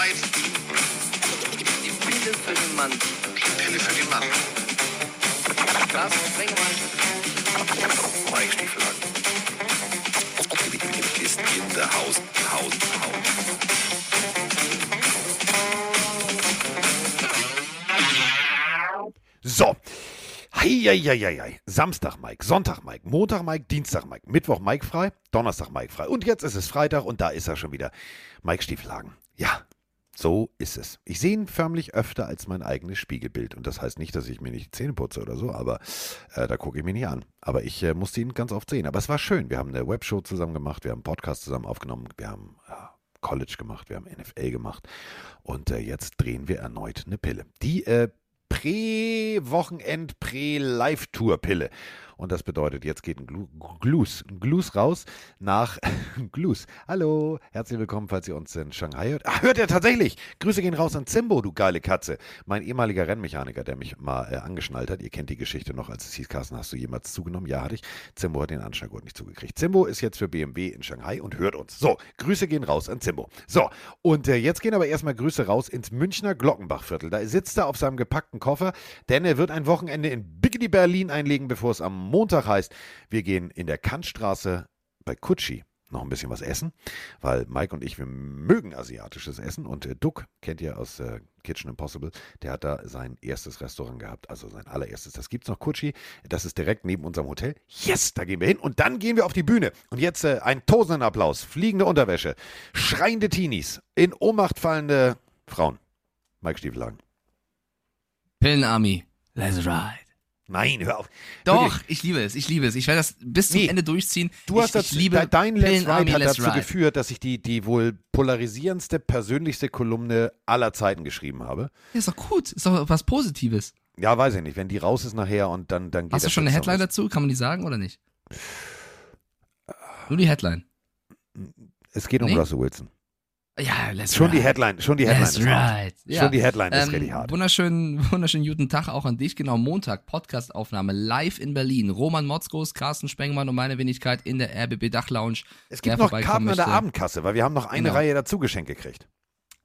Streit. Die Pille für den Mann. Die Pille für den Mann. Carsten Sprengemann. Mike Stiefel. Ist in the house, house, house. So. Heieieiei. Samstag Mike, Sonntag Mike, Montag Mike, Dienstag Mike, Mittwoch Mike frei, Donnerstag Mike frei. Und jetzt ist es Freitag und da ist er schon wieder. Mike Stieflagen. Ja, so ist es. Ich sehe ihn förmlich öfter als mein eigenes Spiegelbild. Und das heißt nicht, dass ich mir nicht die Zähne putze oder so, aber äh, da gucke ich mich nicht an. Aber ich äh, musste ihn ganz oft sehen. Aber es war schön. Wir haben eine Webshow zusammen gemacht, wir haben einen Podcast zusammen aufgenommen, wir haben ja, College gemacht, wir haben NFL gemacht. Und äh, jetzt drehen wir erneut eine Pille. Die äh, Prä-Wochenend, Prä-Live-Tour-Pille. Und das bedeutet, jetzt geht ein Glu Glus, ein Glus raus nach Glus. Hallo, herzlich willkommen, falls ihr uns in Shanghai hört. Ah, hört ihr tatsächlich? Grüße gehen raus an Zimbo, du geile Katze. Mein ehemaliger Rennmechaniker, der mich mal äh, angeschnallt hat. Ihr kennt die Geschichte noch, als es hieß, Carsten, hast du jemals zugenommen? Ja, hatte ich. Zimbo hat den Anschnallgurt nicht zugekriegt. Zimbo ist jetzt für BMW in Shanghai und hört uns. So, Grüße gehen raus an Zimbo. So, und äh, jetzt gehen aber erstmal Grüße raus ins Münchner Glockenbachviertel. Da sitzt er auf seinem gepackten Koffer, denn er wird ein Wochenende in Biggity Berlin einlegen, bevor es am Montag heißt, wir gehen in der Kantstraße bei Kutschi noch ein bisschen was essen, weil Mike und ich, wir mögen asiatisches Essen und äh, Duck kennt ihr aus äh, Kitchen Impossible, der hat da sein erstes Restaurant gehabt, also sein allererstes. Das gibt's noch, Kutschi, das ist direkt neben unserem Hotel. Yes, da gehen wir hin und dann gehen wir auf die Bühne. Und jetzt äh, ein tosenden Applaus, fliegende Unterwäsche, schreiende Teenies, in Ohnmacht fallende Frauen. Mike Stiefelagen. Pillenarmy. Let's ride. Nein, hör auf. Doch, Wirklich. ich liebe es. Ich liebe es. Ich werde das bis zum Nee. Ende durchziehen. Du ich, hast dazu, ich liebe de- dein Let's Ride hat dazu Ride. geführt, dass ich die, die wohl polarisierendste, persönlichste Kolumne aller Zeiten geschrieben habe. Ja, ist doch gut. Ist doch was Positives. Ja, weiß ich nicht. Wenn die raus ist nachher und dann, dann geht Hast du schon eine Headline dazu? Kann man die sagen oder nicht? Nur die Headline. Es geht um Nee? Russell Wilson. Ja, let's Schon ride. die Headline, schon die Headline Let's ist hart. ride. Ja. Schon die Headline ist Ähm, richtig hart. wunderschönen, wunderschönen guten Tag auch an dich. Genau, Montag, Podcastaufnahme live in Berlin. Roman Motzkos, Carsten Spengmann und meine Wenigkeit in der RBB Dachlounge. Es gibt noch Karten an der. Abendkasse, weil wir haben noch eine Genau. Reihe dazu geschenkt gekriegt.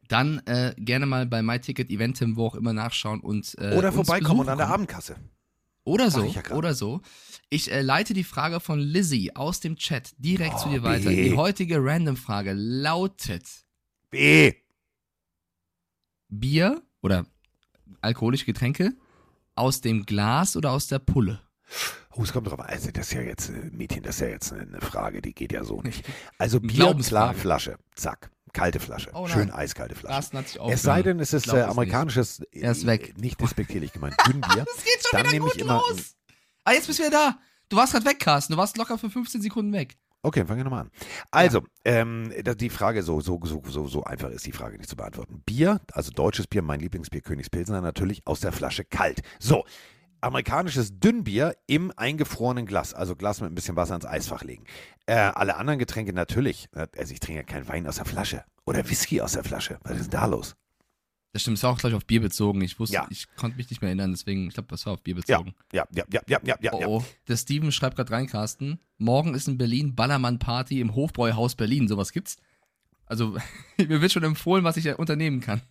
Dann äh, gerne mal bei MyTicket Eventim, wo auch immer nachschauen und äh, Oder vorbeikommen und an der. Abendkasse. Oder so, ja oder so. Ich äh, leite die Frage von Lizzie aus dem Chat direkt zu dir Oh, weiter. Die heutige Random-Frage lautet: B. Bier oder alkoholische Getränke aus dem Glas oder aus der Pulle? Oh, es kommt drauf an. Also, das ist ja jetzt, äh, Mädchen, das ist ja jetzt eine Frage, die geht ja so nicht. Also, Bier, klar, Flasche. Zack. Kalte Flasche. Oh. Schön eiskalte Flasche. Hat sich Es sei denn, es ist äh, es amerikanisches, Er ist weg. äh, nicht despektierlich gemeint, Dünnbier. Das geht schon Dann wieder gut los. Ah, jetzt bist du wieder da. Du warst gerade weg, Carsten. Du warst locker für 15 Sekunden weg. Okay, fangen wir nochmal an. Also, ähm, da- die Frage so, so, so, so, so einfach ist die Frage nicht zu beantworten. Bier, also deutsches Bier, mein Lieblingsbier, Königspilsner, natürlich aus der Flasche kalt. So, amerikanisches Dünnbier im eingefrorenen Glas, also Glas mit ein bisschen Wasser ins Eisfach legen. Äh, alle anderen Getränke natürlich. Also ich trinke ja keinen Wein aus der Flasche oder Whisky aus der Flasche. Was ist denn da los? Das stimmt, es war auch gleich auf Bier bezogen. Ich wusste, Ja. ich konnte mich nicht mehr erinnern, deswegen, ich glaube, das war auf Bier Ja, bezogen. ja, ja, ja, ja, ja, ja. Oh, ja. oh. Der Steven schreibt gerade rein, Carsten. Morgen ist in Berlin Ballermann-Party im Hofbräuhaus Berlin. Sowas gibt's? Also, mir wird schon empfohlen, was ich ja unternehmen kann.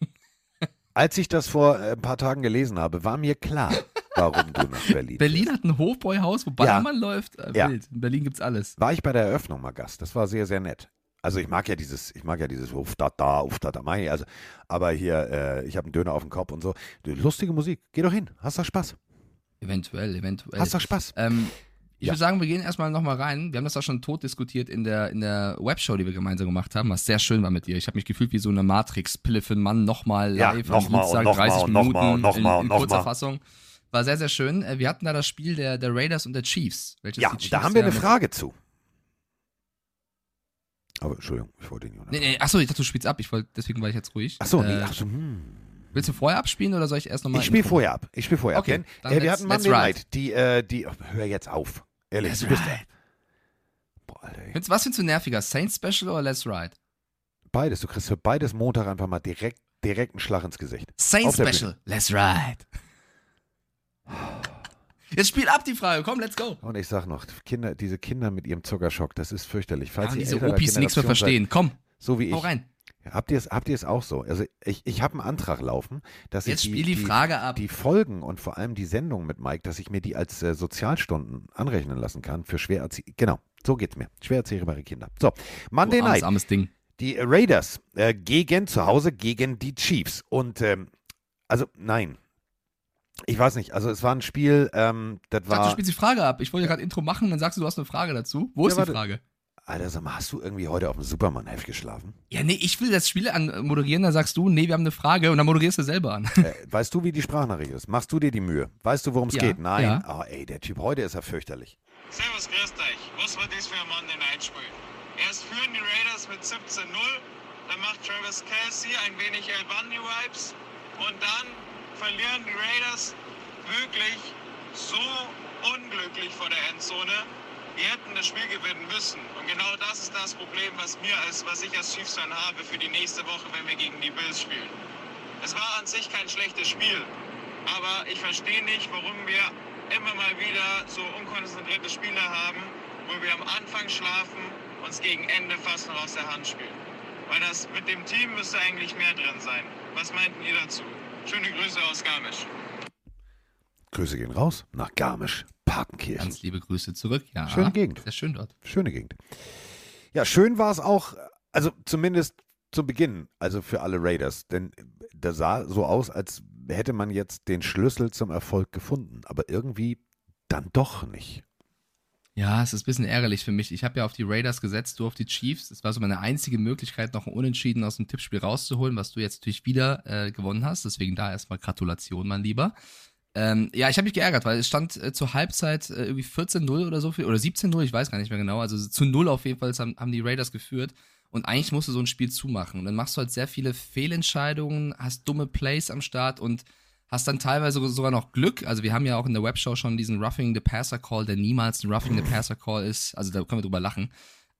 Als ich das vor äh, ein paar Tagen gelesen habe, war mir klar, warum du nach Berlin Berlin hat ein Hofbräuhaus, wo Ballermann läuft. Äh, Ja. wild. In Berlin gibt's alles. war ich bei der Eröffnung mal Gast. Das war sehr, sehr nett. Also ich mag ja dieses, ich mag ja dieses Uf da da, Uf da da, mei. Also, aber hier, äh, ich habe einen Döner auf dem Kopf und so. Lustige Musik. Geh doch hin. Hast doch Spaß. Eventuell, eventuell. Hast doch Spaß. Ähm, ich Ja. würde sagen, wir gehen erstmal nochmal rein. Wir haben das auch schon tot diskutiert in der, in der Webshow, die wir gemeinsam gemacht haben, was sehr schön war mit dir. Ich habe mich gefühlt wie so eine Matrix-Pille für einen Mann, nochmal Ja, live noch am mal Dienstag, noch mal 30 und noch Minuten mal und noch mal in, und in noch kurzer mal. Fassung. War sehr, sehr schön. Äh, Wir hatten da das Spiel der, der Raiders und der Chiefs. Welches Ja, da haben wir ja eine Frage zu. Aber Entschuldigung, ich wollte ihn nicht Nee, nee, achso, ich dachte, du spielst ab. Ich wollte, deswegen war ich jetzt ruhig. Achso, nee, Äh, ach so, hm. Willst du vorher abspielen oder soll ich erst nochmal? Ich spiele vorher ab. Ich spiele vorher Okay, ab. Denn, äh, wir hatten Monday ride. Night. Die, äh, die, oh, hör jetzt auf. Ehrlich, Let's du bist, ride. boah, Alter, Was findest du nerviger? Saints Special oder Let's Ride? beides. Du kriegst für beides Montag einfach mal direkt, direkt einen Schlag ins Gesicht. Saints Special. Let's Ride. Jetzt spiel ab die Frage. Komm, let's go. Und ich sag noch, Kinder, diese Kinder mit ihrem Zuckerschock, das ist fürchterlich. Falls Ja, ihr diese Opis nichts mehr verstehen. Komm, Seid, so wie hau ich. rein. Habt ihr es habt ihr es auch so? Also ich, ich habe einen Antrag laufen, dass Jetzt ich die Frage ab. die Folgen und vor allem die Sendung mit Mike, dass ich mir die als äh, Sozialstunden anrechnen lassen kann für schwer Genau, so geht's mir. Schwer erziehbare Kinder. So, Monday Du armes, Night. armes Ding. Die Raiders äh, gegen zu Hause gegen die Chiefs. Und ähm, also nein. Ich weiß nicht, also es war ein Spiel, ähm, das Ich dachte, du war. spielst die Frage ab. Ich wollte ja gerade Intro machen, dann sagst du, du hast eine Frage dazu. Wo Ja, ist die warte. Frage? Alter, sag mal, hast du irgendwie heute auf dem Superman-Heft geschlafen? Ja, nee, ich will das Spiel an moderieren, dann sagst du, nee, wir haben eine Frage und dann moderierst du selber an. äh, weißt du, wie die Sprachnachricht ist? Machst du dir die Mühe? Weißt du, worum es Ja, geht? Nein. ja. Oh, ey, der Typ heute ist ja fürchterlich. Servus, grüßt euch. Was war das für ein Monday Night Spiel? Erst führen die Raiders mit 17-0, dann macht Travis Kelsey ein wenig El Bundy Vibes und dann verlieren die Raiders wirklich so unglücklich vor der Endzone. Die hätten das Spiel gewinnen müssen. Und genau das ist das Problem, was mir als, was ich als Chiefs-Fan habe für die nächste Woche, wenn wir gegen die Bills spielen. Es war an sich kein schlechtes Spiel, aber ich verstehe nicht, warum wir immer mal wieder so unkonzentrierte Spieler haben, wo wir am Anfang schlafen, uns gegen Ende fast noch aus der Hand spielen. Weil das mit dem Team müsste eigentlich mehr drin sein. Was meinten ihr dazu? Schöne Grüße aus Garmisch. Grüße gehen raus nach Garmisch, Partenkirchen. Ganz liebe Grüße zurück. Ja, Schöne Gegend. Sehr schön dort. Schöne Gegend. Ja, schön war es auch, also zumindest zu Beginn, also für alle Raiders. Denn da sah so aus, als hätte man jetzt den Schlüssel zum Erfolg gefunden. Aber irgendwie dann doch nicht. Ja, es ist ein bisschen ärgerlich für mich. Ich habe ja auf die Raiders gesetzt, du auf die Chiefs. Das war so meine einzige Möglichkeit, noch ein Unentschieden aus dem Tippspiel rauszuholen, was du jetzt natürlich wieder äh, gewonnen hast. Deswegen da erstmal Gratulation, mein Lieber. Ähm, ja, ich habe mich geärgert, weil es stand äh, zur Halbzeit äh, irgendwie 14-0 oder so viel, oder 17-0, ich weiß gar nicht mehr genau. Also zu 0 auf jeden Fall haben, haben die Raiders geführt. Und eigentlich musst du so ein Spiel zumachen. Und dann machst du halt sehr viele Fehlentscheidungen, hast dumme Plays am Start und hast dann teilweise sogar noch Glück. Also wir haben ja auch in der Webshow schon diesen Roughing the Passer Call, der niemals ein Roughing the Passer Call ist. Also da können wir drüber lachen.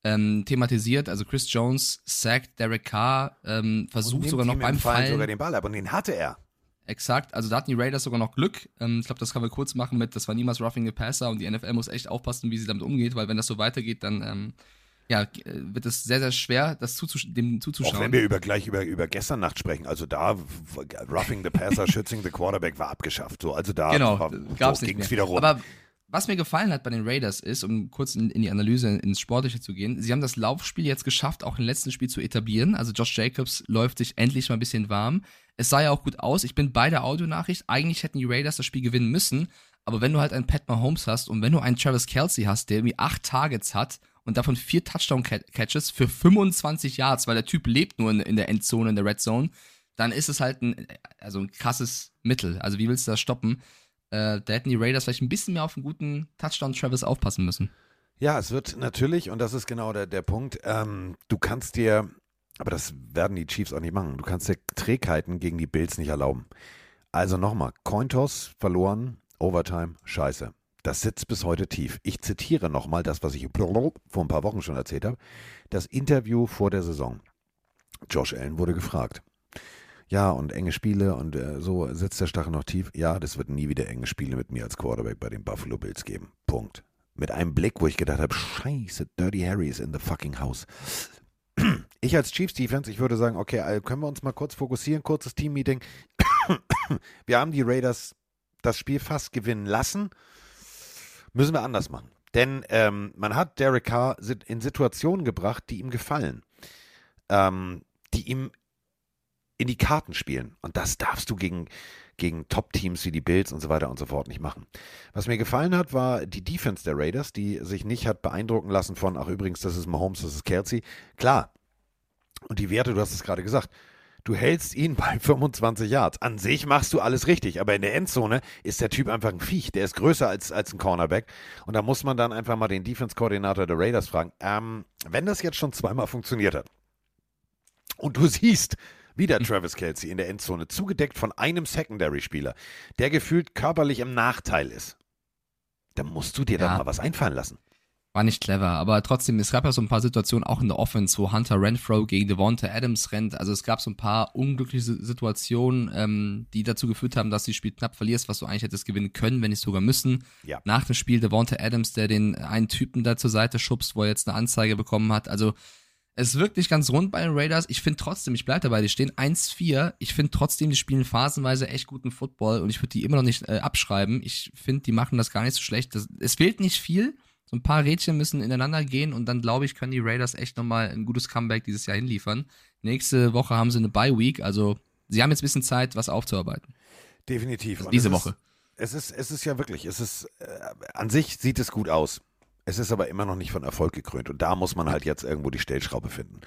Ähm, thematisiert, also Chris Jones sackt Derek Carr, ähm, versucht sogar noch beim Fallen Fallen. sogar den Ball ab und den hatte er. Exakt, also da hatten die Raiders sogar noch Glück. Ähm, ich glaube, das können wir kurz machen mit, das war niemals Roughing the Passer und die NFL muss echt aufpassen, wie sie damit umgeht, weil wenn das so weitergeht, dann ähm, ja, äh, wird es sehr, sehr schwer, das zuzusch dem Auch zuzuschauen. wenn wir über gleich über, über gestern Nacht sprechen, also da Roughing the Passer, Schützing the Quarterback war abgeschafft. So, also da genau, so ging's mehr. wieder rund. Aber was mir gefallen hat bei den Raiders ist, um kurz in, in die Analyse, ins Sportliche zu gehen, sie haben das Laufspiel jetzt geschafft, auch im letzten Spiel zu etablieren. Also Josh Jacobs läuft sich endlich mal ein bisschen warm. Es sah ja auch gut aus. Ich bin bei der Audionachricht. Eigentlich hätten die Raiders das Spiel gewinnen müssen. Aber wenn du halt einen Pat Mahomes hast und wenn du einen Travis Kelsey hast, der irgendwie acht Targets hat und davon vier Touchdown-Catches für 25 Yards, weil der Typ lebt nur in, in der Endzone, in der Red Zone, dann ist es halt ein, also ein krasses Mittel. Also wie willst du das stoppen? Äh, da hätten die Raiders vielleicht ein bisschen mehr auf einen guten Touchdown Travis aufpassen müssen. Ja, es wird natürlich, und das ist genau der, der Punkt, ähm, du kannst dir, aber das werden die Chiefs auch nicht machen, du kannst dir Trägheiten gegen die Bills nicht erlauben. Also nochmal, Cointos verloren, Overtime, scheiße. Das sitzt bis heute tief. Ich zitiere nochmal das, was ich vor ein paar Wochen schon erzählt habe. Das Interview vor der Saison. Josh Allen wurde gefragt. Ja, und enge Spiele und äh, so sitzt der Stachel noch tief. Ja, das wird nie wieder enge Spiele mit mir als Quarterback bei den Buffalo Bills geben. Punkt. Mit einem Blick, wo ich gedacht habe, scheiße, Dirty Harry ist in the fucking house. Ich als Chiefs Defense, ich würde sagen, okay, äh, können wir uns mal kurz fokussieren, kurzes Team-Meeting. Wir haben die Raiders das Spiel fast gewinnen lassen. Müssen wir anders machen. Denn ähm, man hat Derek Carr in Situationen gebracht, die ihm gefallen. Ähm, die ihm in die Karten spielen. Und das darfst du gegen, gegen Top-Teams wie die Bills und so weiter und so fort nicht machen. Was mir gefallen hat, war die Defense der Raiders, die sich nicht hat beeindrucken lassen von, ach übrigens, das ist Mahomes, das ist Kelsey. Klar. Und die Werte, du hast es gerade gesagt. Du hältst ihn bei 25 Yards. An sich machst du alles richtig, aber in der Endzone ist der Typ einfach ein Viech. Der ist größer als, als ein Cornerback. Und da muss man dann einfach mal den Defense-Koordinator der Raiders fragen, ähm, wenn das jetzt schon zweimal funktioniert hat und du siehst, wieder Travis Kelsey in der Endzone, zugedeckt von einem Secondary-Spieler, der gefühlt körperlich im Nachteil ist. Dann musst du dir Ja. da mal was einfallen lassen. War nicht clever, aber trotzdem, es gab ja so ein paar Situationen auch in der Offense, wo Hunter Renfro gegen Devonta Adams rennt. Also es gab so ein paar unglückliche Situationen, ähm, die dazu geführt haben, dass du das Spiel knapp verlierst, was du eigentlich hättest gewinnen können, wenn nicht sogar müssen. Ja. Nach dem Spiel Devonta Adams, der den einen Typen da zur Seite schubst, wo er jetzt eine Anzeige bekommen hat. Also Es wirkt nicht ganz rund bei den Raiders. Ich finde trotzdem, ich bleibe dabei, die stehen 1-4. Ich finde trotzdem, die spielen phasenweise echt guten Football und ich würde die immer noch nicht äh, abschreiben. Ich finde, die machen das gar nicht so schlecht. Das, es fehlt nicht viel. So ein paar Rädchen müssen ineinander gehen und dann, glaube ich, können die Raiders echt nochmal ein gutes Comeback dieses Jahr hinliefern. Nächste Woche haben sie eine Bye-Week, also sie haben jetzt ein bisschen Zeit, was aufzuarbeiten. Definitiv. Also diese es Woche. Ist, es ist, es ist ja wirklich, es ist, äh, an sich sieht es gut aus. Es ist aber immer noch nicht von Erfolg gekrönt. Und da muss man halt jetzt irgendwo die Stellschraube finden.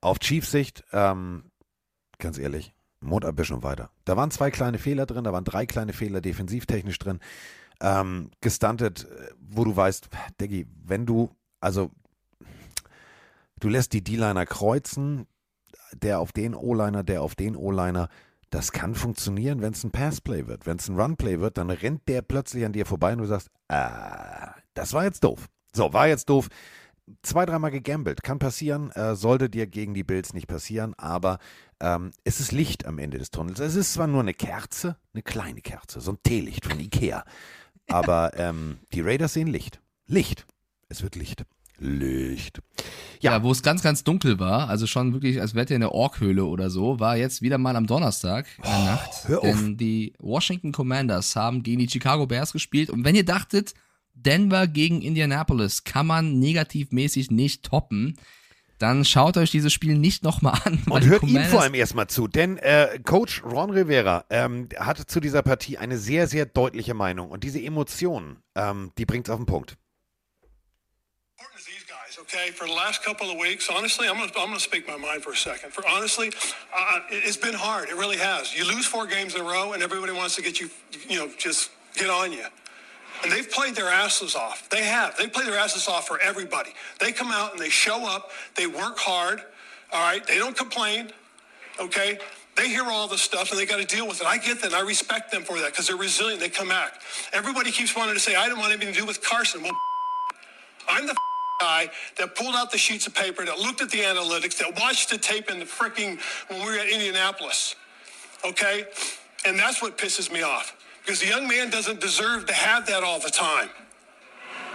Auf Chiefs Sicht, ähm, ganz ehrlich, Mond abwischen und weiter. Da waren zwei kleine Fehler drin, da waren drei kleine Fehler defensivtechnisch drin. Ähm, gestuntet, äh, wo du weißt, Diggi, wenn du, also, du lässt die D-Liner kreuzen, der auf den O-Liner, der auf den O-Liner, das kann funktionieren, wenn es ein Passplay wird. Wenn es ein Runplay wird, dann rennt der plötzlich an dir vorbei und du sagst, ah, das war jetzt doof. So, war jetzt doof. Zwei, dreimal gegambelt, kann passieren, äh, sollte dir gegen die Bills nicht passieren, aber ähm, es ist Licht am Ende des Tunnels. Es ist zwar nur eine Kerze, eine kleine Kerze, so ein Teelicht von Ikea, aber ähm, die Raiders sehen Licht. Licht. Es wird Licht. Licht. Ja. Ja, wo es ganz, ganz dunkel war, also schon wirklich, als ihr in der Orkhöhle oder so, war jetzt wieder mal am Donnerstag in der Nacht. Oh, hör auf. Denn die Washington Commanders haben gegen die Chicago Bears gespielt. Und wenn ihr dachtet, Denver gegen Indianapolis kann man negativmäßig nicht toppen, dann schaut euch dieses Spiel nicht nochmal an. Und hört ihm vor allem erstmal zu, denn äh, Coach Ron Rivera ähm, hatte zu dieser Partie eine sehr, sehr deutliche Meinung. Und diese Emotionen, ähm, die bringt es auf den Punkt. okay? For the last couple of weeks, honestly, I'm gonna, I'm gonna speak my mind for a second. For honestly, uh, it- it's been hard. It really has. You lose four games in a row, and everybody wants to get you, you know, just get on you. And they've played their asses off. They have. They play their asses off for everybody. They come out and they show up. They work hard. All right. They don't complain. Okay. They hear all this stuff and they got to deal with it. I get that. And I respect them for that because they're resilient. They come back. Everybody keeps wanting to say, I didn't want anything to do with Carson. Well, I'm the guy that pulled out the sheets of paper, that looked at the analytics, that watched the tape in the freaking when we were at Indianapolis. Okay? And that's what pisses me off. Because the young man doesn't deserve to have that all the time.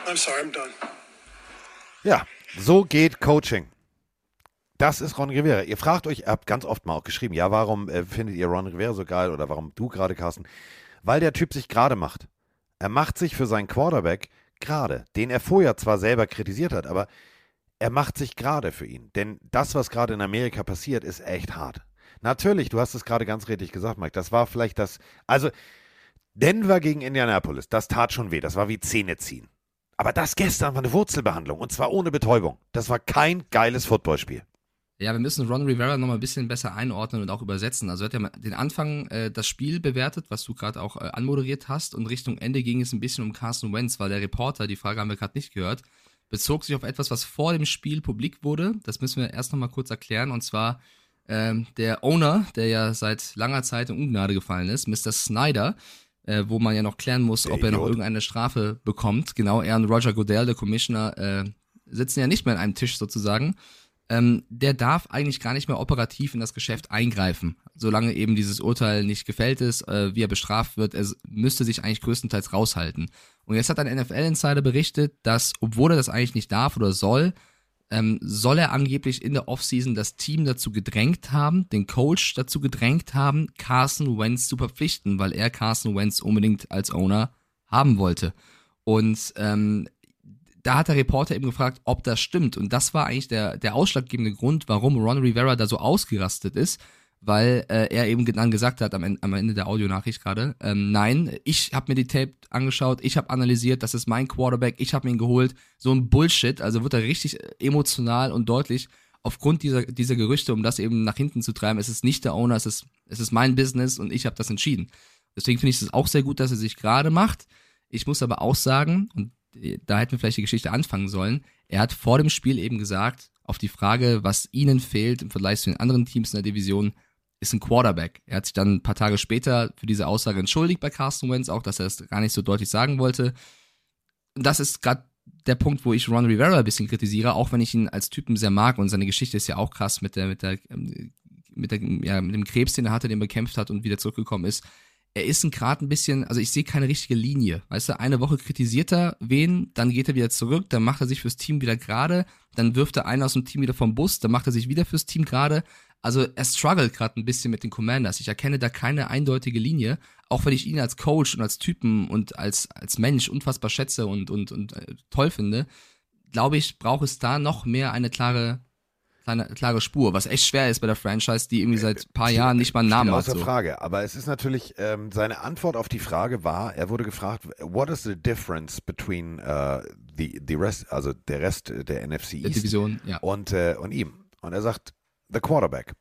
I'm sorry, I'm done. Ja, so geht Coaching. Das ist Ron Rivera. Ihr fragt euch, ihr habt ganz oft mal auch geschrieben, ja, warum äh, findet ihr Ron Rivera so geil oder warum du gerade, Carsten? Weil der Typ sich gerade macht. Er macht sich für seinen Quarterback gerade, den er vorher zwar selber kritisiert hat, aber er macht sich gerade für ihn. Denn das, was gerade in Amerika passiert, ist echt hart. Natürlich, du hast es gerade ganz richtig gesagt, Mike. Das war vielleicht das. Also, Denver gegen Indianapolis, das tat schon weh. Das war wie Zähne ziehen. Aber das gestern war eine Wurzelbehandlung und zwar ohne Betäubung. Das war kein geiles Footballspiel. Ja, wir müssen Ron Rivera nochmal ein bisschen besser einordnen und auch übersetzen. Also er hat ja den Anfang äh, das Spiel bewertet, was du gerade auch äh, anmoderiert hast, und Richtung Ende ging es ein bisschen um Carson Wentz, weil der Reporter, die Frage haben wir gerade nicht gehört, bezog sich auf etwas, was vor dem Spiel publik wurde. Das müssen wir erst nochmal kurz erklären, und zwar ähm, der Owner, der ja seit langer Zeit in Ungnade gefallen ist, Mr. Snyder, äh, wo man ja noch klären muss, Der ob er noch Idiot. irgendeine Strafe bekommt. Genau, er und Roger Goodell, der Commissioner, äh, sitzen ja nicht mehr an einem Tisch sozusagen ähm, der darf eigentlich gar nicht mehr operativ in das Geschäft eingreifen, solange eben dieses Urteil nicht gefällt ist, äh, wie er bestraft wird. Er müsste sich eigentlich größtenteils raushalten. Und jetzt hat ein NFL-Insider berichtet, dass, obwohl er das eigentlich nicht darf oder soll, ähm, soll er angeblich in der Offseason das Team dazu gedrängt haben, den Coach dazu gedrängt haben, Carson Wentz zu verpflichten, weil er Carson Wentz unbedingt als Owner haben wollte. Und ähm, da hat der Reporter eben gefragt, ob das stimmt. Und das war eigentlich der, der ausschlaggebende Grund, warum Ron Rivera da so ausgerastet ist, weil äh, er eben dann gesagt hat am Ende, am Ende der Audionachricht gerade, ähm, nein, ich habe mir die Tape angeschaut, ich habe analysiert, das ist mein Quarterback, ich habe ihn geholt. So ein Bullshit. Also wird er richtig emotional und deutlich aufgrund dieser, dieser Gerüchte, um das eben nach hinten zu treiben. Es ist nicht der Owner, es ist, es ist mein Business und ich habe das entschieden. Deswegen finde ich es auch sehr gut, dass er sich gerade macht. Ich muss aber auch sagen, und da hätten wir vielleicht die Geschichte anfangen sollen. Er hat vor dem Spiel eben gesagt, auf die Frage, was ihnen fehlt im Vergleich zu den anderen Teams in der Division, ist ein Quarterback. Er hat sich dann ein paar Tage später für diese Aussage entschuldigt bei Carsten Wentz, auch dass er es gar nicht so deutlich sagen wollte. Das ist gerade der Punkt, wo ich Ron Rivera ein bisschen kritisiere, auch wenn ich ihn als Typen sehr mag und seine Geschichte ist ja auch krass mit der, mit der, ähm, mit der, ja, mit dem Krebs, den er hatte, den er bekämpft hat und wieder zurückgekommen ist. er ist gerade ein bisschen, also ich sehe keine richtige Linie. Weißt du, eine Woche kritisiert er wen, dann geht er wieder zurück, dann macht er sich fürs Team wieder gerade, dann wirft er einen aus dem Team wieder vom Bus, dann macht er sich wieder fürs Team gerade. Also er struggelt gerade ein bisschen mit den Commanders. Ich erkenne da keine eindeutige Linie, auch wenn ich ihn als Coach und als Typen und als, als Mensch unfassbar schätze und, und, und äh, toll finde, glaube ich, braucht es da noch mehr eine klare kleine, klare Spur, was echt schwer ist bei der Franchise, die irgendwie seit ein paar Jahren nicht mal einen Namen hat. Außer So. Frage. Aber es ist natürlich, ähm, seine Antwort auf die Frage war, er wurde gefragt, what is the difference between uh, the, the rest, also der Rest der NFC Der East Division, ja. und, äh, und ihm. Und er sagt, the quarterback.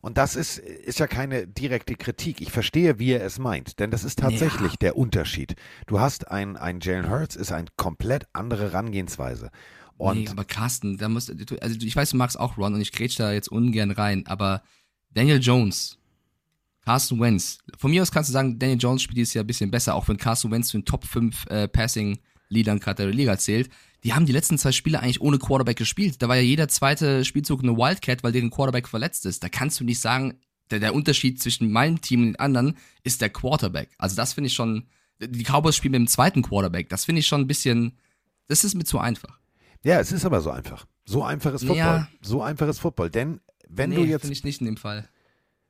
Und das ist, ist ja keine direkte Kritik. Ich verstehe, wie er es meint, denn das ist tatsächlich Ja. der Unterschied. Du hast ein, ein Jalen Hurts, ist eine komplett andere Herangehensweise. Und nee, aber Carsten, da musst du, also ich weiß, du magst auch Ron und ich grätsch da jetzt ungern rein, aber Daniel Jones, Carsten Wentz, von mir aus kannst du sagen, Daniel Jones spielt dieses Jahr ein bisschen besser, auch wenn Carsten Wentz zu den Top 5 äh, Passing-Leadern gerade der Liga zählt. Die haben die letzten zwei Spiele eigentlich ohne Quarterback gespielt. Da war ja jeder zweite Spielzug eine Wildcat, weil deren Quarterback verletzt ist. Da kannst du nicht sagen, der, der Unterschied zwischen meinem Team und den anderen ist der Quarterback. Also das finde ich schon, die Cowboys spielen mit dem zweiten Quarterback. Das finde ich schon ein bisschen, das ist mir zu einfach. ja, es ist aber so einfach. So einfach ist Football. Ja. So einfach ist Football. Denn wenn nee, du jetzt finde ich nicht in dem Fall.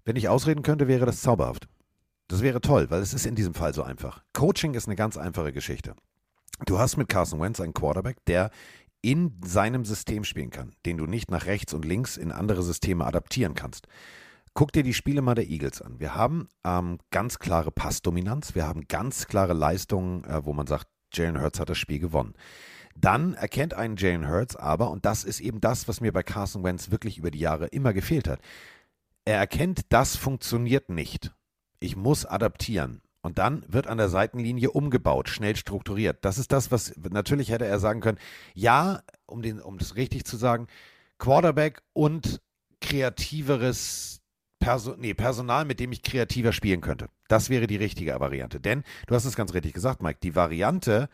Wenn ich ausreden könnte, wäre das zauberhaft. Das wäre toll, weil es ist in diesem Fall so einfach. Coaching ist eine ganz einfache Geschichte. Du hast mit Carson Wentz einen Quarterback, der in seinem System spielen kann, den du nicht nach rechts und links in andere Systeme adaptieren kannst. Guck dir die Spiele mal der Eagles an. Wir haben ähm, ganz klare Passdominanz, wir haben ganz klare Leistungen, äh, wo man sagt, Jalen Hurts hat das Spiel gewonnen. Dann erkennt einen Jalen Hurts aber, und das ist eben das, was mir bei Carson Wentz wirklich über die Jahre immer gefehlt hat. Er erkennt, das funktioniert nicht. Ich muss adaptieren. Und dann wird an der Seitenlinie umgebaut, schnell strukturiert. Das ist das, was natürlich hätte er sagen können. Ja, um, den, um das richtig zu sagen, Quarterback und kreativeres Perso nee, Personal, mit dem ich kreativer spielen könnte. Das wäre die richtige Variante. Denn, du hast es ganz richtig gesagt, Mike, die Variante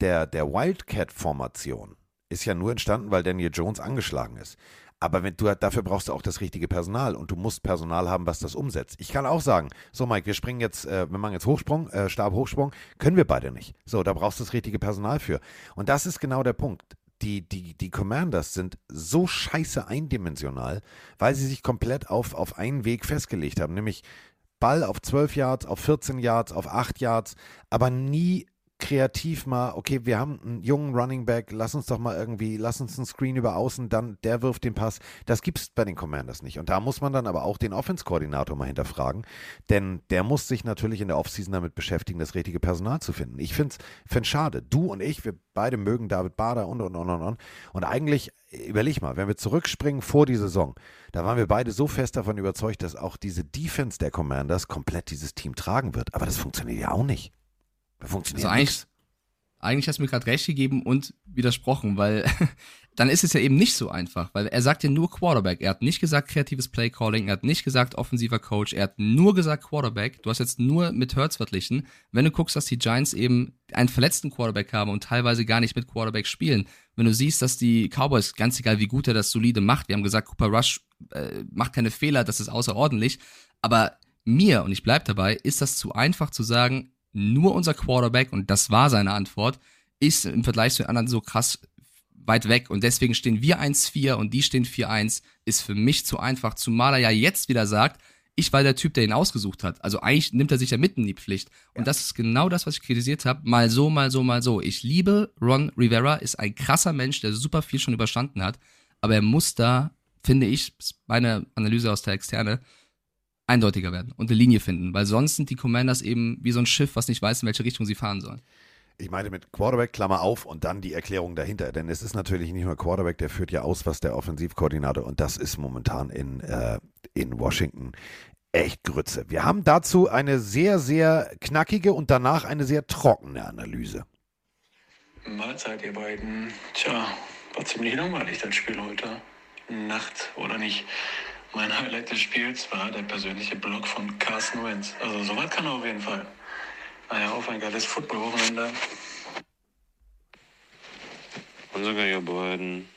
der, der Wildcat-Formation ist ja nur entstanden, weil Daniel Jones angeschlagen ist. Aber wenn du, dafür brauchst du auch das richtige Personal und du musst Personal haben, was das umsetzt. Ich kann auch sagen, so Mike, wir springen jetzt, äh, wir machen jetzt Hochsprung, äh, Stabhochsprung, können wir beide nicht. So, da brauchst du das richtige Personal für. Und das ist genau der Punkt. Die, die, die Commanders sind so scheiße eindimensional, weil sie sich komplett auf, auf einen Weg festgelegt haben, nämlich Ball auf 12 Yards, auf 14 Yards, auf 8 Yards, aber nie kreativ mal, okay, wir haben einen jungen Running Back, lass uns doch mal irgendwie, lass uns einen Screen über außen, dann der wirft den Pass. Das gibt es bei den Commanders nicht. Und da muss man dann aber auch den Offense-Koordinator mal hinterfragen, denn der muss sich natürlich in der Offseason damit beschäftigen, das richtige Personal zu finden. Ich finde es schade. Du und ich, wir beide mögen David Bader und und und und und. Und eigentlich, überleg mal, wenn wir zurückspringen vor die Saison, da waren wir beide so fest davon überzeugt, dass auch diese Defense der Commanders komplett dieses Team tragen wird. Aber das funktioniert ja auch nicht. Funktioniert Also eigentlich, eigentlich hast du mir gerade recht gegeben und widersprochen, weil dann ist es ja eben nicht so einfach, weil er sagt ja nur Quarterback. Er hat nicht gesagt kreatives Playcalling, er hat nicht gesagt offensiver Coach, er hat nur gesagt Quarterback. Du hast jetzt nur mit Hurts verglichen. Wenn du guckst, dass die Giants eben einen verletzten Quarterback haben und teilweise gar nicht mit Quarterback spielen, wenn du siehst, dass die Cowboys, ganz egal wie gut er das solide macht, wir haben gesagt, Cooper Rush äh, macht keine Fehler, das ist außerordentlich, aber mir, und ich bleib dabei, ist das zu einfach zu sagen, nur unser Quarterback, und das war seine Antwort, ist im Vergleich zu den anderen so krass weit weg und deswegen stehen wir 1-4 und die stehen 4-1, ist für mich zu einfach, zumal er ja jetzt wieder sagt, ich war der Typ, der ihn ausgesucht hat. Also eigentlich nimmt er sich ja mitten in die Pflicht. Und das ist genau das, was ich kritisiert habe. Mal so, mal so, mal so. Ich liebe Ron Rivera, ist ein krasser Mensch, der super viel schon überstanden hat. Aber er muss da, finde ich, meine Analyse aus der Externe, eindeutiger werden und eine Linie finden. Weil sonst sind die Commanders eben wie so ein Schiff, was nicht weiß, in welche Richtung sie fahren sollen. Ich meine mit Quarterback, Klammer auf und dann die Erklärung dahinter. Denn es ist natürlich nicht nur Quarterback, der führt ja aus, was der Offensivkoordinator und das ist momentan in, äh, in Washington echt Grütze. Wir haben dazu eine sehr, sehr knackige und danach eine sehr trockene Analyse. Mahlzeit, ihr beiden. Tja, war ziemlich langweilig, das Spiel heute. Nacht oder nicht. Mein Highlight des Spiels war der persönliche Block von Carsten Wentz. Also soweit kann er auf jeden Fall. Naja, auf ein geiles Football-Wochenende. Und sogar ihr beiden.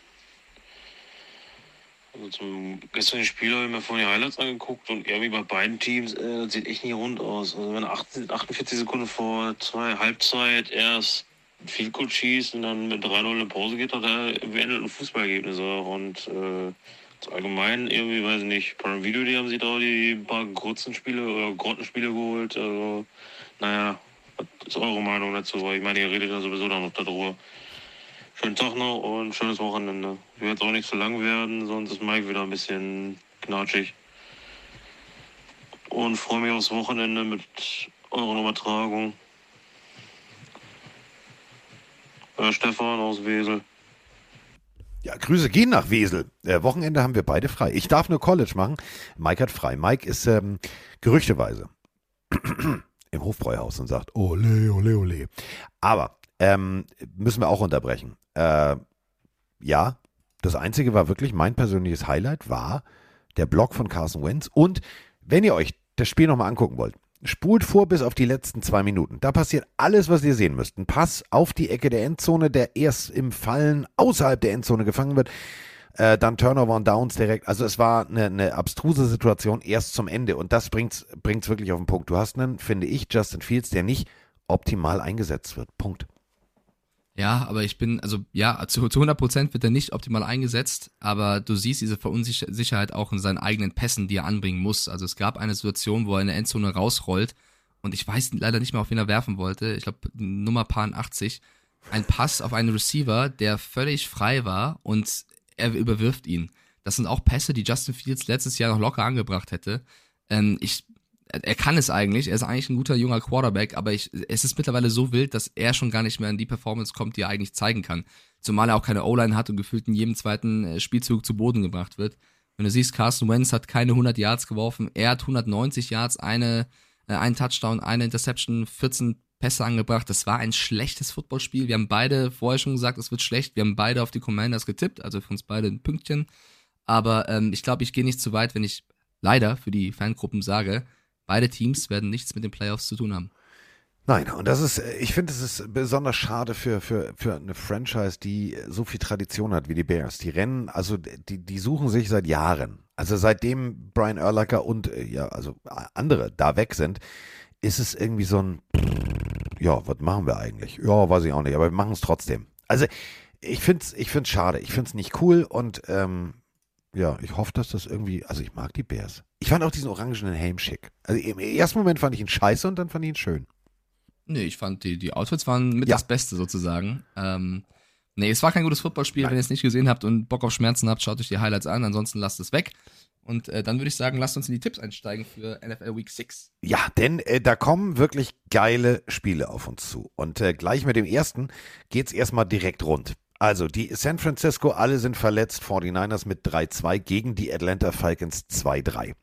Also zum gestrigen Spiel habe ich mir vorhin die Highlights angeguckt und irgendwie bei beiden Teams, äh, das sieht echt nicht rund aus. Also wenn 48 Sekunden vor zwei Halbzeit erst ein Field Goal schießt und dann mit 3-0 in Pause geht, hat er beendeten Fußballergebnisse. Und äh, allgemein irgendwie, weiß ich nicht, Prime Video, die haben sich da die paar kurzen Spiele oder Grottenspiele geholt. Also, naja, was ist eure Meinung dazu? Weil ich meine, ihr redet ja sowieso dann noch darüber. Schönen Tag noch und schönes Wochenende. Jetzt auch nicht zu lang werden, sonst ist Mike wieder ein bisschen knatschig. Und freue mich aufs Wochenende mit eurer Übertragung. Äh, Stefan aus Wesel. Ja, Grüße gehen nach Wesel. Äh, Wochenende haben wir beide frei. Ich darf nur College machen. Mike hat frei. Mike ist ähm, gerüchteweise im Hofbräuhaus und sagt, ole, ole, ole. Aber ähm, müssen wir auch unterbrechen. Äh, ja, das Einzige war wirklich mein persönliches Highlight war der Blog von Carson Wentz. Und wenn ihr euch das Spiel nochmal angucken wollt, spult vor bis auf die letzten zwei Minuten. Da passiert alles, was ihr sehen müsst. Ein Pass auf die Ecke der Endzone, der erst im Fallen außerhalb der Endzone gefangen wird. Äh, dann Turnover und Downs direkt. Also es war eine, eine abstruse Situation erst zum Ende. Und das bringt es wirklich auf den Punkt. Du hast einen, finde ich, Justin Fields, der nicht optimal eingesetzt wird. Punkt. Ja, aber ich bin, also ja, zu, zu 100% wird er nicht optimal eingesetzt, aber du siehst diese Verunsicherheit auch in seinen eigenen Pässen, die er anbringen muss. Also es gab eine Situation, wo er in der Endzone rausrollt und ich weiß leider nicht mehr, auf wen er werfen wollte. Ich glaube, Nummer Paar 80. Ein Pass auf einen Receiver, der völlig frei war und er überwirft ihn. Das sind auch Pässe, die Justin Fields letztes Jahr noch locker angebracht hätte. Ähm, ich er kann es eigentlich, er ist eigentlich ein guter junger Quarterback, aber ich, es ist mittlerweile so wild, dass er schon gar nicht mehr in die Performance kommt, die er eigentlich zeigen kann. Zumal er auch keine O-Line hat und gefühlt in jedem zweiten äh, Spielzug zu Boden gebracht wird. Wenn du siehst, Carson Wentz hat keine 100 Yards geworfen, er hat 190 Yards, eine, äh, einen Touchdown, eine Interception, 14 Pässe angebracht. Das war ein schlechtes Footballspiel. Wir haben beide vorher schon gesagt, es wird schlecht. Wir haben beide auf die Commanders getippt, also für uns beide ein Pünktchen. Aber ähm, ich glaube, ich gehe nicht zu weit, wenn ich leider für die Fangruppen sage, Beide Teams werden nichts mit den Playoffs zu tun haben. Nein, und das ist, ich finde, es ist besonders schade für, für, für eine Franchise, die so viel Tradition hat wie die Bears. Die rennen, also die, die suchen sich seit Jahren. Also seitdem Brian Urlacher und ja, also andere da weg sind, ist es irgendwie so ein, ja, was machen wir eigentlich? Ja, weiß ich auch nicht, aber wir machen es trotzdem. Also ich finde es ich find's schade, ich finde es nicht cool und ähm, ja, ich hoffe, dass das irgendwie, also ich mag die Bears. Ich fand auch diesen orangenen Helm schick. Also im ersten Moment fand ich ihn scheiße und dann fand ich ihn schön. Nee, ich fand die, die Outfits waren mit ja. das Beste sozusagen. Ähm, nee, es war kein gutes Footballspiel. Wenn ihr es nicht gesehen habt und Bock auf Schmerzen habt, schaut euch die Highlights an. Ansonsten lasst es weg. Und äh, dann würde ich sagen, lasst uns in die Tipps einsteigen für NFL Week 6. Ja, denn äh, da kommen wirklich geile Spiele auf uns zu. Und äh, gleich mit dem ersten geht es erstmal direkt rund. Also, die San Francisco, alle sind verletzt. 49ers mit 3-2 gegen die Atlanta Falcons 2-3.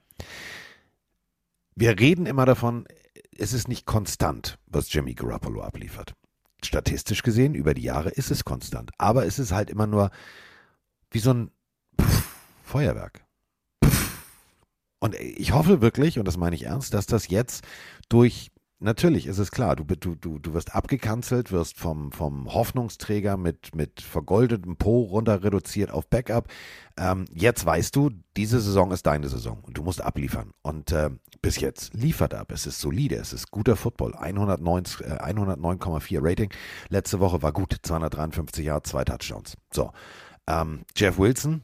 Wir reden immer davon, es ist nicht konstant, was Jimmy Garoppolo abliefert. Statistisch gesehen, über die Jahre ist es konstant. Aber es ist halt immer nur wie so ein Pff, Feuerwerk. Pff. Und ich hoffe wirklich, und das meine ich ernst, dass das jetzt durch Natürlich ist es klar, du, du, du, du wirst abgekanzelt, wirst vom, vom Hoffnungsträger mit, mit vergoldetem Po runter reduziert auf Backup. Ähm, jetzt weißt du, diese Saison ist deine Saison und du musst abliefern. Und äh, bis jetzt liefert ab. Es ist solide, es ist guter Football. 109,4 äh, 109 Rating. Letzte Woche war gut, 253 Jahre, zwei Touchdowns. So, ähm, Jeff Wilson,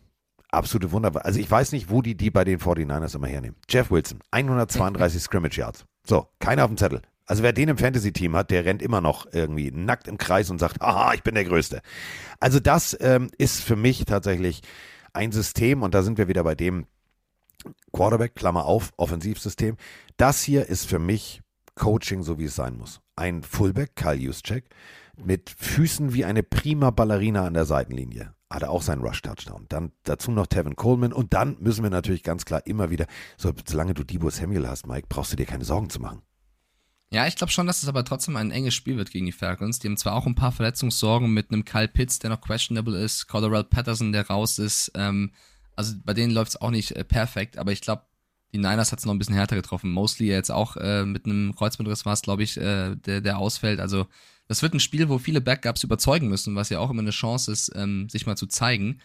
absolute Wunder. Also ich weiß nicht, wo die die bei den 49ers immer hernehmen. Jeff Wilson, 132 Scrimmage Yards. So, keiner auf dem Zettel. Also wer den im Fantasy-Team hat, der rennt immer noch irgendwie nackt im Kreis und sagt, aha, ich bin der Größte. Also das ähm, ist für mich tatsächlich ein System und da sind wir wieder bei dem Quarterback, Klammer auf, Offensivsystem. Das hier ist für mich Coaching, so wie es sein muss. Ein Fullback, Kyle Juszczyk, mit Füßen wie eine prima Ballerina an der Seitenlinie. Hatte auch seinen Rush-Touchdown. Dann dazu noch Tevin Coleman und dann müssen wir natürlich ganz klar immer wieder, so, solange du Debo Samuel hast, Mike, brauchst du dir keine Sorgen zu machen. Ja, ich glaube schon, dass es aber trotzdem ein enges Spiel wird gegen die Falcons. Die haben zwar auch ein paar Verletzungssorgen mit einem Kyle Pitts, der noch questionable ist, Colorado Patterson, der raus ist. Ähm, also bei denen läuft es auch nicht äh, perfekt, aber ich glaube, die Niners hat es noch ein bisschen härter getroffen. Mostly jetzt auch äh, mit einem Kreuzbandriss war es, glaube ich, äh, der, der ausfällt. Also das wird ein Spiel, wo viele Backups überzeugen müssen, was ja auch immer eine Chance ist, ähm, sich mal zu zeigen.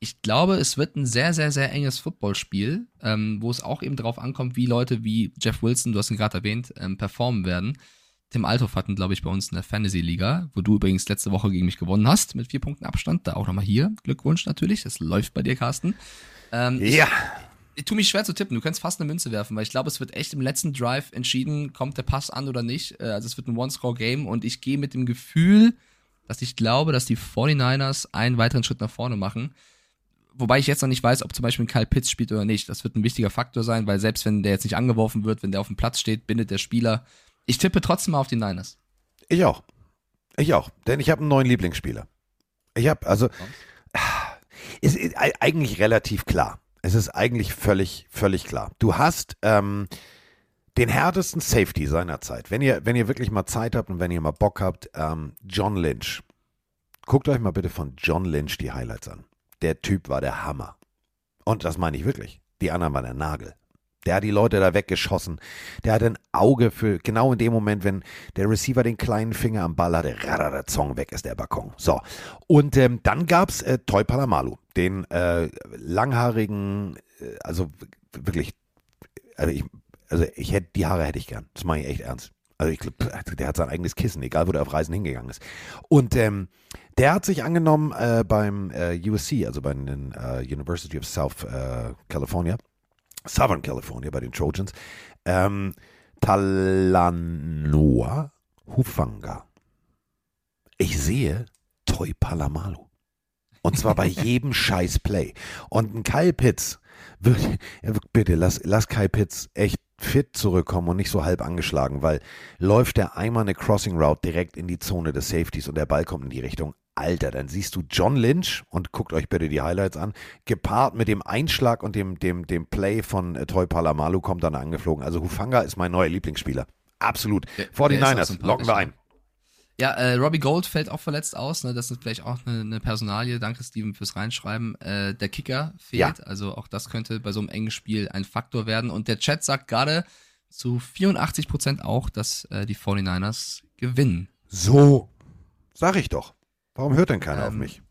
Ich glaube, es wird ein sehr, sehr, sehr enges Footballspiel, ähm, wo es auch eben darauf ankommt, wie Leute wie Jeff Wilson, du hast ihn gerade erwähnt, ähm, performen werden. Tim Althoff hatten, glaube ich, bei uns in der Fantasy-Liga, wo du übrigens letzte Woche gegen mich gewonnen hast, mit vier Punkten Abstand. Da auch nochmal hier. Glückwunsch natürlich. Das läuft bei dir, Carsten. Ähm, Ja. Ich, tue mich schwer zu tippen. Du kannst fast eine Münze werfen, weil ich glaube, es wird echt im letzten Drive entschieden, kommt der Pass an oder nicht. Äh, Also es wird ein One-Score-Game und ich gehe mit dem Gefühl, dass ich glaube, dass die 49ers einen weiteren Schritt nach vorne machen. Wobei ich jetzt noch nicht weiß, ob zum Beispiel ein Kyle Pitts spielt oder nicht. Das wird ein wichtiger Faktor sein, weil selbst wenn der jetzt nicht angeworfen wird, wenn der auf dem Platz steht, bindet der Spieler. Ich tippe trotzdem mal auf die Niners. Ich auch. Ich auch. Denn ich habe einen neuen Lieblingsspieler. Ich habe, also, ist ei- eigentlich relativ klar. Es ist eigentlich völlig, völlig klar. Du hast ähm, den härtesten Safety seiner Zeit. Wenn ihr, wenn ihr wirklich mal Zeit habt und wenn ihr mal Bock habt, ähm, John Lynch. Guckt euch mal bitte von John Lynch die Highlights an. Der Typ war der Hammer. Und das meine ich wirklich. Die anderen waren der Nagel. Der hat die Leute da weggeschossen. Der hat ein Auge für genau in dem Moment, wenn der Receiver den kleinen Finger am Ball hatte, radada, Zong, weg ist der Balkon. So. Und ähm, dann gab's äh, Toy Palamalu, den äh, langhaarigen, äh, also wirklich, also ich, also ich hätte, die Haare hätte ich gern. Das meine ich echt ernst. Also ich glaube, der hat sein eigenes Kissen, egal wo der auf Reisen hingegangen ist. Und ähm, der hat sich angenommen äh, beim äh, USC, also bei den äh, University of South äh, California, Southern California bei den Trojans, ähm, Talanoa Hufanga. Ich sehe Toi Palamalu. Und zwar bei jedem scheiß Play. Und ein Kyle Pitts, wird, bitte lass, lass Kyle Pitts echt fit zurückkommen und nicht so halb angeschlagen, weil läuft der einmal eine Crossing Route direkt in die Zone des Safeties und der Ball kommt in die Richtung. Alter, dann siehst du John Lynch und guckt euch bitte die Highlights an, gepaart mit dem Einschlag und dem, dem, dem Play von äh, Toy Palamalu kommt dann angeflogen. Also Hufanga ist mein neuer Lieblingsspieler. Absolut. Der- der ist auch 49ers, sympathisch, locken wir ein. Ja, äh, Robbie Gold fällt auch verletzt aus. Ne? Das ist vielleicht auch eine, eine Personalie. Danke, Steven, fürs Reinschreiben. Äh, der Kicker fehlt. Ja. Also auch das könnte bei so einem engen Spiel ein Faktor werden. Und der Chat sagt gerade zu 84 Prozent auch, dass äh, die 49ers gewinnen. So, sag ich doch. Warum hört denn keiner auf Ähm, mich?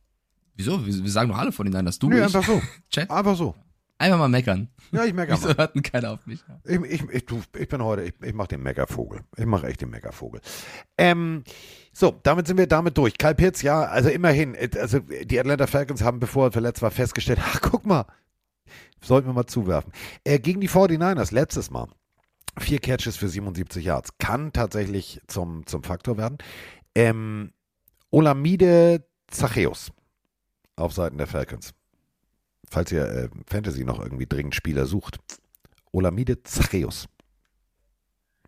Wieso? Wir, wir sagen doch alle 49ers. Du, Nee, ich, einfach so. Chat. Einfach so. Einfach mal meckern. Ja, ich merke Wieso mal. hört denn keiner auf mich? Ich, ich, ich, du, ich bin heute, ich, ich mache den Meckervogel. Ich mache echt den Meckervogel. Ähm, so, damit sind wir damit durch. Kyle Pitts, ja, also immerhin, äh, also die Atlanta Falcons haben, bevor er verletzt war, festgestellt, ach, guck mal, sollten wir mal zuwerfen. Äh, gegen die 49ers letztes Mal. Vier Catches für 77 Yards. Kann tatsächlich zum, zum Faktor werden. Ähm, Olamide Zacheus auf Seiten der Falcons. Falls ihr äh, Fantasy noch irgendwie dringend Spieler sucht. Olamide Zacheus.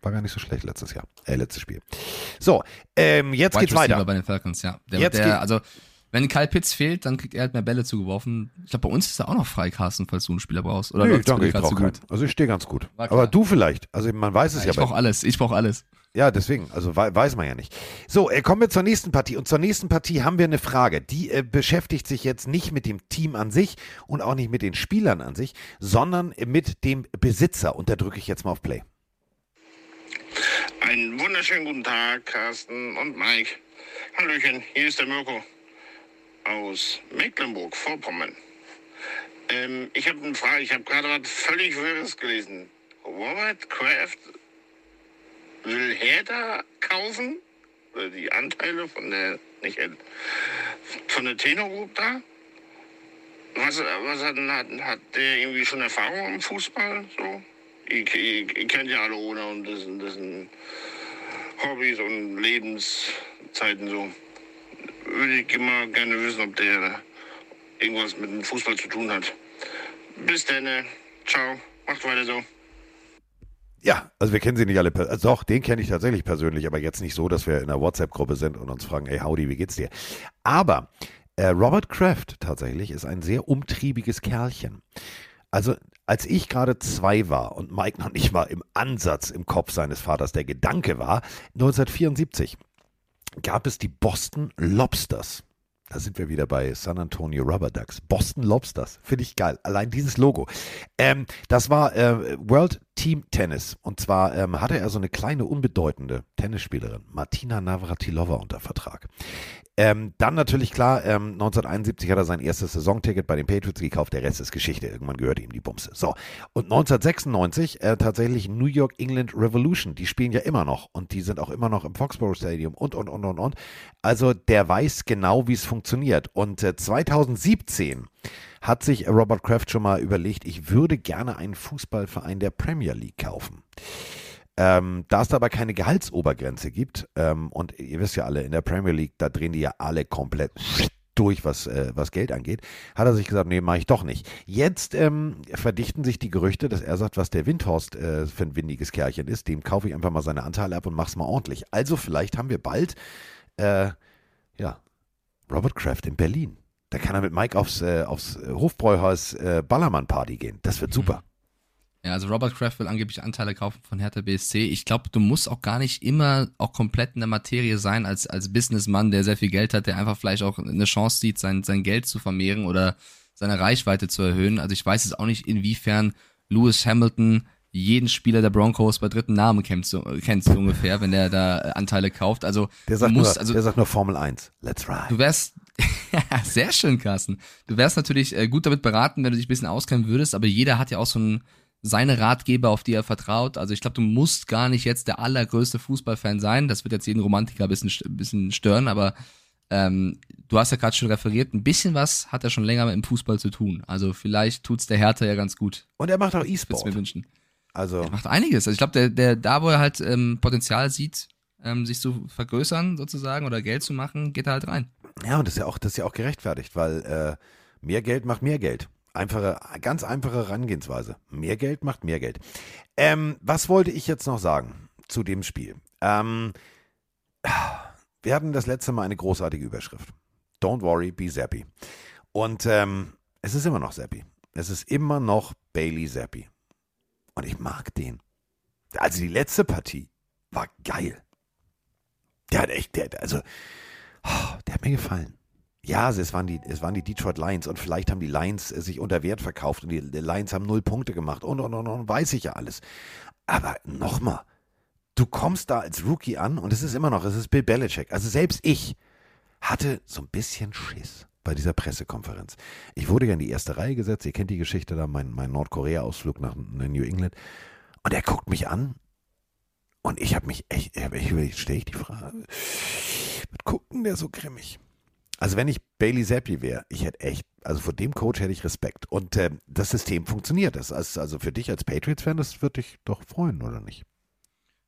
War gar nicht so schlecht letztes Jahr. Äh, letztes Spiel. So, ähm, jetzt Wide geht's Receiver weiter. bei den Falcons, ja. Der, Jetzt der, also, wenn Kyle Pitts fehlt, dann kriegt er halt mehr Bälle zugeworfen. Ich glaube, bei uns ist er auch noch frei, Carsten, falls du einen Spieler brauchst. Oder Nee, danke, ich brauche keinen. Also ich stehe ganz gut. Aber du vielleicht. Also man weiß es Ja, ja, ich brauche alles. Ich brauche alles. Ja, deswegen. Also wei- weiß man ja nicht. So, äh, kommen wir zur nächsten Partie. Und zur nächsten Partie haben wir eine Frage. Die äh, beschäftigt sich jetzt nicht mit dem Team an sich und auch nicht mit den Spielern an sich, sondern mit dem Besitzer. Und da drücke ich jetzt mal auf Play. Einen wunderschönen guten Tag, Carsten und Mike. Hallöchen, hier ist der Mirko aus Mecklenburg-Vorpommern. Ähm, ich habe eine Frage, ich habe gerade was völlig Wirres gelesen. Robert Kraft will Hertha kaufen? Die Anteile von der, nicht, äh, von der Tenor Group da? Was, was hat, hat, hat der irgendwie schon Erfahrung im Fußball? So? Ihr, ihr, ihr kennt ja alle ohne und das, das sind Hobbys und Lebenszeiten so. Würde ich immer gerne wissen, ob der irgendwas mit dem Fußball zu tun hat. Bis dann. äh, Ciao. Macht weiter so. Ja, also wir kennen sie nicht alle. Also doch, den kenne ich tatsächlich persönlich, aber jetzt nicht so, dass wir in einer WhatsApp-Gruppe sind und uns fragen, hey Howdy, wie geht's dir? Aber äh, Robert Kraft tatsächlich ist ein sehr umtriebiges Kerlchen. Also als ich gerade zwei war und Mike noch nicht mal im Ansatz im Kopf seines Vaters der Gedanke war, 1974 gab es die Boston Lobsters. Da sind wir wieder bei San Antonio Rubber Ducks. Boston Lobsters. Finde ich geil. Allein dieses Logo. Ähm, das war äh, World Team Tennis. Und zwar ähm, hatte er so eine kleine, unbedeutende Tennisspielerin, Martina Navratilova, unter Vertrag. Ähm, dann natürlich klar, ähm, 1971 hat er sein erstes Saisonticket bei den Patriots gekauft, der Rest ist Geschichte. Irgendwann gehörte ihm die Bumse. So, und 1996 äh, tatsächlich New York England Revolution, die spielen ja immer noch und die sind auch immer noch im Foxborough Stadium und, und, und, und, und. Also der weiß genau, wie es funktioniert. Und äh, 2017 hat sich Robert Kraft schon mal überlegt, ich würde gerne einen Fußballverein der Premier League kaufen. Ähm, da es aber keine Gehaltsobergrenze gibt, ähm, und ihr wisst ja alle, in der Premier League, da drehen die ja alle komplett durch, was, äh, was Geld angeht, hat er sich gesagt, nee, mache ich doch nicht. Jetzt ähm, verdichten sich die Gerüchte, dass er sagt, was der Windhorst äh, für ein windiges Kerlchen ist, dem kaufe ich einfach mal seine Anteile ab und mach's mal ordentlich. Also vielleicht haben wir bald, äh, ja, Robert Kraft in Berlin. Da kann er mit Mike aufs, äh, aufs Hofbräuhaus äh, Ballermann-Party gehen. Das wird super. Ja, also Robert Kraft will angeblich Anteile kaufen von Hertha BSC. Ich glaube, du musst auch gar nicht immer auch komplett in der Materie sein als, als Businessmann, der sehr viel Geld hat, der einfach vielleicht auch eine Chance sieht, sein, sein Geld zu vermehren oder seine Reichweite zu erhöhen. Also ich weiß jetzt auch nicht, inwiefern Lewis Hamilton jeden Spieler der Broncos bei dritten Namen kennt, so, kennt so ungefähr, wenn der da Anteile kauft. Also Der sagt, du musst, nur, also der sagt nur Formel 1. Let's ride. Du wärst, sehr schön, Carsten. Du wärst natürlich äh, gut damit beraten, wenn du dich ein bisschen auskennen würdest, aber jeder hat ja auch so ein, seine Ratgeber, auf die er vertraut. Also ich glaube, du musst gar nicht jetzt der allergrößte Fußballfan sein. Das wird jetzt jeden Romantiker ein bisschen, ein bisschen stören, aber ähm, du hast ja gerade schon referiert, ein bisschen was hat er schon länger mit dem Fußball zu tun. Also vielleicht tut's der Hertha ja ganz gut. Und er macht auch Würde mir E-Sport. wünschen. Also, Er macht einiges. Also ich glaube, der, der, da wo er halt ähm, Potenzial sieht, ähm, sich zu vergrößern sozusagen oder Geld zu machen, geht er halt rein. ja, und das ist ja auch, das ist ja auch gerechtfertigt, weil äh, mehr Geld macht mehr Geld. Einfache, ganz einfache Herangehensweise. Mehr Geld macht mehr Geld. Ähm, was wollte ich jetzt noch sagen zu dem Spiel? Ähm, wir hatten das letzte Mal eine großartige Überschrift. Don't worry, be Zappy. Und ähm, es ist immer noch Zappy. Es ist immer noch Bailey Zappi. Und ich mag den. Also die letzte Partie war geil. Der hat echt, der, also, oh, der hat mir gefallen. Ja, also es waren, die, es waren die Detroit Lions und vielleicht haben die Lions äh, sich unter Wert verkauft und die, Lions haben null Punkte gemacht und, und, und, und, weiß ich ja alles. Aber nochmal, du kommst da als Rookie an und es ist immer noch, es ist Bill Belichick. Also selbst ich hatte so ein bisschen Schiss bei dieser Pressekonferenz. Ich wurde ja in die erste Reihe gesetzt, ihr kennt die Geschichte da, mein, mein Nordkorea-Ausflug nach New England. Und er guckt mich an und ich habe mich echt, ich, stelle ich die Frage, was guckt denn der so grimmig? Also wenn ich Bailey Zappi wäre, ich hätte echt, also vor dem Coach hätte ich Respekt. Und äh, das System funktioniert. Das ist also für dich als Patriots-Fan, das würde dich doch freuen, oder nicht?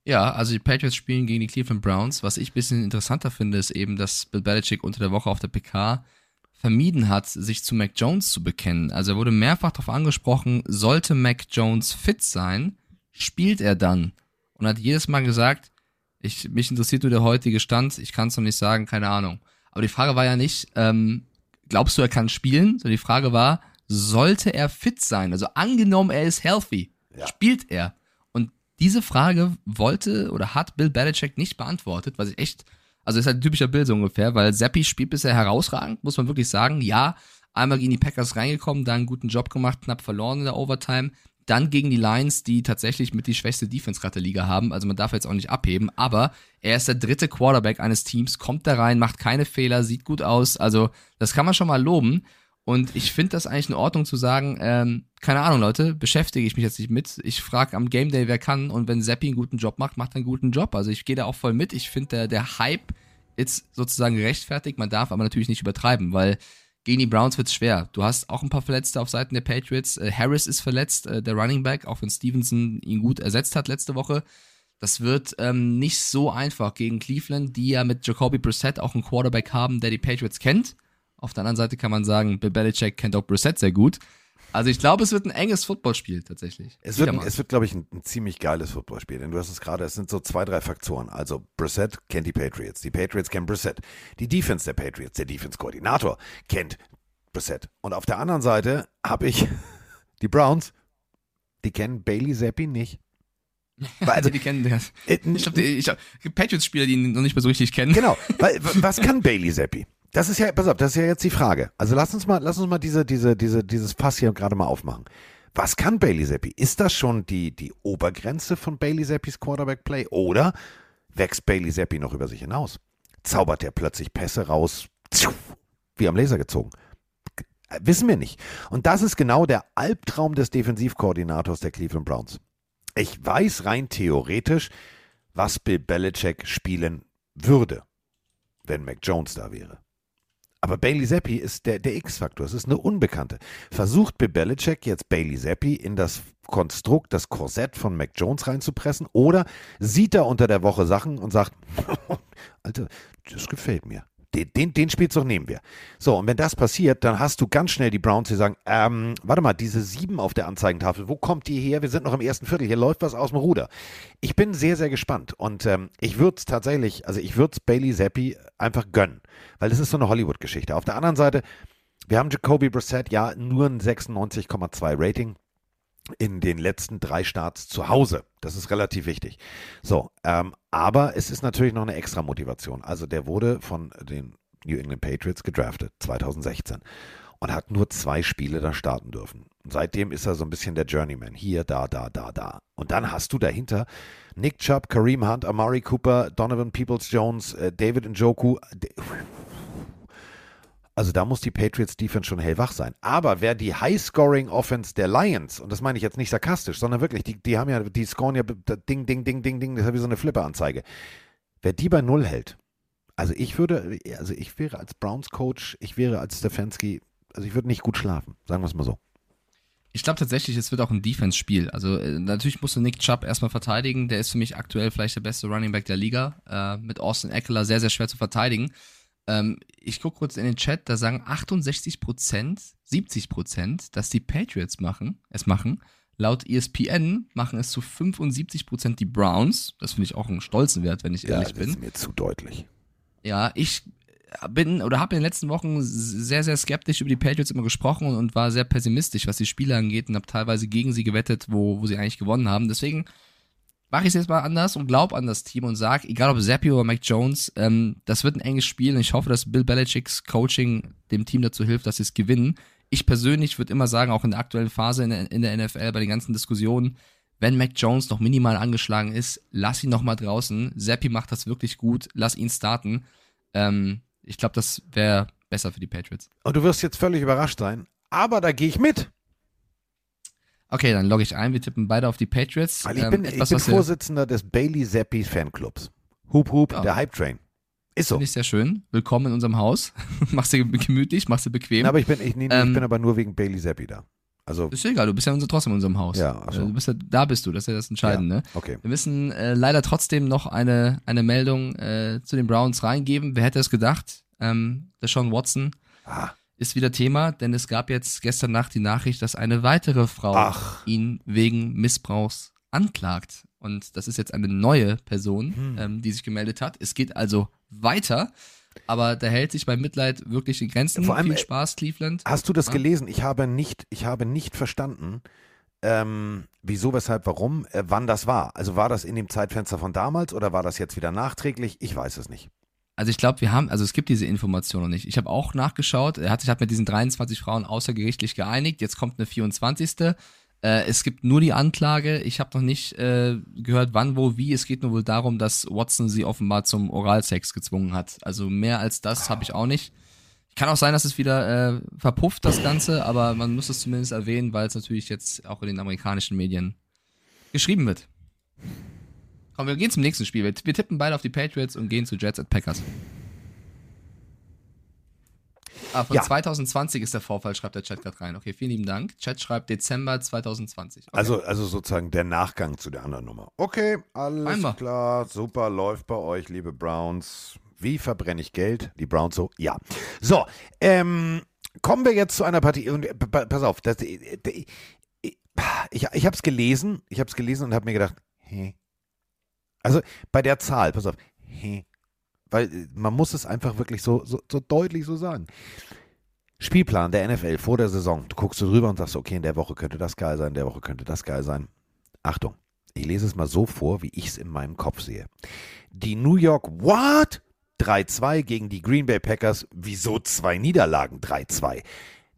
Ja, also die Patriots spielen gegen die Cleveland Browns. Was ich ein bisschen interessanter finde, ist eben, dass Bill Belichick unter der Woche auf der PK vermieden hat, sich zu Mac Jones zu bekennen. Also er wurde mehrfach darauf angesprochen, sollte Mac Jones fit sein, spielt er dann. Und hat jedes Mal gesagt, ich, mich interessiert nur der heutige Stand, ich kann es noch nicht sagen, keine Ahnung. Aber die Frage war ja nicht, ähm, glaubst du, er kann spielen? Sondern die Frage war, sollte er fit sein? Also angenommen, er ist healthy, Ja. spielt er? Und diese Frage wollte oder hat Bill Belichick nicht beantwortet, was ich echt, also ist halt ein typischer Bill so ungefähr, weil Zappi spielt bisher herausragend, muss man wirklich sagen. Ja, einmal gegen die Packers reingekommen, da einen guten Job gemacht, knapp verloren in der Overtime. Dann gegen die Lions, die tatsächlich mit die schwächste Defense gerade der Liga haben. Also man darf jetzt auch nicht abheben. Aber er ist der dritte Quarterback eines Teams, kommt da rein, macht keine Fehler, sieht gut aus. Also das kann man schon mal loben. Und ich finde das eigentlich in Ordnung zu sagen, ähm, keine Ahnung, Leute, beschäftige ich mich jetzt nicht mit. Ich frage am Game Day, wer kann. Und wenn Zappi einen guten Job macht, macht er einen guten Job. Also ich gehe da auch voll mit. Ich finde, der, der Hype ist sozusagen gerechtfertigt. Man darf aber natürlich nicht übertreiben, weil gegen die Browns wird's schwer. Du hast auch ein paar Verletzte auf Seiten der Patriots. Äh, Harris ist verletzt, äh, der Running Back, auch wenn Stevenson ihn gut ersetzt hat letzte Woche. Das wird ähm, nicht so einfach gegen Cleveland, die ja mit Jacoby Brissett auch einen Quarterback haben, der die Patriots kennt. Auf der anderen Seite kann man sagen, Bill Belichick kennt auch Brissett sehr gut. Also ich glaube, es wird ein enges Footballspiel tatsächlich. Es wird, ein- es wird, glaube ich, ein, ein ziemlich geiles Footballspiel. Denn du hast es gerade, es sind so zwei, drei Faktoren. Also Brissett kennt die Patriots, die Patriots kennen Brissett. Die Defense der Patriots, der Defense-Koordinator kennt Brissett. Und auf der anderen Seite habe ich die Browns, die kennen Bailey Zappi nicht. Also die kennen das. äh, Ich glaube, Patriots-Spieler, die ihn noch nicht mehr so richtig kennen. Genau, was kann Bailey Zappi? Das ist ja, pass auf, das ist ja jetzt die Frage. Also lass uns mal, lass uns mal diese, diese, diese, dieses Fass hier gerade mal aufmachen. Was kann Bailey Zappi? Ist das schon die, die Obergrenze von Bailey Zappis Quarterback Play oder wächst Bailey Zappi noch über sich hinaus? zaubert er plötzlich Pässe raus, wie am Laser gezogen. Äh, Wissen wir nicht. Und das ist genau der Albtraum des Defensivkoordinators der Cleveland Browns. Ich weiß rein theoretisch, was Bill Belichick spielen würde, wenn Mac Jones da wäre. Aber Bailey Zappi ist der, der X-Faktor. Es ist eine Unbekannte. Versucht Bill jetzt Bailey Zappi in das Konstrukt, das Korsett von Mac Jones reinzupressen? Oder sieht er unter der Woche Sachen und sagt, Alter, das gefällt mir. Den, den, Spielzug nehmen wir. So, und wenn das passiert, dann hast du ganz schnell die Browns, die sagen, ähm, warte mal, diese sieben auf der Anzeigentafel, wo kommt die her? Wir sind noch im ersten Viertel, hier läuft was aus dem Ruder. Ich bin sehr, sehr gespannt und ähm, ich würde es tatsächlich, also ich würde es Bailey Zappi einfach gönnen, weil das ist so eine Hollywood-Geschichte. Auf der anderen Seite, wir haben Jacoby Brissett, ja, nur ein 96,2 Rating in den letzten drei Starts zu Hause. Das ist relativ wichtig. So, ähm, aber es ist natürlich noch eine extra Motivation. Also der wurde von den New England Patriots gedraftet 2016 und hat nur zwei Spiele da starten dürfen. Und seitdem ist er so ein bisschen der Journeyman. Hier, da, da, da, da. Und dann hast du dahinter Nick Chubb, Kareem Hunt, Amari Cooper, Donovan Peoples-Jones, äh, David Njoku. Also da muss die Patriots Defense schon hellwach sein. Aber wer die High-Scoring Offense der Lions, und das meine ich jetzt nicht sarkastisch, sondern wirklich, die, die haben ja, die scoren ja Ding, Ding, Ding, Ding, Ding, das ist ja wie so eine Flipper-Anzeige. Wer die bei Null hält, also ich würde, also ich wäre als Browns-Coach, ich wäre als Stefanski, also ich würde nicht gut schlafen, sagen wir es mal so. Ich glaube tatsächlich, es wird auch ein Defense-Spiel. Also äh, natürlich musst du Nick Chubb erstmal verteidigen. Der ist für mich aktuell vielleicht der beste Running Back der Liga. Äh, mit Austin Eckler sehr, sehr schwer zu verteidigen. Ähm, ich gucke kurz in den Chat, da sagen 68% 70% dass die Patriots machen, es machen. Laut ESPN machen es zu 75% die Browns. Das finde ich auch einen stolzen Wert, wenn ich Ja, ehrlich das bin. ist mir zu deutlich. Ja, ich bin oder habe in den letzten Wochen sehr, sehr skeptisch über die Patriots immer gesprochen und war sehr pessimistisch, was die Spiele angeht und habe teilweise gegen sie gewettet, wo, wo sie eigentlich gewonnen haben. Deswegen mache ich es jetzt mal anders und glaube an das Team und sage, egal ob Zappi oder Mike Jones, ähm, das wird ein enges Spiel und ich hoffe, dass Bill Belichicks Coaching dem Team dazu hilft, dass sie es gewinnen. Ich persönlich würde immer sagen, auch in der aktuellen Phase in der, in der NFL, bei den ganzen Diskussionen, wenn Mac Jones noch minimal angeschlagen ist, lass ihn noch mal draußen. Zappi macht das wirklich gut, lass ihn starten. Ähm, ich glaube, das wäre besser für die Patriots. Und du wirst jetzt völlig überrascht sein, aber da gehe ich mit. Okay, dann logge ich ein. Wir tippen beide auf die Patriots. Weil ich Ähm, bin, ich etwas, bin was wir- Vorsitzender des Bailey Zappi Fanclubs. Hup, hup, Ja. der Hype Train. Ist so. Finde ich sehr schön. Willkommen in unserem Haus. machst du gemütlich, machst du bequem. Aber ich bin, ich, nee, Ähm, ich bin aber nur wegen Bailey Zappi da. Also, ist ja egal, du bist ja unser, trotzdem in unserem Haus. Ja, ach so. Du bist ja, da bist du, das ist ja das Entscheidende. ne? okay. Wir müssen äh, leider trotzdem noch eine, eine Meldung äh, zu den Browns reingeben. Wer hätte es gedacht? Ähm, Deshaun Watson Ah, ist wieder Thema, denn es gab jetzt gestern Nacht die Nachricht, dass eine weitere Frau Ach. ihn wegen Missbrauchs anklagt. Und das ist jetzt eine neue Person, Hm. ähm, die sich gemeldet hat. Es geht also weiter, aber da hält sich bei Mitleid wirklich in Grenzen. Vor allem, Viel äh, Spaß, Cleveland. Hast du das Ja. gelesen? Ich habe nicht, ich habe nicht verstanden, ähm, wieso, weshalb, warum, äh, wann das war. Also war das in dem Zeitfenster von damals oder war das jetzt wieder nachträglich? Ich weiß es nicht. Also ich glaube, wir haben, also es gibt diese Information noch nicht. Ich habe auch nachgeschaut, er hat sich halt mit diesen 23 Frauen außergerichtlich geeinigt. Jetzt kommt eine 24. Äh, es gibt nur die Anklage. Ich habe noch nicht äh, gehört, wann, wo, wie. Es geht nur wohl darum, dass Watson sie offenbar zum Oralsex gezwungen hat. Also mehr als das habe ich auch nicht. Kann auch sein, dass es wieder äh, verpufft, das Ganze, aber man muss es zumindest erwähnen, weil es natürlich jetzt auch in den amerikanischen Medien geschrieben wird. Komm, wir gehen zum nächsten Spiel. Wir, wir tippen beide auf die Patriots und gehen zu Jets at Packers. Ah, von Ja. 2020 ist der Vorfall, schreibt der Chat gerade rein. Okay, vielen lieben Dank. Chat schreibt Dezember 2020. Okay. Also, also sozusagen der Nachgang zu der anderen Nummer. Okay, alles Einmal. klar, super, läuft bei euch, liebe Browns. Wie verbrenne ich Geld? Die Browns so, ja. So, ähm, kommen wir jetzt zu einer Partie. Und äh, pa- pass auf, das, äh, äh, ich, ich habe es gelesen, ich habe es gelesen und habe mir gedacht, hä? Also bei der Zahl, pass auf, hä? Weil äh, man muss es einfach wirklich so, so, so deutlich so sagen. Spielplan der NFL vor der Saison. Du guckst so drüber und sagst, okay, in der Woche könnte das geil sein, in der Woche könnte das geil sein. Achtung, ich lese es mal so vor, wie ich es in meinem Kopf sehe. Die New York What? 3-2 gegen die Green Bay Packers. Wieso zwei Niederlagen 3-2?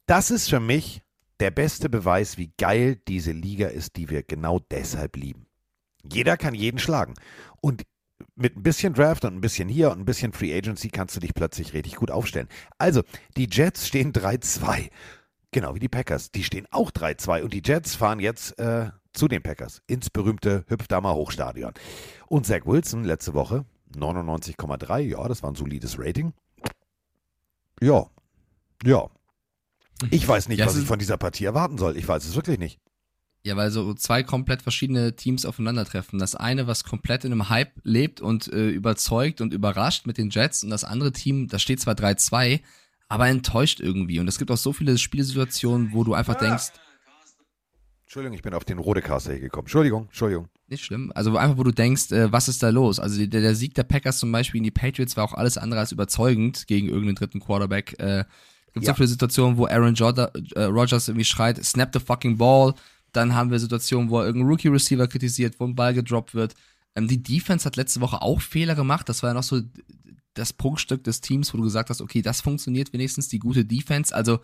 Das ist für mich der beste Beweis, wie geil diese Liga ist, die wir genau deshalb lieben. Jeder kann jeden schlagen. Und mit ein bisschen Draft und ein bisschen hier und ein bisschen Free Agency kannst du dich plötzlich richtig gut aufstellen. Also, die Jets stehen 3-2. Genau wie die Packers. Die stehen auch 3-2 und die Jets fahren jetzt äh, zu den Packers ins berühmte Hüpfdamer Hochstadion. Und Zach Wilson letzte Woche 99,3, ja, das war ein solides Rating. Ja, ja. Ich weiß nicht, Ja, was ich von dieser Partie erwarten soll. Ich weiß es wirklich nicht. Ja, weil so zwei komplett verschiedene Teams aufeinandertreffen. Das eine, was komplett in einem Hype lebt und äh, überzeugt und überrascht mit den Jets und das andere Team, das steht zwar 3-2, aber enttäuscht irgendwie. Und es gibt auch so viele Spielsituationen, wo du einfach denkst, Entschuldigung, ich bin auf den Rodecaster hier gekommen. Entschuldigung, Entschuldigung. nicht schlimm, also einfach, wo du denkst, äh, was ist da los? Also der, der Sieg der Packers zum Beispiel in die Patriots war auch alles andere als überzeugend gegen irgendeinen dritten Quarterback. Äh, gibt Ja. so viele Situationen, wo Aaron Jorda, äh, Rodgers irgendwie schreit, snap the fucking ball. Dann haben wir Situationen, wo irgendein Rookie-Receiver kritisiert, wo ein Ball gedroppt wird. Ähm, die Defense hat letzte Woche auch Fehler gemacht. Das war ja noch so das Prunkstück des Teams, wo du gesagt hast, okay, das funktioniert wenigstens, die gute Defense. Also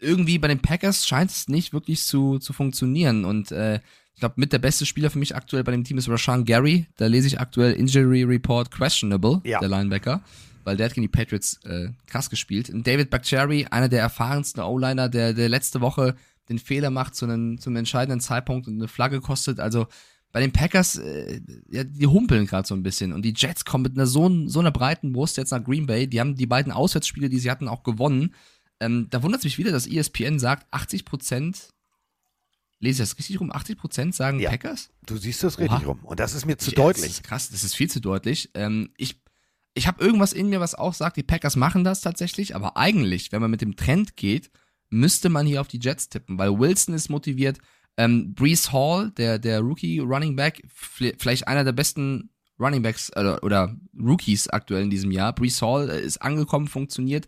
irgendwie bei den Packers scheint es nicht wirklich zu, zu funktionieren. Und äh, ich glaube, mit der beste Spieler für mich aktuell bei dem Team ist Rashawn Gary. Da lese ich aktuell Injury Report questionable, Ja. der Linebacker, weil der hat gegen die Patriots äh, krass gespielt. Und David Bakhtiari, einer der erfahrensten O-Liner, der, der letzte Woche den Fehler macht zu einem, zum entscheidenden Zeitpunkt und eine Flagge kostet. Also bei den Packers, äh, ja, die humpeln gerade so ein bisschen. Und die Jets kommen mit einer so, so einer breiten Brust jetzt nach Green Bay. Die haben die beiden Auswärtsspiele, die sie hatten, auch gewonnen. Ähm, da wundert es mich wieder, dass ESPN sagt, 80 Prozent, lese ich das richtig rum, 80 Prozent sagen Ja. Packers? Du siehst das Oha. richtig rum. Und das ist mir zu Ich- Das deutlich. ist krass, das ist viel zu deutlich. Ähm, ich ich habe irgendwas in mir, was auch sagt, die Packers machen das tatsächlich, aber eigentlich, wenn man mit dem Trend geht, müsste man hier auf die Jets tippen, weil Wilson ist motiviert. Ähm, Brees Hall, der, der Rookie Running Back, vielleicht einer der besten Running Backs oder, oder Rookies aktuell in diesem Jahr. Brees Hall äh, ist angekommen, funktioniert.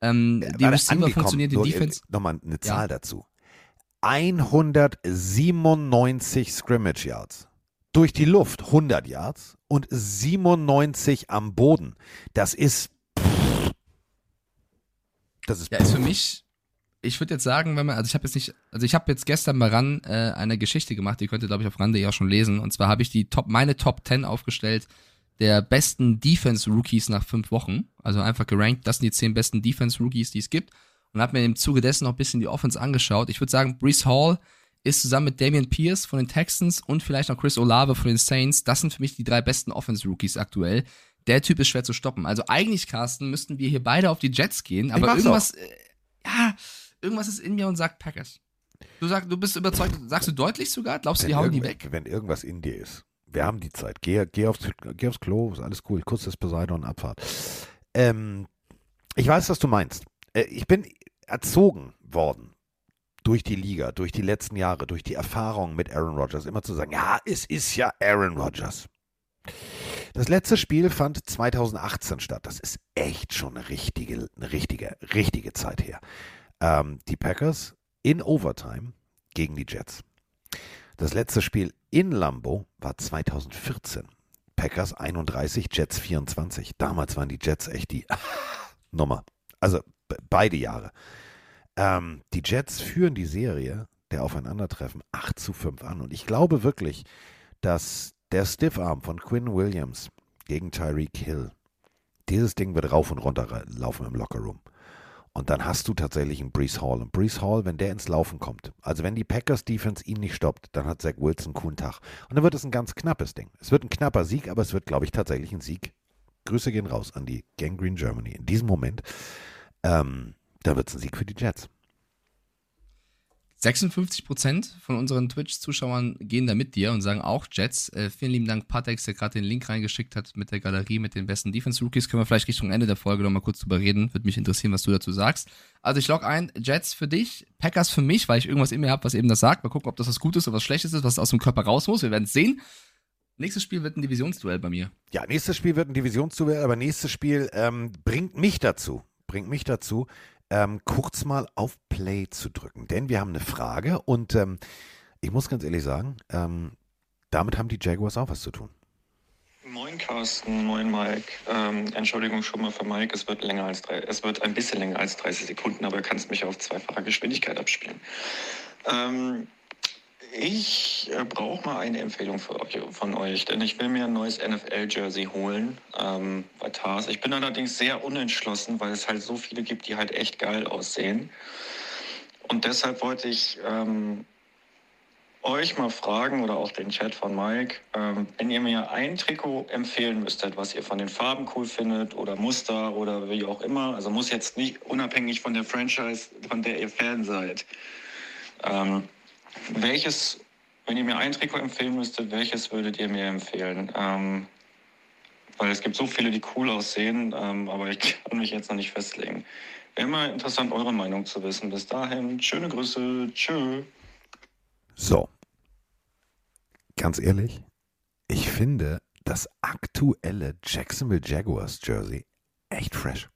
Ähm, die Warte, Receiver funktioniert, die Nur, äh, Defense. Nochmal eine Zahl dazu. 197 Scrimmage Yards. Durch die Luft 100 Yards und 97 am Boden. Das ist. Das ist. Ja, ist für mich, ich würde jetzt sagen, wenn man, also ich habe jetzt nicht, also ich habe jetzt gestern mal ran äh, eine Geschichte gemacht, die könnt ihr, glaube ich, auf Rande ja schon lesen. Und zwar habe ich die Top, meine Top 10 aufgestellt der besten Defense-Rookies nach fünf Wochen. Also einfach gerankt, das sind die zehn besten Defense-Rookies, die es gibt. Und habe mir im Zuge dessen noch ein bisschen die Offense angeschaut. Ich würde sagen, Brees Hall ist zusammen mit Damian Pierce von den Texans und vielleicht noch Chris Olave von den Saints, das sind für mich die drei besten Offense-Rookies aktuell. Der Typ ist schwer zu stoppen. Also eigentlich, Carsten, müssten wir hier beide auf die Jets gehen, aber irgendwas, äh, ja, irgendwas ist in mir und sagt Packers. Du sagst, du bist überzeugt, sagst du deutlich sogar? Glaubst du, die hauen die weg? wenn irgendwas in dir ist. Wir haben die Zeit. Geh, geh, aufs, geh aufs Klo, ist alles cool. Kurz das Poseidon, Abfahrt. Ähm, ich weiß, was du meinst. Äh, ich bin erzogen worden durch die Liga, durch die letzten Jahre, durch die Erfahrung mit Aaron Rodgers, immer zu sagen, ja, es ist ja Aaron Rodgers. Das letzte Spiel fand 2018 statt. Das ist echt schon eine richtige, eine richtige, richtige Zeit her. Ähm, die Packers in Overtime gegen die Jets. Das letzte Spiel in Lambeau war 2014. Packers 31, Jets 24. Damals waren die Jets echt die Nummer. Also be- beide Jahre. Ähm, die Jets führen die Serie der Aufeinandertreffen 8 zu 5 an. Und ich glaube wirklich, dass der Stiffarm von Quinn Williams gegen Tyreek Hill, dieses Ding wird rauf und runter laufen im Lockerroom. Und dann hast du tatsächlich einen Brees Hall. Und Brees Hall, wenn der ins Laufen kommt, also wenn die Packers Defense ihn nicht stoppt, dann hat Zach Wilson einen coolen Tag. Und dann wird es ein ganz knappes Ding. Es wird ein knapper Sieg, aber es wird, glaube ich, tatsächlich ein Sieg. Grüße gehen raus an die Gangrene Germany. In diesem Moment, ähm, da wird es ein Sieg für die Jets. 56% von unseren Twitch-Zuschauern gehen da mit dir und sagen auch Jets. Äh, vielen lieben Dank, Patex, der gerade den Link reingeschickt hat mit der Galerie mit den besten Defense-Rookies. Können wir vielleicht Richtung Ende der Folge noch mal kurz drüber reden. Würde mich interessieren, was du dazu sagst. Also ich log ein, Jets für dich, Packers für mich, weil ich irgendwas in mir habe, was eben das sagt. Mal gucken, ob das was Gutes oder was Schlechtes ist, was aus dem Körper raus muss. Wir werden es sehen. Nächstes Spiel wird ein Divisionsduell bei mir. Ja, nächstes Spiel wird ein Divisionsduell, aber nächstes Spiel ähm, bringt mich dazu, bringt mich dazu, ähm, kurz mal auf Play zu drücken. Denn wir haben eine Frage und ähm, ich muss ganz ehrlich sagen, ähm, damit haben die Jaguars auch was zu tun. Moin Carsten, moin Mike. Ähm, Entschuldigung schon mal für Mike, es wird länger als drei, es wird ein bisschen länger als 30 Sekunden, aber du kannst mich auf zweifacher Geschwindigkeit abspielen. Ähm, ich äh, brauche mal eine Empfehlung euch, von euch, denn ich will mir ein neues NFL-Jersey holen ähm, bei Tars. Ich bin allerdings sehr unentschlossen, weil es halt so viele gibt, die halt echt geil aussehen. Und deshalb wollte ich ähm, euch mal fragen oder auch den Chat von Mike, ähm, wenn ihr mir ein Trikot empfehlen müsstet, was ihr von den Farben cool findet oder Muster oder wie auch immer, also muss jetzt nicht unabhängig von der Franchise, von der ihr Fan seid. Ähm, welches, wenn ihr mir ein Trikot empfehlen müsstet, welches würdet ihr mir empfehlen? Ähm, weil es gibt so viele, die cool aussehen, ähm, aber ich kann mich jetzt noch nicht festlegen. Wäre mal interessant, eure Meinung zu wissen. Bis dahin, schöne Grüße, tschö. So. Ganz ehrlich, ich finde das aktuelle Jacksonville Jaguars Jersey echt fresh.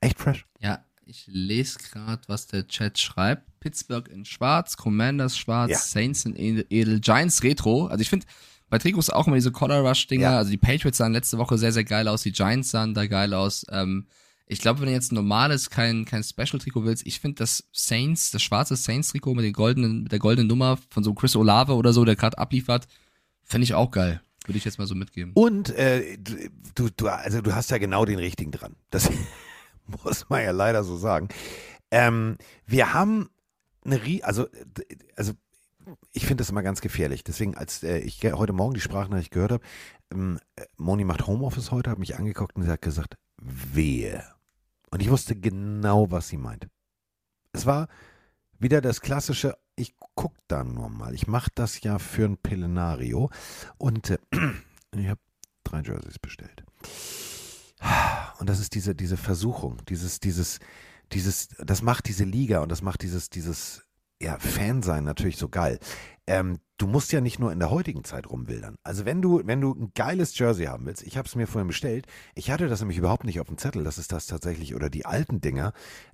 Echt fresh. Ja, ich lese gerade, was der Chat schreibt. Pittsburgh in schwarz, Commanders schwarz, Ja. Saints in edel, Giants retro. Also ich finde bei Trikots auch immer diese Color Rush Dinger. Ja. Also die Patriots sahen letzte Woche sehr, sehr geil aus. Die Giants sahen da geil aus. Ähm, ich glaube, wenn du jetzt ein normales, kein, kein Special-Trikot willst, ich finde das Saints, das schwarze Saints-Trikot mit, den goldenen, mit der goldenen Nummer von so Chris Olave oder so, der gerade abliefert, finde ich auch geil. Würde ich jetzt mal so mitgeben. Und äh, du, du, also du hast ja genau den richtigen dran. Das muss man ja leider so sagen. Ähm, wir haben eine Rie also, also ich finde das immer ganz gefährlich. Deswegen, als äh, ich heute Morgen die Sprachnachricht gehört habe, ähm, äh, Moni macht Homeoffice heute, hat mich angeguckt und sie hat gesagt, wehe. Und ich wusste genau, was sie meint. Es war wieder das klassische, ich guck da nur mal. Ich mache das ja für ein Pillenario. Und äh, ich habe drei Jerseys bestellt. Und das ist diese, diese Versuchung, dieses, dieses, dieses, das macht diese Liga und das macht dieses, dieses, ja, Fansein natürlich so geil. Ähm, du musst ja nicht nur in der heutigen Zeit rumwildern. Also wenn du, wenn du ein geiles Jersey haben willst, ich habe es mir vorhin bestellt, ich hatte das nämlich überhaupt nicht auf dem Zettel, dass es das tatsächlich oder die alten Dinger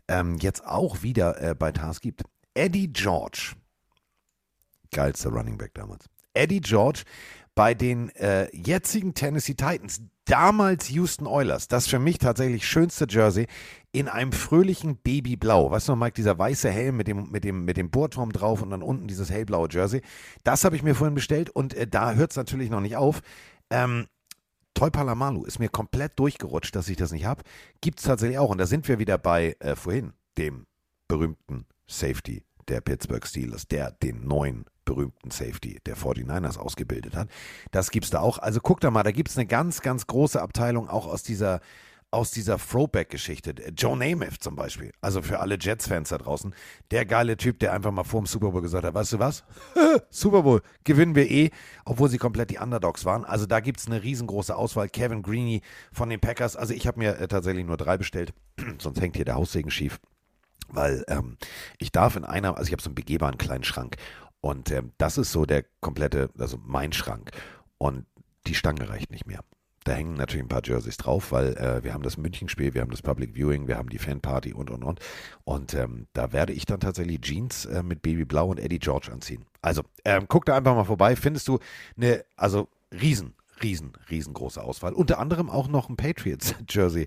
ähm, jetzt auch wieder äh, bei Tars gibt. Eddie George, geilster Running Back damals. Eddie George bei den äh, jetzigen Tennessee Titans, damals Houston Oilers, das für mich tatsächlich schönste Jersey in einem fröhlichen Babyblau. Weißt du noch, Mike, dieser weiße Helm mit dem, mit dem, mit dem Bohrturm drauf und dann unten dieses hellblaue Jersey. Das habe ich mir vorhin bestellt und äh, da hört es natürlich noch nicht auf. Ähm, Toy Palamalu ist mir komplett durchgerutscht, dass ich das nicht habe. Gibt es tatsächlich auch. Und da sind wir wieder bei äh, vorhin, dem berühmten Safety der Pittsburgh Steelers, der den neuen berühmten Safety der 49ers ausgebildet hat. Das gibt's da auch. Also guck da mal, da gibt's eine ganz, ganz große Abteilung auch aus dieser aus dieser Throwback-Geschichte. Joe Namath zum Beispiel, also für alle Jets-Fans da draußen, der geile Typ, der einfach mal vor dem Super Bowl gesagt hat, weißt du was? Super Bowl gewinnen wir eh, obwohl sie komplett die Underdogs waren. Also da gibt es eine riesengroße Auswahl. Kevin Greeny von den Packers, also ich habe mir äh, tatsächlich nur drei bestellt, sonst hängt hier der Haussegen schief. Weil ähm, ich darf in einer, also ich habe so einen begehbaren kleinen Schrank und ähm, das ist so der komplette, also mein Schrank. Und die Stange reicht nicht mehr. Da hängen natürlich ein paar Jerseys drauf, weil äh, wir haben das Münchenspiel, wir haben das Public Viewing, wir haben die Fanparty und und und. Und ähm, da werde ich dann tatsächlich Jeans äh, mit Babyblau und Eddie George anziehen. Also ähm, guck da einfach mal vorbei, findest du eine, also riesen, riesen, riesengroße Auswahl. Unter anderem auch noch ein Patriots-Jersey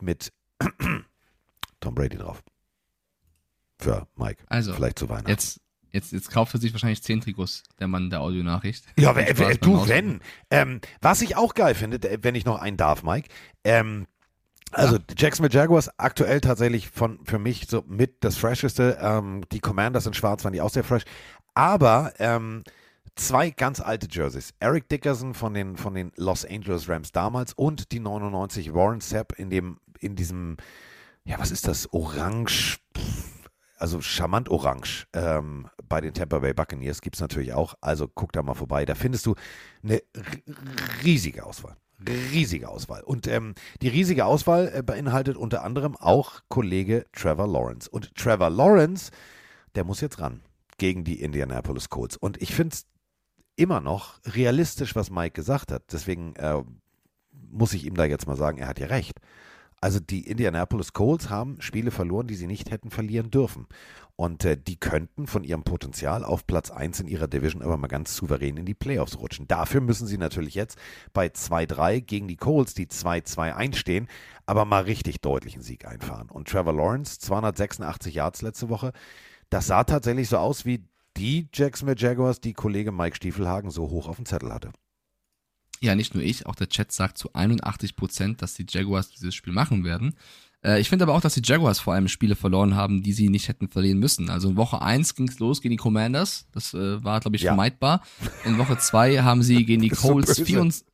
mit Tom Brady drauf. Für Mike. Also, Vielleicht zu Weihnachten. Jetzt, jetzt, jetzt kauft er sich wahrscheinlich zehn Trikots, der Mann der Audionachricht. Ja, wer, beim du, wenn. Ähm, was ich auch geil finde, wenn ich noch einen darf, Mike. Ähm, also Jacksonville Jaguars aktuell tatsächlich von für mich so mit das fresheste. Ähm, die Commanders in Schwarz waren die auch sehr fresh. Aber ähm, zwei ganz alte Jerseys. Eric Dickerson von den, von den Los Angeles Rams damals und die 99 Warren Sapp in dem, in diesem, ja, was ist das? Orange, pff, also charmant orange. Ähm, bei den Tampa Bay Buccaneers gibt es natürlich auch. Also guck da mal vorbei. Da findest du eine riesige Auswahl. Riesige Auswahl. Und ähm, die riesige Auswahl äh, beinhaltet unter anderem auch Kollege Trevor Lawrence. Und Trevor Lawrence, der muss jetzt ran gegen die Indianapolis Colts. Und ich finde es immer noch realistisch, was Mike gesagt hat. Deswegen äh, muss ich ihm da jetzt mal sagen, er hat ja recht. Also die Indianapolis Colts haben Spiele verloren, die sie nicht hätten verlieren dürfen. Und äh, die könnten von ihrem Potenzial auf Platz 1 in ihrer Division aber mal ganz souverän in die Playoffs rutschen. Dafür müssen sie natürlich jetzt bei 2-3 gegen die Colts, die 2-2 einstehen, aber mal richtig deutlichen Sieg einfahren. Und Trevor Lawrence, 286 Yards letzte Woche, das sah tatsächlich so aus wie die Jacksonville Jaguars, die Kollege Mike Stiefelhagen so hoch auf dem Zettel hatte. Ja, nicht nur ich, auch der Chat sagt zu 81 Prozent, dass die Jaguars dieses Spiel machen werden. Äh, ich finde aber auch, dass die Jaguars vor allem Spiele verloren haben, die sie nicht hätten verlieren müssen. Also in Woche 1 ging es los gegen die Commanders. Das äh, war, glaube ich, Ja. vermeidbar. In Woche 2 haben sie gegen die so Colts böse. 24.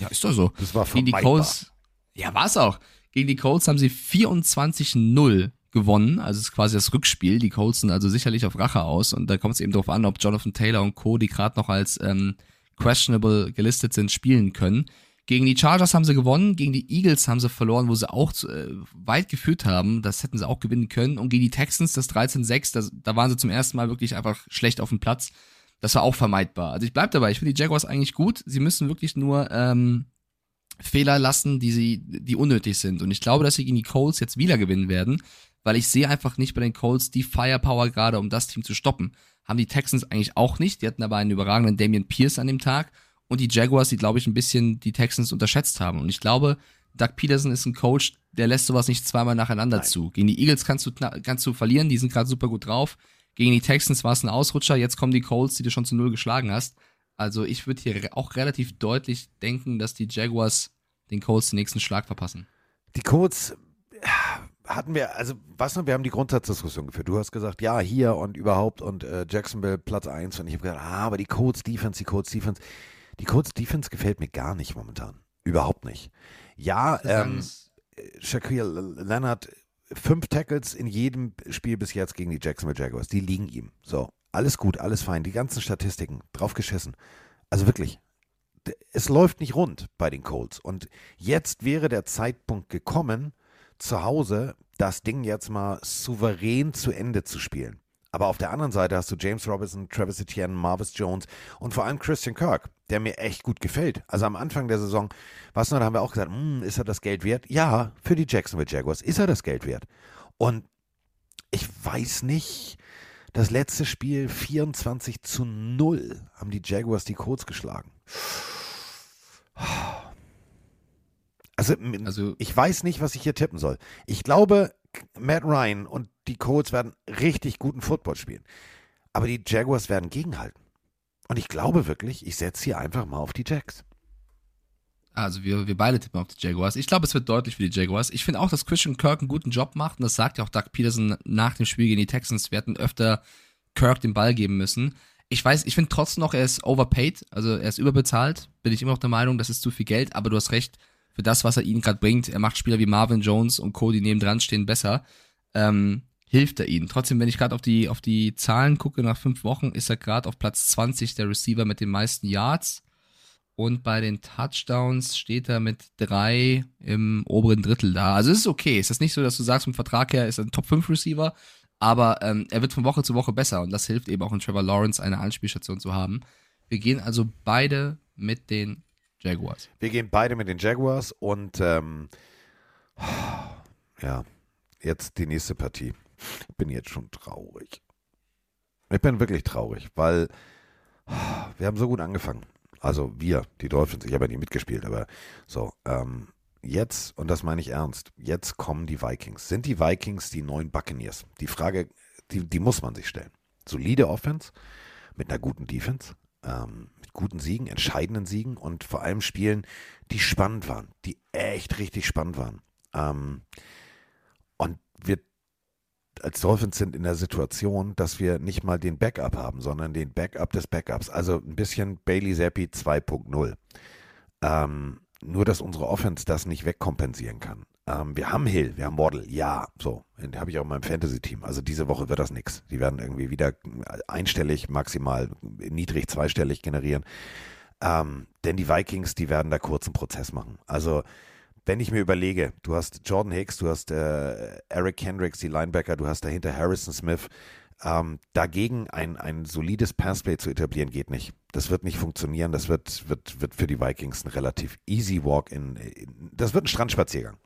Ja, ist doch so. Das war Gegen die vermeidbar. Colts. Ja, war es auch. Gegen die Colts haben sie 24-0 gewonnen. Also es ist quasi das Rückspiel. Die Colts sind also sicherlich auf Rache aus. Und da kommt es eben darauf an, ob Jonathan Taylor und Co., die gerade noch als ähm, questionable gelistet sind, spielen können. Gegen die Chargers haben sie gewonnen, gegen die Eagles haben sie verloren, wo sie auch äh, weit geführt haben. Das hätten sie auch gewinnen können. Und gegen die Texans, das 13-6, das- da waren sie zum ersten Mal wirklich einfach schlecht auf dem Platz. Das war auch vermeidbar. Also ich bleib dabei, ich finde die Jaguars eigentlich gut. Sie müssen wirklich nur ähm, Fehler lassen, die sie, die unnötig sind. Und ich glaube, dass sie gegen die Colts jetzt wieder gewinnen werden, weil ich sehe einfach nicht bei den Colts die Firepower gerade, um das Team zu stoppen. Haben die Texans eigentlich auch nicht. Die hatten aber einen überragenden Damian Pierce an dem Tag. Und die Jaguars, die, glaube ich, ein bisschen die Texans unterschätzt haben. Und ich glaube, Doug Peterson ist ein Coach, der lässt sowas nicht zweimal nacheinander zu. Gegen die Eagles kannst du, kannst du verlieren, die sind gerade super gut drauf. Gegen die Texans war es ein Ausrutscher, jetzt kommen die Colts, die du schon zu null geschlagen hast. Also ich würde hier auch relativ deutlich denken, dass die Jaguars den Colts den nächsten Schlag verpassen. Die Colts hatten wir, also was noch, wir haben die Grundsatzdiskussion geführt. Du hast gesagt, ja, hier und überhaupt und äh, Jacksonville Platz 1 und ich habe gesagt, ah, aber die Colts Defense, die Colts Defense. Die Colts Defense gefällt mir gar nicht momentan. Überhaupt nicht. Ja, ähm, Shaquille Leonard, fünf Tackles in jedem Spiel bis jetzt gegen die Jacksonville Jaguars. Die liegen ihm. So, alles gut, alles fein. Die ganzen Statistiken, drauf geschissen. Also wirklich, es läuft nicht rund bei den Colts. Und jetzt wäre der Zeitpunkt gekommen, zu Hause das Ding jetzt mal souverän zu Ende zu spielen. Aber auf der anderen Seite hast du James Robinson, Travis Etienne, Marvis Jones und vor allem Christian Kirk, der mir echt gut gefällt. Also am Anfang der Saison, was noch, da haben wir auch gesagt, "Hm, ist er das Geld wert? Ja, für die Jacksonville Jaguars ist er das Geld wert. Und ich weiß nicht, das letzte Spiel 24 zu 0 haben die Jaguars die Colts geschlagen. Also, Also- ich weiß nicht, was ich hier tippen soll. Ich glaube, Matt Ryan und die Colts werden richtig guten Football spielen. Aber die Jaguars werden gegenhalten. Und ich glaube wirklich, ich setze hier einfach mal auf die Jacks. Also wir, wir beide tippen auf die Jaguars. Ich glaube, es wird deutlich für die Jaguars. Ich finde auch, dass Christian Kirk einen guten Job macht. Und das sagt ja auch Doug Peterson nach dem Spiel gegen die Texans. Wir hätten öfter Kirk den Ball geben müssen. Ich weiß, ich finde trotzdem noch, er ist overpaid. Also er ist überbezahlt. Bin ich immer noch der Meinung, das ist zu viel Geld. Aber du hast recht, für das, was er ihnen gerade bringt, er macht Spieler wie Marvin Jones und Co., die nebendran stehen, besser. Ähm, hilft er ihnen. Trotzdem, wenn ich gerade auf die, auf die Zahlen gucke, nach fünf Wochen ist er gerade auf Platz 20 der Receiver mit den meisten Yards. Und bei den Touchdowns steht er mit drei im oberen Drittel da. Also es ist okay. Es ist nicht so, dass du sagst, vom Vertrag her ist er ein Top 5 Receiver, aber ähm, er wird von Woche zu Woche besser und das hilft eben auch in Trevor Lawrence eine Anspielstation zu haben. Wir gehen also beide mit den Jaguars. Wir gehen beide mit den Jaguars und ähm, ja, jetzt die nächste Partie. Ich bin jetzt schon traurig. Ich bin wirklich traurig, weil wir haben so gut angefangen. Also wir, die Dolphins, ich habe ja nie mitgespielt, aber so, ähm, jetzt, und das meine ich ernst, jetzt kommen die Vikings. Sind die Vikings die neuen Buccaneers? Die Frage, die, die muss man sich stellen. Solide Offense mit einer guten Defense, ähm, guten Siegen, entscheidenden Siegen und vor allem Spielen, die spannend waren, die echt richtig spannend waren. Ähm, und wir als Dolphins sind in der Situation, dass wir nicht mal den Backup haben, sondern den Backup des Backups. Also ein bisschen Bailey Zappi 2.0. Ähm, nur, dass unsere Offense das nicht wegkompensieren kann. Ähm, wir haben Hill, wir haben Waddle, ja, so. Den habe ich auch in meinem Fantasy-Team. Also diese Woche wird das nichts. Die werden irgendwie wieder einstellig, maximal niedrig zweistellig generieren. Ähm, denn die Vikings, die werden da kurzen Prozess machen. Also wenn ich mir überlege, du hast Jordan Hicks, du hast äh, Eric Kendricks, die Linebacker, du hast dahinter Harrison Smith. Ähm, dagegen ein, ein solides Passplay zu etablieren, geht nicht. Das wird nicht funktionieren. Das wird, wird, wird für die Vikings ein relativ easy Walk in, in das wird ein Strandspaziergang.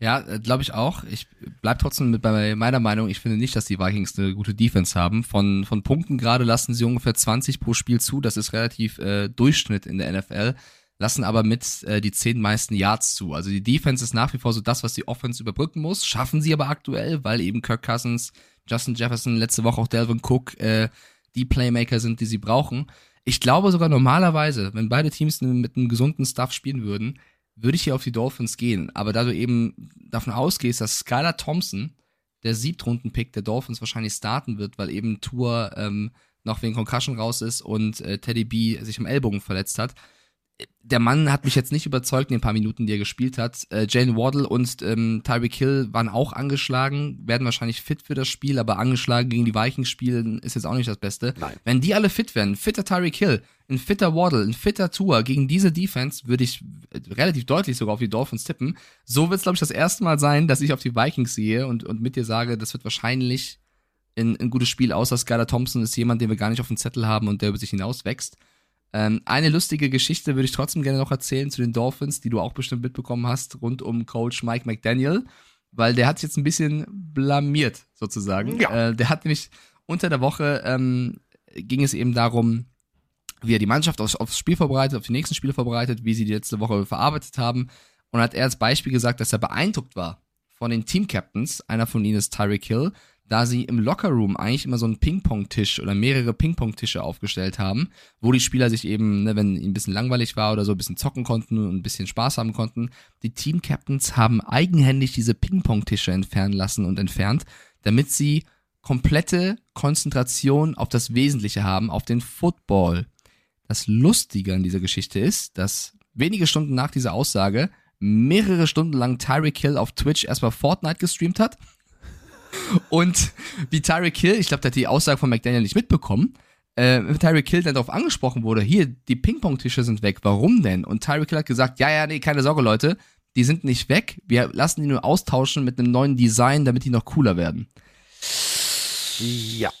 Ja, glaube ich auch. Ich bleib trotzdem mit bei meiner Meinung. Ich finde nicht, dass die Vikings eine gute Defense haben. Von, von Punkten gerade lassen sie ungefähr 20 pro Spiel zu. Das ist relativ äh, Durchschnitt in der NFL. Lassen aber mit äh, die zehn meisten Yards zu. Also die Defense ist nach wie vor so das, was die Offense überbrücken muss. Schaffen sie aber aktuell, weil eben Kirk Cousins Justin Jefferson, letzte Woche auch Delvin Cook, äh, die Playmaker sind, die sie brauchen. Ich glaube sogar normalerweise, wenn beide Teams mit einem gesunden Stuff spielen würden, würde ich hier auf die Dolphins gehen. Aber da du eben davon ausgehst, dass Skylar Thompson, der Siebtrunden-Pick der Dolphins, wahrscheinlich starten wird, weil eben Tour ähm, noch wegen Concussion raus ist und äh, Teddy B sich am Ellbogen verletzt hat, der Mann hat mich jetzt nicht überzeugt in den paar Minuten, die er gespielt hat. Äh, Jane Waddle und ähm, Tyreek Hill waren auch angeschlagen, werden wahrscheinlich fit für das Spiel, aber angeschlagen gegen die Vikings spielen ist jetzt auch nicht das Beste. Nein. Wenn die alle fit wären, ein fitter Tyreek Hill, ein fitter Waddle, ein fitter Tour gegen diese Defense, würde ich relativ deutlich sogar auf die Dolphins tippen. So wird es, glaube ich, das erste Mal sein, dass ich auf die Vikings sehe und, und mit dir sage, das wird wahrscheinlich ein, ein gutes Spiel, außer Skylar Thompson ist jemand, den wir gar nicht auf dem Zettel haben und der über sich hinaus wächst. Ähm, eine lustige Geschichte würde ich trotzdem gerne noch erzählen zu den Dolphins, die du auch bestimmt mitbekommen hast, rund um Coach Mike McDaniel, weil der hat sich jetzt ein bisschen blamiert, sozusagen. Ja. Äh, der hat nämlich unter der Woche ähm, ging es eben darum, wie er die Mannschaft aufs, aufs Spiel vorbereitet, auf die nächsten Spiele vorbereitet, wie sie die letzte Woche verarbeitet haben. Und hat er als Beispiel gesagt, dass er beeindruckt war von den Team-Captains. Einer von ihnen ist Tyreek Hill, da sie im Lockerroom eigentlich immer so einen Ping-Pong-Tisch oder mehrere Ping-Pong-Tische aufgestellt haben, wo die Spieler sich eben, ne, wenn ihnen ein bisschen langweilig war oder so, ein bisschen zocken konnten und ein bisschen Spaß haben konnten. Die Team-Captains haben eigenhändig diese Ping-Pong-Tische entfernen lassen und entfernt, damit sie komplette Konzentration auf das Wesentliche haben, auf den Football. Das Lustige an dieser Geschichte ist, dass wenige Stunden nach dieser Aussage mehrere Stunden lang Tyreek Hill auf Twitch erstmal Fortnite gestreamt hat und wie Tyreek Hill, ich glaube, der hat die Aussage von McDaniel nicht mitbekommen, äh, Tyreek Hill dann darauf angesprochen wurde, hier, die Ping-Pong-Tische sind weg, warum denn? Und Tyreek Hill hat gesagt, ja, ja, nee, keine Sorge, Leute, die sind nicht weg, wir lassen die nur austauschen mit einem neuen Design, damit die noch cooler werden. Ja.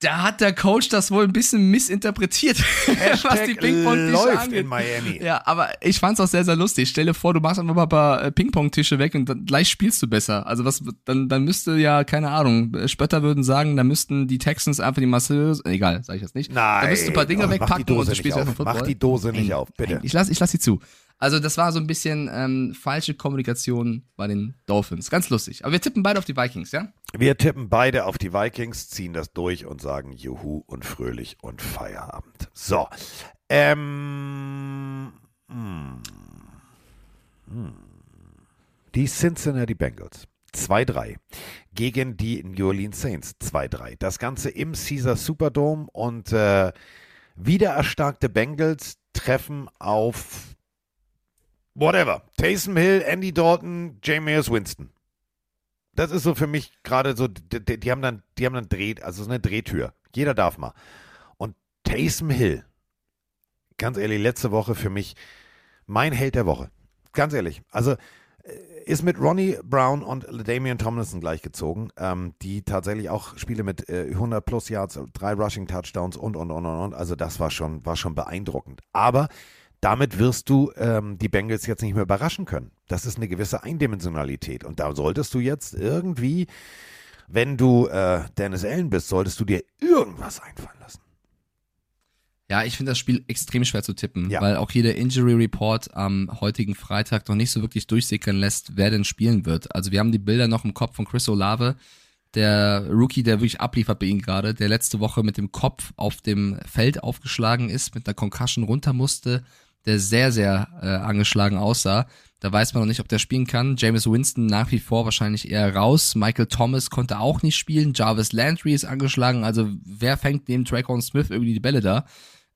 Da hat der Coach das wohl ein bisschen missinterpretiert, was die Ping-Pong-Tische angeht. in Miami. Ja, aber ich fand's auch sehr, sehr lustig. Stell dir vor, du machst einfach mal ein paar äh, Ping-Pong-Tische weg und dann gleich spielst du besser. Also was, dann, dann müsste ja, keine Ahnung, Spötter würden sagen, dann müssten die Texans einfach die Masse, egal, sag ich jetzt nicht. Nein. Da müssten du ein paar Dinge Ach, mach die wegpacken und du spielst auf. einfach Football. Mach die Dose nicht auf, bitte. Nein, ich lass, ich lass sie zu. Also das war so ein bisschen ähm, falsche Kommunikation bei den Dolphins. Ganz lustig. Aber wir tippen beide auf die Vikings, ja? Wir tippen beide auf die Vikings, ziehen das durch und sagen Juhu und fröhlich und Feierabend. So. Ähm. hm. Hm. Die Cincinnati Bengals. 2-3 gegen die New Orleans Saints 2-3. Das Ganze im Caesar Superdome und äh, wieder erstarkte Bengals treffen auf whatever. Taysom Hill, Andy Dalton, Jameis Winston. Das ist so für mich gerade so, die, die, haben dann, die haben dann dreht, also so eine Drehtür. Jeder darf mal. Und Taysom Hill, ganz ehrlich, letzte Woche für mich mein Held der Woche. Ganz ehrlich. Also äh, ist mit Ronnie Brown und Damian Tomlinson gleichgezogen, ähm, die tatsächlich auch Spiele mit äh, 100 plus Yards, drei Rushing Touchdowns und, und, und, und, und. Also das war schon, war schon beeindruckend. Aber damit wirst du ähm, die Bengals jetzt nicht mehr überraschen können. Das ist eine gewisse Eindimensionalität. Und da solltest du jetzt irgendwie, wenn du äh, Dennis Allen bist, solltest du dir irgendwas einfallen lassen. Ja, ich finde das Spiel extrem schwer zu tippen, Ja. weil auch hier der Injury Report am heutigen Freitag noch nicht so wirklich durchsickern lässt, wer denn spielen wird. Also wir haben die Bilder noch im Kopf von Chris Olave, der Rookie, der wirklich abliefert bei ihm gerade, der letzte Woche mit dem Kopf auf dem Feld aufgeschlagen ist, mit einer Concussion runter musste, der sehr, sehr äh, angeschlagen aussah. Da weiß man noch nicht, ob der spielen kann. James Winston nach wie vor wahrscheinlich eher raus. Michael Thomas konnte auch nicht spielen. Jarvis Landry ist angeschlagen. Also wer fängt neben Trayvon Smith irgendwie die Bälle da?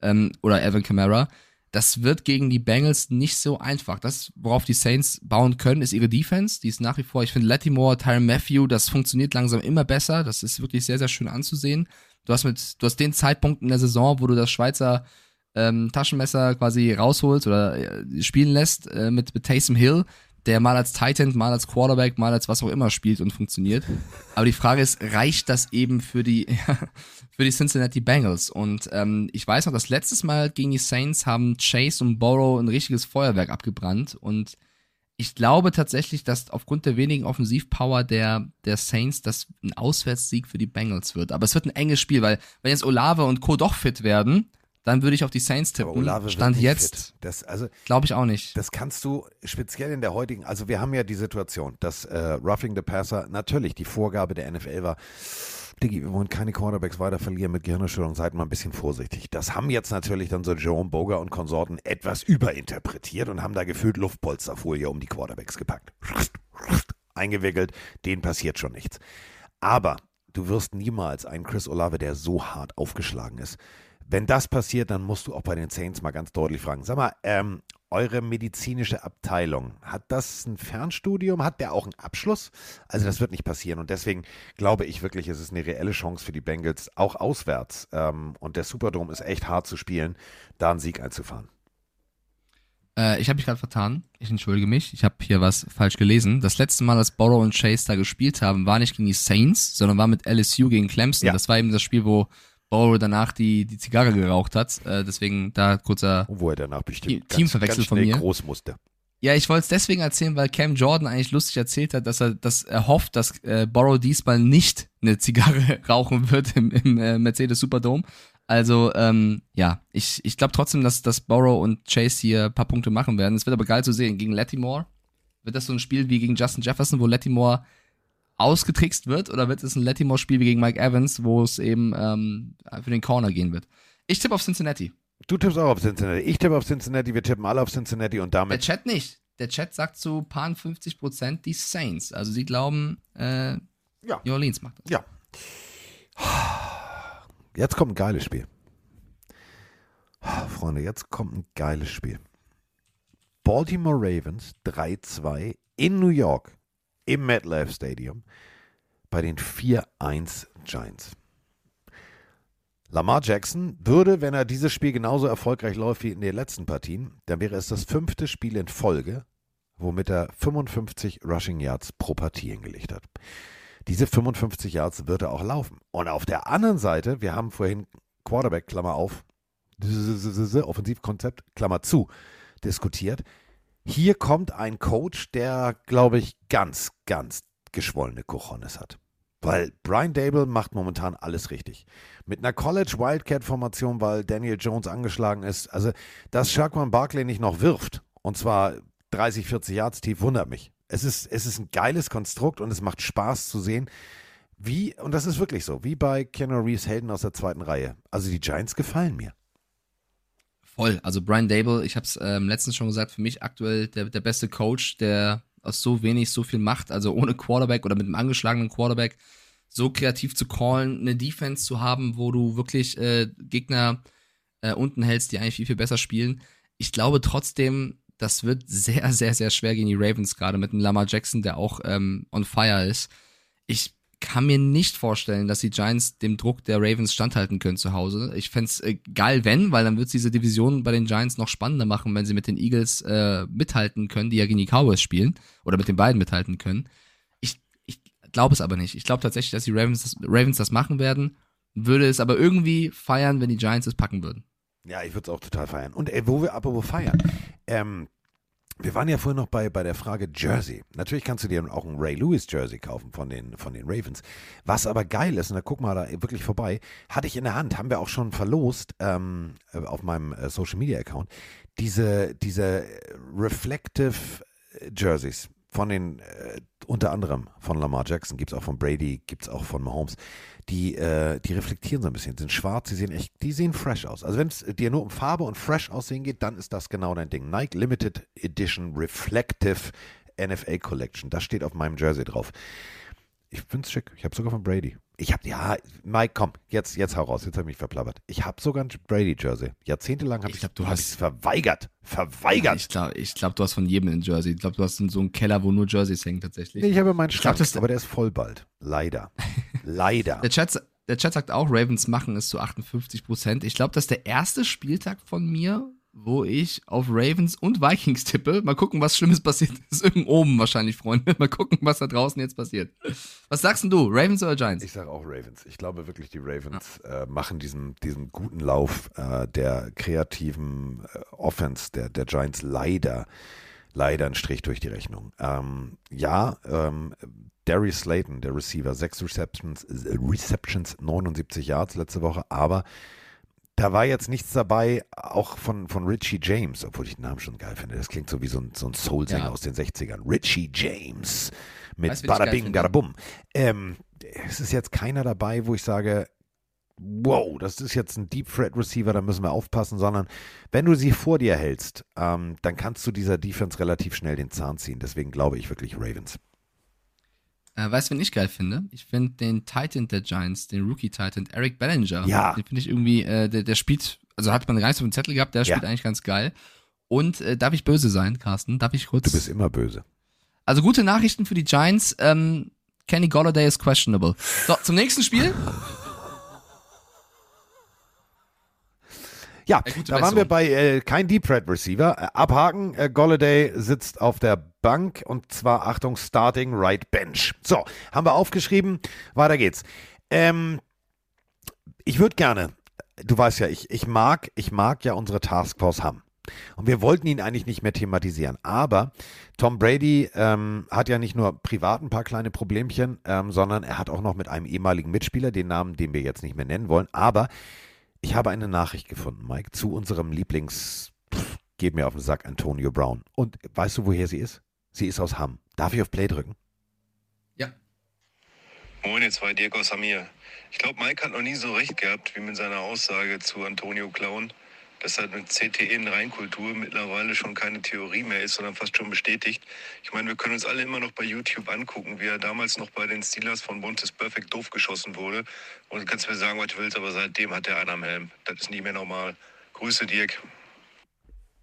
Ähm, oder Evan Kamara. Das wird gegen die Bengals nicht so einfach. Das, worauf die Saints bauen können, ist ihre Defense. Die ist nach wie vor, ich finde Latimore, Tyron Matthew, das funktioniert langsam immer besser. Das ist wirklich sehr, sehr schön anzusehen. Du hast mit, du hast den Zeitpunkt in der Saison, wo du das Schweizer ähm, Taschenmesser quasi rausholst oder äh, spielen lässt äh, mit, mit Taysom Hill, der mal als Titan, mal als Quarterback, mal als was auch immer spielt und funktioniert. Aber die Frage ist, reicht das eben für die, für die Cincinnati Bengals? Und ähm, ich weiß noch, das letztes Mal gegen die Saints haben Chase und Borrow ein richtiges Feuerwerk abgebrannt und ich glaube tatsächlich, dass aufgrund der wenigen Offensivpower der, der Saints das ein Auswärtssieg für die Bengals wird. Aber es wird ein enges Spiel, weil wenn jetzt Olave und Co. doch fit werden, dann würde ich auf die Saints Aber tippen. Olave wird Stand jetzt. Das, also, glaube ich auch nicht. das kannst du speziell in der heutigen, also wir haben ja die Situation, dass äh, Roughing the Passer natürlich die Vorgabe der NFL war, Diggi, wir wollen keine Quarterbacks weiter verlieren mit Gehirnerschütterung, seid mal ein bisschen vorsichtig. Das haben jetzt natürlich dann so Jerome Boger und Konsorten etwas überinterpretiert und haben da gefühlt Luftpolsterfolie um die Quarterbacks gepackt. Eingewickelt, denen passiert schon nichts. Aber du wirst niemals einen Chris Olave, der so hart aufgeschlagen ist. Wenn das passiert, dann musst du auch bei den Saints mal ganz deutlich fragen. Sag mal, ähm, eure medizinische Abteilung, hat das ein Fernstudium? Hat der auch einen Abschluss? Also das wird nicht passieren. Und deswegen glaube ich wirklich, es ist eine reelle Chance für die Bengals, auch auswärts. Ähm, und der Superdome ist echt hart zu spielen, da einen Sieg einzufahren. Äh, ich habe mich gerade vertan. Ich entschuldige mich. Ich habe hier was falsch gelesen. Das letzte Mal, als Borrow und Chase da gespielt haben, war nicht gegen die Saints, sondern war mit LSU gegen Clemson. Ja. Das war eben das Spiel, wo Borrow danach die, die Zigarre geraucht hat. Äh, deswegen da kurzer. Wo er danach bestimmt Team- Teamverwechsel von mir. groß musste. Ja, ich wollte es deswegen erzählen, weil Cam Jordan eigentlich lustig erzählt hat, dass er, dass er hofft, dass äh, Borrow diesmal nicht eine Zigarre rauchen wird im, im äh, Mercedes Superdome. Also, ähm, ja, ich, ich glaube trotzdem, dass, dass Borrow und Chase hier ein paar Punkte machen werden. Es wird aber geil zu sehen. Gegen Lattimore wird das so ein Spiel wie gegen Justin Jefferson, wo Lattimore ausgetrickst wird, oder wird es ein Lattimore-Spiel wie gegen Mike Evans, wo es eben ähm, für den Corner gehen wird? Ich tippe auf Cincinnati. Du tippst auch auf Cincinnati. Ich tippe auf Cincinnati. Wir tippen alle auf Cincinnati und Der damit Chat nicht. Der Chat sagt zu paar 50 Prozent die Saints. Also sie glauben, äh, Ja. New Orleans macht das. Ja. Jetzt kommt ein geiles Spiel. Freunde, jetzt kommt ein geiles Spiel. Baltimore Ravens 3-2 in New York im MetLife Stadium bei den 4-1 Giants. Lamar Jackson würde, wenn er dieses Spiel genauso erfolgreich läuft wie in den letzten Partien, dann wäre es das fünfte Spiel in Folge, womit er 55 Rushing Yards pro Partie hingelegt hat. Diese 55 Yards wird er auch laufen. Und auf der anderen Seite, wir haben vorhin Quarterback, Klammer auf, Offensivkonzept, Klammer zu, diskutiert. Hier kommt ein Coach, der, glaube ich, ganz, ganz geschwollene Cojones hat. Weil Brian Dable macht momentan alles richtig. Mit einer College Wildcat-Formation, weil Daniel Jones angeschlagen ist. Also, dass Shaquan Barkley nicht noch wirft, und zwar 30, 40 Yards tief, wundert mich. Es ist, es ist ein geiles Konstrukt und es macht Spaß zu sehen, wie, und das ist wirklich so, wie bei Keanu Reeves Helden aus der zweiten Reihe. Also die Giants gefallen mir. Voll. Also Brian Dable, ich habe es ähm, letztens schon gesagt, für mich aktuell der, der beste Coach, der aus so wenig so viel macht, also ohne Quarterback oder mit einem angeschlagenen Quarterback so kreativ zu callen, eine Defense zu haben, wo du wirklich äh, Gegner äh, unten hältst, die eigentlich viel, viel besser spielen. Ich glaube trotzdem, das wird sehr, sehr, sehr schwer gegen die Ravens, gerade mit einem Lamar Jackson, der auch ähm, on fire ist. Ich kann mir nicht vorstellen, dass die Giants dem Druck der Ravens standhalten können zu Hause. Ich fänd's äh, geil, wenn, weil dann wird's diese Division bei den Giants noch spannender machen, wenn sie mit den Eagles äh, mithalten können, die ja gegen die Cowboys spielen, oder mit den beiden mithalten können. Ich, ich glaube es aber nicht. Ich glaube tatsächlich, dass die Ravens das, Ravens das machen werden, würde es aber irgendwie feiern, wenn die Giants es packen würden. Ja, ich würde es auch total feiern. Und ey, wo wir apropos feiern, ähm, wir waren ja vorhin noch bei, bei der Frage Jersey. Natürlich kannst du dir auch ein Ray Lewis Jersey kaufen von den, von den Ravens. Was aber geil ist, und da guck mal da wirklich vorbei, hatte ich in der Hand, haben wir auch schon verlost ähm, auf meinem äh, Social Media Account, diese, diese Reflective Jerseys von den, äh, unter anderem von Lamar Jackson, gibt es auch von Brady, gibt es auch von Mahomes. Die, äh, die reflektieren so ein bisschen, sind schwarz, die sehen echt, die sehen fresh aus. Also wenn es dir nur um Farbe und fresh aussehen geht, dann ist das genau dein Ding. Nike Limited Edition Reflective NFL Collection. Das steht auf meinem Jersey drauf. Ich finde es schick. Ich habe sogar von Brady. Ich habe, ja, Mike, komm, jetzt, jetzt hau raus. Jetzt habe ich mich verplappert. Ich habe sogar ein Brady-Jersey. Jahrzehntelang habe Ich ich glaub, du hab hast- verweigert. Verweigert. Ich glaube, ich glaub, du hast von jedem ein Jersey. Ich glaube, du hast so einen Keller, wo nur Jerseys hängen tatsächlich. Nee, ich habe meinen Ich glaub, Schrank, aber der ist voll bald. Leider. Leider. Der Chat, der Chat sagt auch, Ravens machen es zu 58 Prozent. Ich glaube, das ist der erste Spieltag von mir, wo ich auf Ravens und Vikings tippe. Mal gucken, was Schlimmes passiert ist. Irgend oben wahrscheinlich, Freunde. Mal gucken, was da draußen jetzt passiert. Was sagst denn du, Ravens oder Giants? Ich sage auch Ravens. Ich glaube wirklich, die Ravens äh, machen diesen, diesen guten Lauf äh, der kreativen äh, Offense der, der Giants leider, leider einen Strich durch die Rechnung. Ähm, ja, ähm, Darius Slayton, der Receiver, sechs Receptions, äh, Receptions, 79 Yards letzte Woche, aber da war jetzt nichts dabei, auch von, von Richie James, obwohl ich den Namen schon geil finde. Das klingt so wie so ein, so ein Soul-Sänger Ja. aus den 60ern. Richie James mit Weißt du, wen ich Bada geil Bing, finde? Bada Bum. Ähm, es ist jetzt keiner dabei, wo ich sage, wow, das ist jetzt ein Deep Threat Receiver, da müssen wir aufpassen, sondern wenn du sie vor dir hältst, ähm, dann kannst du dieser Defense relativ schnell den Zahn ziehen. Deswegen glaube ich wirklich Ravens. Äh, weißt du, wen ich geil finde? Ich finde den Titan der Giants, den Rookie-Titan, Eric Bellinger. Ja. Den finde ich irgendwie, äh, der, der spielt, also hat man gar nicht so einen Zettel gehabt, der Ja. spielt eigentlich ganz geil. Und äh, darf ich böse sein, Carsten? Darf ich kurz? Du bist immer böse. Also gute Nachrichten für die Giants. Ähm, Kenny Golladay ist questionable. So, zum nächsten Spiel. Ja, da waren wir bei äh, kein Deep Threat Receiver. Äh, abhaken, äh, Golladay sitzt auf der Bank und zwar, Achtung, Starting Right Bench. So, haben wir aufgeschrieben. Weiter geht's. Ähm, ich würde gerne, du weißt ja, ich, ich mag, ich mag ja unsere Taskforce haben. Und wir wollten ihn eigentlich nicht mehr thematisieren. Aber Tom Brady ähm, hat ja nicht nur privat ein paar kleine Problemchen, ähm, sondern er hat auch noch mit einem ehemaligen Mitspieler, den Namen, den wir jetzt nicht mehr nennen wollen. Aber ich habe eine Nachricht gefunden, Mike, zu unserem Lieblings, pff, geht mir auf den Sack, Antonio Brown. Und weißt du, woher sie ist? Sie ist aus Hamm. Darf ich auf Play drücken? Ja. Moin, ihr zwei, Dirk aus Samir. Ich glaube, Mike hat noch nie so recht gehabt, wie mit seiner Aussage zu Antonio Clown, dass halt mit CTE in Reinkultur mittlerweile schon keine Theorie mehr ist, sondern fast schon bestätigt. Ich meine, wir können uns alle immer noch bei YouTube angucken, wie er damals noch bei den Steelers von Bontes Perfect doof geschossen wurde. Und du kannst mir sagen, was du willst, aber seitdem hat er einen am Helm. Das ist nicht mehr normal. Grüße, Dirk.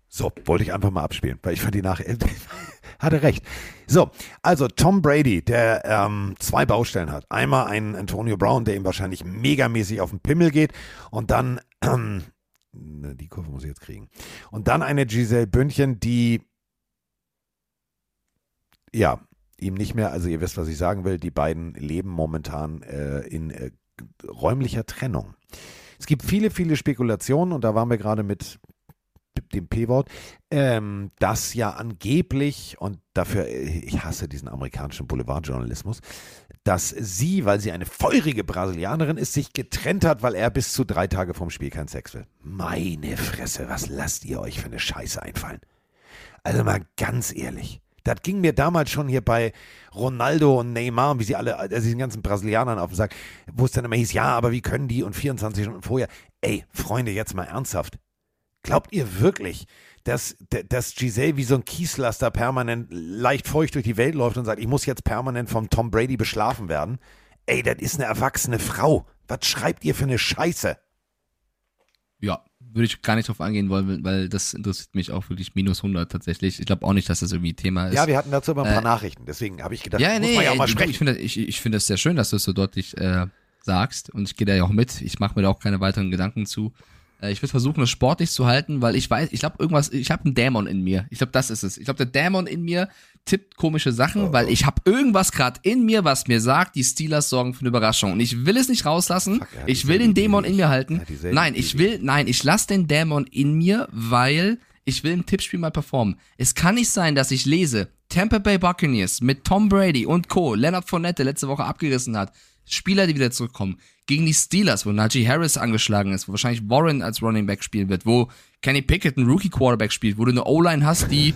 So, wollte ich einfach mal abspielen, weil ich fand die Nachricht, hatte recht. So, also Tom Brady, der ähm, zwei Baustellen hat. Einmal einen Antonio Brown, der ihm wahrscheinlich megamäßig auf den Pimmel geht und dann, ähm, ne, die Kurve muss ich jetzt kriegen. Und dann eine Giselle Bündchen, die, ja, ihm nicht mehr, also ihr wisst, was ich sagen will, die beiden leben momentan äh, in äh, räumlicher Trennung. Es gibt viele, viele Spekulationen und da waren wir gerade mit dem P-Wort, ähm, dass ja angeblich, und dafür, äh, ich hasse diesen amerikanischen Boulevardjournalismus, dass sie, weil sie eine feurige Brasilianerin ist, sich getrennt hat, weil er bis zu drei Tage vom Spiel keinen Sex will. Meine Fresse, was lasst ihr euch für eine Scheiße einfallen? Also mal ganz ehrlich. Das ging mir damals schon hier bei Ronaldo und Neymar, und wie sie alle, also diesen ganzen Brasilianern auf den Sack, wo es dann immer hieß, ja, aber wie können die und 24 Stunden vorher. Ey, Freunde, jetzt mal ernsthaft. Glaubt ihr wirklich, dass, dass Giselle wie so ein Kieslaster permanent leicht feucht durch die Welt läuft und sagt, ich muss jetzt permanent vom Tom Brady beschlafen werden? Ey, das ist eine erwachsene Frau. Was schreibt ihr für eine Scheiße? Ja, würde ich gar nicht drauf eingehen wollen, weil das interessiert mich auch wirklich minus 100 tatsächlich. Ich glaube auch nicht, dass das irgendwie Thema ist. Ja, wir hatten dazu aber ein paar Äh, Nachrichten. Deswegen habe ich gedacht, ja, muss nee, man ja auch mal sprechen. ich finde ich, ich finde es sehr schön, dass du es so deutlich äh, sagst und ich gehe da ja auch mit. Ich mache mir da auch keine weiteren Gedanken zu. Äh, ich würde versuchen, es sportlich zu halten, weil ich weiß, ich glaube irgendwas, ich habe einen Dämon in mir. Ich glaube, das ist es. Ich glaube, der Dämon in mir tippt komische Sachen, Oh. weil ich habe irgendwas gerade in mir, was mir sagt, die Steelers sorgen für eine Überraschung und ich will es nicht rauslassen. Fuck, ich will den Dämon in mir halten. Nein, ich will, nein, ich lasse den Dämon in mir, weil ich will im Tippspiel mal performen. Es kann nicht sein, dass ich lese, Tampa Bay Buccaneers mit Tom Brady und Co., Leonard Fournette, letzte Woche abgerissen hat, Spieler, die wieder zurückkommen, gegen die Steelers, wo Najee Harris angeschlagen ist, wo wahrscheinlich Warren als Running Back spielen wird, wo Kenny Pickett ein Rookie Quarterback spielt, wo du eine O-Line hast, die, äh,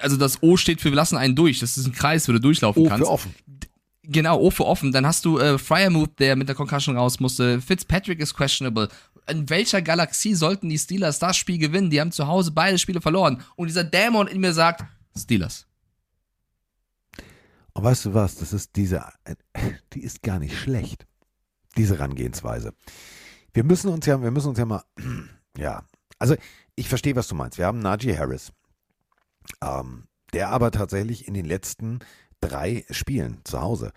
also das O steht für wir lassen einen durch, das ist ein Kreis, wo du durchlaufen Oh, kannst. für offen. Genau, O für offen. Dann hast du äh, Fryermuth, der mit der Concussion raus musste. Fitzpatrick ist questionable. In welcher Galaxie sollten die Steelers das Spiel gewinnen? Die haben zu Hause beide Spiele verloren. Und dieser Dämon in mir sagt, Steelers. Und weißt du was, das ist diese, die ist gar nicht schlecht, diese Herangehensweise. Wir müssen uns ja, wir müssen uns ja mal, ja, also ich verstehe, was du meinst. Wir haben Najee Harris, ähm, der aber tatsächlich in den letzten drei Spielen zu Hause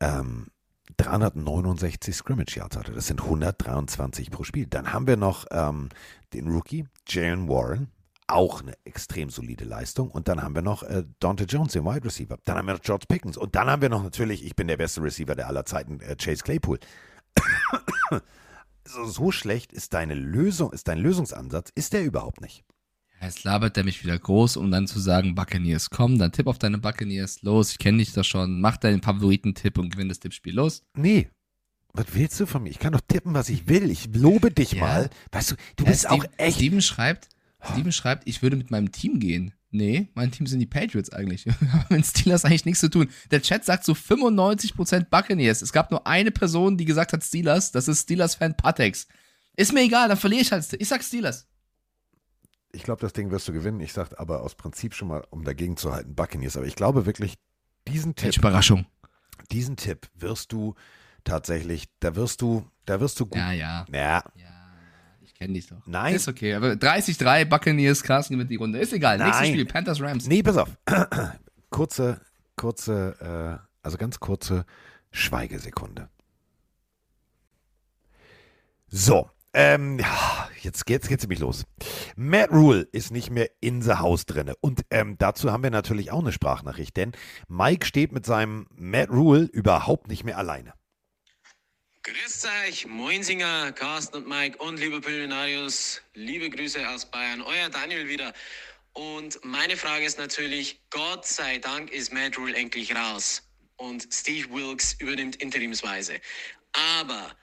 ähm, 369 Scrimmage Yards hatte. Das sind 123 pro Spiel. Dann haben wir noch ähm, den Rookie Jalen Warren, auch eine extrem solide Leistung. Und dann haben wir noch äh, Dante Jones, den Wide Receiver. Dann haben wir noch George Pickens. Und dann haben wir noch natürlich, ich bin der beste Receiver der aller Zeiten, äh, Chase Claypool. also so schlecht ist deine Lösung, ist dein Lösungsansatz, ist der überhaupt nicht. Jetzt labert der mich wieder groß, um dann zu sagen, Buccaneers, komm, dann tipp auf deine Buccaneers, los, ich kenne dich da schon, mach deinen Favoritentipp und gewinn das Tippspiel, los. Nee. Was willst du von mir? Ich kann doch tippen, was ich will. Ich lobe dich Ja. mal. Weißt du, du Ja, bist auch Steve- echt. Steven schreibt, Steven schreibt, ich würde mit meinem Team gehen. Nee, mein Team sind die Patriots eigentlich. Haben mit Steelers eigentlich nichts zu tun. Der Chat sagt so 95% Buccaneers. Es gab nur eine Person, die gesagt hat Steelers. Das ist Steelers-Fan Patex. Ist mir egal, dann verliere ich halt. Ich sag Steelers. Ich glaube, das Ding wirst du gewinnen. Ich sage aber aus Prinzip schon mal, um dagegen zu halten, Buccaneers. Aber ich glaube wirklich, diesen Welche Tipp, Überraschung. diesen Tipp wirst du tatsächlich, da wirst du, da wirst du gut. Ja, ja. Ja, Ich kenne dich doch. Nein. Ist okay. Aber 30-3 Buccaneers, Carsten gewinnt die Runde. Ist egal. Nächstes Nein. Spiel, Panthers Rams. Nee, pass auf. kurze, kurze, äh, also ganz kurze Schweigesekunde. So, ähm, ja, jetzt geht's, geht's nämlich los. Matt Rule ist nicht mehr in the House drinne. Und ähm, dazu haben wir natürlich auch eine Sprachnachricht, denn Mike steht mit seinem Matt Rule überhaupt nicht mehr alleine. Grüßt euch, Moinsinger, Carsten und Mike und liebe Pillenarius, liebe Grüße aus Bayern, euer Daniel wieder. Und meine Frage ist natürlich, Gott sei Dank ist Matt Rule endlich raus und Steve Wilkes übernimmt interimsweise. Aber,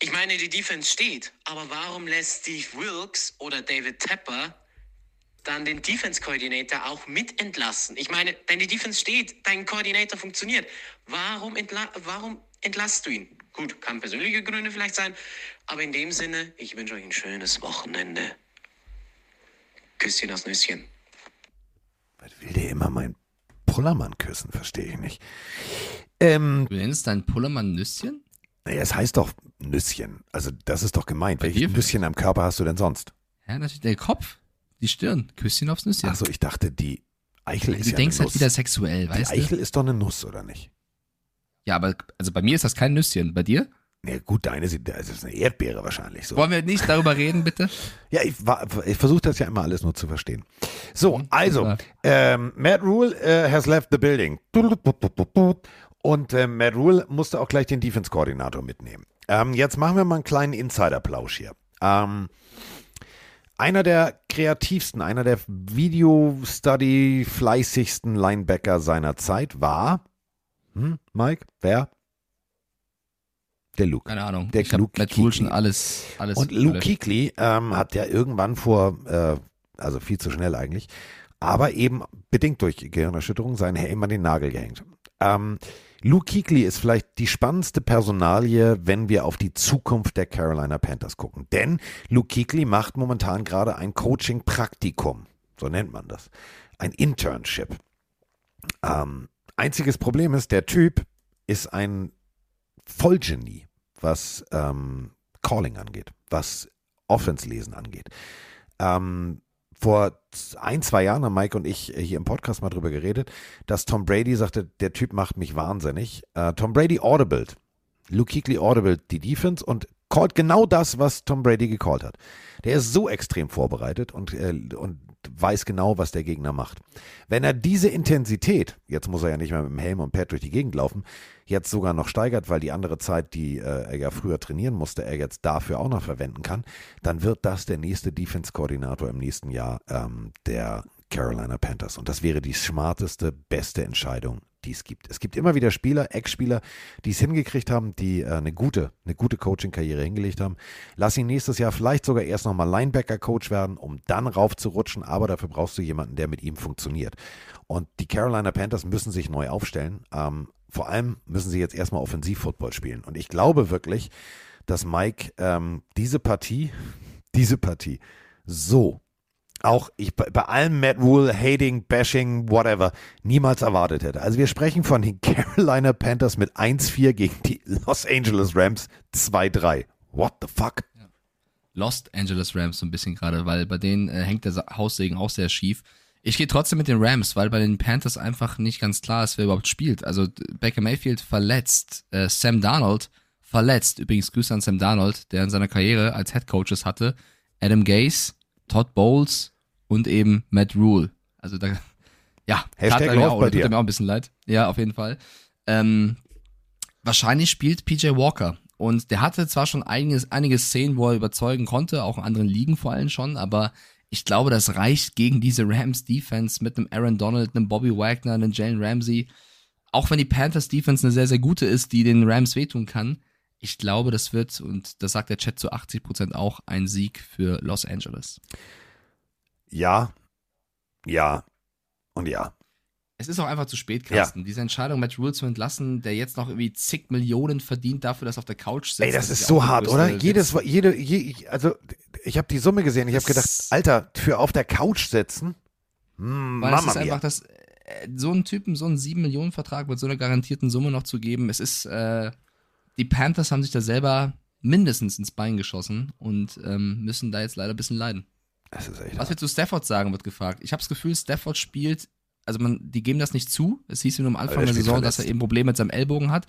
ich meine, die Defense steht, aber warum lässt Steve Wilkes oder David Tepper dann den Defense-Koordinator auch mit entlassen. Ich meine, deine Defense steht, dein Koordinator funktioniert. Warum, warum entlasst du ihn? Gut, kann persönliche Gründe vielleicht sein, aber in dem Sinne, ich wünsche euch ein schönes Wochenende. Küsschen aus Nüsschen. Was will der immer meinen Pullermann küssen? Verstehe ich nicht. Ähm, Du nennst deinen Pullermann Nüsschen? naja, es heißt doch Nüsschen. Also, das ist doch gemeint. Bei Welches dir Nüsschen am Körper hast du denn sonst? Ja, natürlich der Kopf, die Stirn, Küsschen aufs Nüsschen. Achso, ich dachte, die Eichel ist du ja denkst eine halt Nuss. wieder sexuell, die weißt du? Eichel ist doch eine Nuss, oder nicht? Ja, aber also bei mir ist das kein Nüsschen. Bei dir? Ja, gut, deine sieht, das ist eine Erdbeere wahrscheinlich so. Wollen wir nicht darüber reden, bitte? Ja, ich, ich versuche das ja immer alles nur zu verstehen. So, Mhm, also, ähm, Matt Rule äh, has left the building. Und äh, Matt Rule musste auch gleich den Defense-Koordinator mitnehmen. Ähm, jetzt machen wir mal einen kleinen Insider-Plausch hier. Ähm, einer der kreativsten, einer der Video-Study-fleißigsten Linebacker seiner Zeit war, hm, Mike, wer? Der Luke. Keine Ahnung. Der ich Luke Rule schon alles, alles Und Luke. Kuechly ähm, hat ja irgendwann vor, äh, also viel zu schnell eigentlich, aber eben bedingt durch Gehirnerschütterung seinen Helm an den Nagel gehängt. Ähm, Luke Kuechly ist vielleicht die spannendste Personalie, wenn wir auf die Zukunft der Carolina Panthers gucken. Denn Luke Kuechly macht momentan gerade ein Coaching-Praktikum. So nennt man das. Ein Internship. Ähm, einziges Problem ist, der Typ ist ein Vollgenie, was ähm, Calling angeht, was Offense-Lesen angeht. Ähm, vor ein, zwei Jahren haben Mike und ich hier im Podcast mal drüber geredet, dass Tom Brady sagte, der Typ macht mich wahnsinnig. Äh, Tom Brady audibled. Luke Kuechly audibled die Defense und callt genau das, was Tom Brady gecallt hat. Der ist so extrem vorbereitet und, äh, und weiß genau, was der Gegner macht. Wenn er diese Intensität, jetzt muss er ja nicht mehr mit dem Helm und Pad durch die Gegend laufen, jetzt sogar noch steigert, weil die andere Zeit, die äh, er ja früher trainieren musste, er jetzt dafür auch noch verwenden kann, dann wird das der nächste Defense-Koordinator im nächsten Jahr ähm, der Carolina Panthers. Und das wäre die smarteste, beste Entscheidung, die es gibt. Es gibt immer wieder Spieler, Ex-Spieler, die es hingekriegt haben, die äh, eine gute, eine gute Coaching-Karriere hingelegt haben. Lass ihn nächstes Jahr vielleicht sogar erst nochmal Linebacker-Coach werden, um dann raufzurutschen, aber dafür brauchst du jemanden, der mit ihm funktioniert. Und die Carolina Panthers müssen sich neu aufstellen. Ähm, vor allem müssen sie jetzt erstmal Offensiv-Football spielen. Und ich glaube wirklich, dass Mike ähm, diese Partie, diese Partie so auch ich bei, allem Matt Rule, Hating, Bashing, whatever, niemals erwartet hätte. Also wir sprechen von den Carolina Panthers mit 1-4 gegen die Los Angeles Rams 2-3. What the fuck? Lost Angeles Rams so ein bisschen gerade, weil bei denen äh, hängt der Haussegen auch sehr schief. Ich gehe trotzdem mit den Rams, weil bei den Panthers einfach nicht ganz klar ist, wer überhaupt spielt. Also Baker Mayfield verletzt, äh, Sam Darnold verletzt. Übrigens Grüße an Sam Darnold, der in seiner Karriere als Head Coaches hatte Adam Gase, Todd Bowles und eben Matt Rule. Also da, ja, Hashtag tat mir auch, bei tut mir auch ein bisschen leid. Ja, auf jeden Fall. Ähm, wahrscheinlich spielt PJ Walker. Und der hatte zwar schon einiges, einige Szenen, wo er überzeugen konnte, auch in anderen Ligen vor allem schon, aber ich glaube, das reicht gegen diese Rams Defense mit einem Aaron Donald, einem Bobby Wagner, einem Jalen Ramsey. auch wenn die Panthers Defense eine sehr, sehr gute ist, die den Rams wehtun kann, ich glaube, das wird, und das sagt der Chat zu 80 Prozent auch, ein Sieg für Los Angeles. Ja, ja und ja. Es ist auch einfach zu spät, Carsten. Diese Entscheidung, Matt Rule zu entlassen, der jetzt noch irgendwie zig Millionen verdient dafür, dass er auf der Couch sitzt. Ey, das, ist ja so hart, oder? Jedes, jede, je, also ich habe die Summe gesehen. Ich habe gedacht, Alter, für auf der Couch sitzen. Hm, Weil es Mama ist einfach das, äh, so einen Typen, so einen 7 Millionen Vertrag mit so einer garantierten Summe noch zu geben. Es ist, äh, die Panthers haben sich da selber mindestens ins Bein geschossen und ähm, müssen da jetzt leider ein bisschen leiden. Das ist echt Was wir zu Stafford sagen, wird gefragt. Ich habe das Gefühl, Stafford spielt, also man, die geben das nicht zu. Es hieß nur am Anfang er der Saison, dass er eben Probleme mit seinem Ellbogen hat.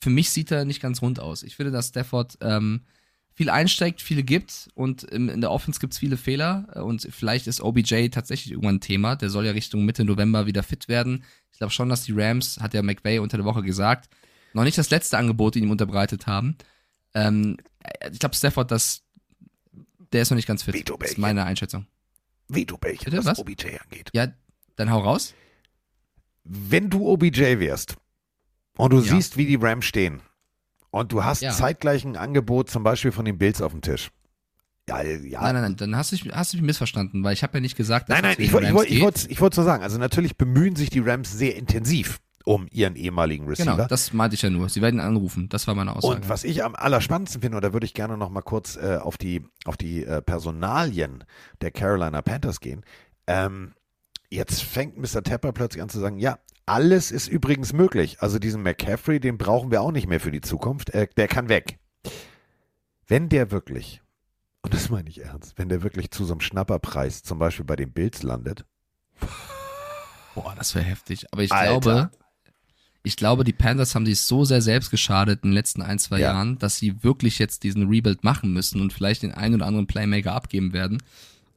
Für mich sieht er nicht ganz rund aus. Ich finde, dass Stafford ähm, viel einsteigt, viele gibt und in der Offense gibt es viele Fehler und vielleicht ist OBJ tatsächlich irgendwann ein Thema. Der soll ja Richtung Mitte November wieder fit werden. Ich glaube schon, dass die Rams, hat ja McVay unter der Woche gesagt, noch nicht das letzte Angebot ihm unterbreitet haben. Ähm, ich glaube, Stafford, das, der ist noch nicht ganz fit. Veto Das ist Bällchen. meine Einschätzung. Veto-Bällchen, Bitte, was, was? OBJ angeht. Ja, dann hau raus. Wenn du OBJ wärst und du Ja. siehst, wie die Rams stehen und du hast Ja. zeitgleich ein Angebot zum Beispiel von den Bills auf dem Tisch. Ja, ja. Nein, nein, nein, dann hast du, mich- hast du mich missverstanden, weil ich habe ja nicht gesagt, dass Nein, nein, es ich, ich, ich wollte ich wollte so sagen. Also natürlich bemühen sich die Rams sehr intensiv um ihren ehemaligen Receiver. Genau, das meinte ich ja nur. Sie werden anrufen. Das war meine Aussage. Und was ich am allerspannendsten finde, und da würde ich gerne noch mal kurz äh, auf die, auf die äh, Personalien der Carolina Panthers gehen. Ähm, jetzt fängt Mr. Tepper plötzlich an zu sagen, ja, alles ist übrigens möglich. Also diesen McCaffrey, den brauchen wir auch nicht mehr für die Zukunft. Äh, der kann weg. Wenn der wirklich, und das meine ich ernst, wenn der wirklich zu so einem Schnapperpreis zum Beispiel bei den Bills landet, Boah, das wäre heftig. Aber ich Alter. glaube, ich glaube, die Panthers haben sich so sehr selbst geschadet in den letzten ein, zwei Ja. Jahren, dass sie wirklich jetzt diesen Rebuild machen müssen und vielleicht den einen oder anderen Playmaker abgeben werden.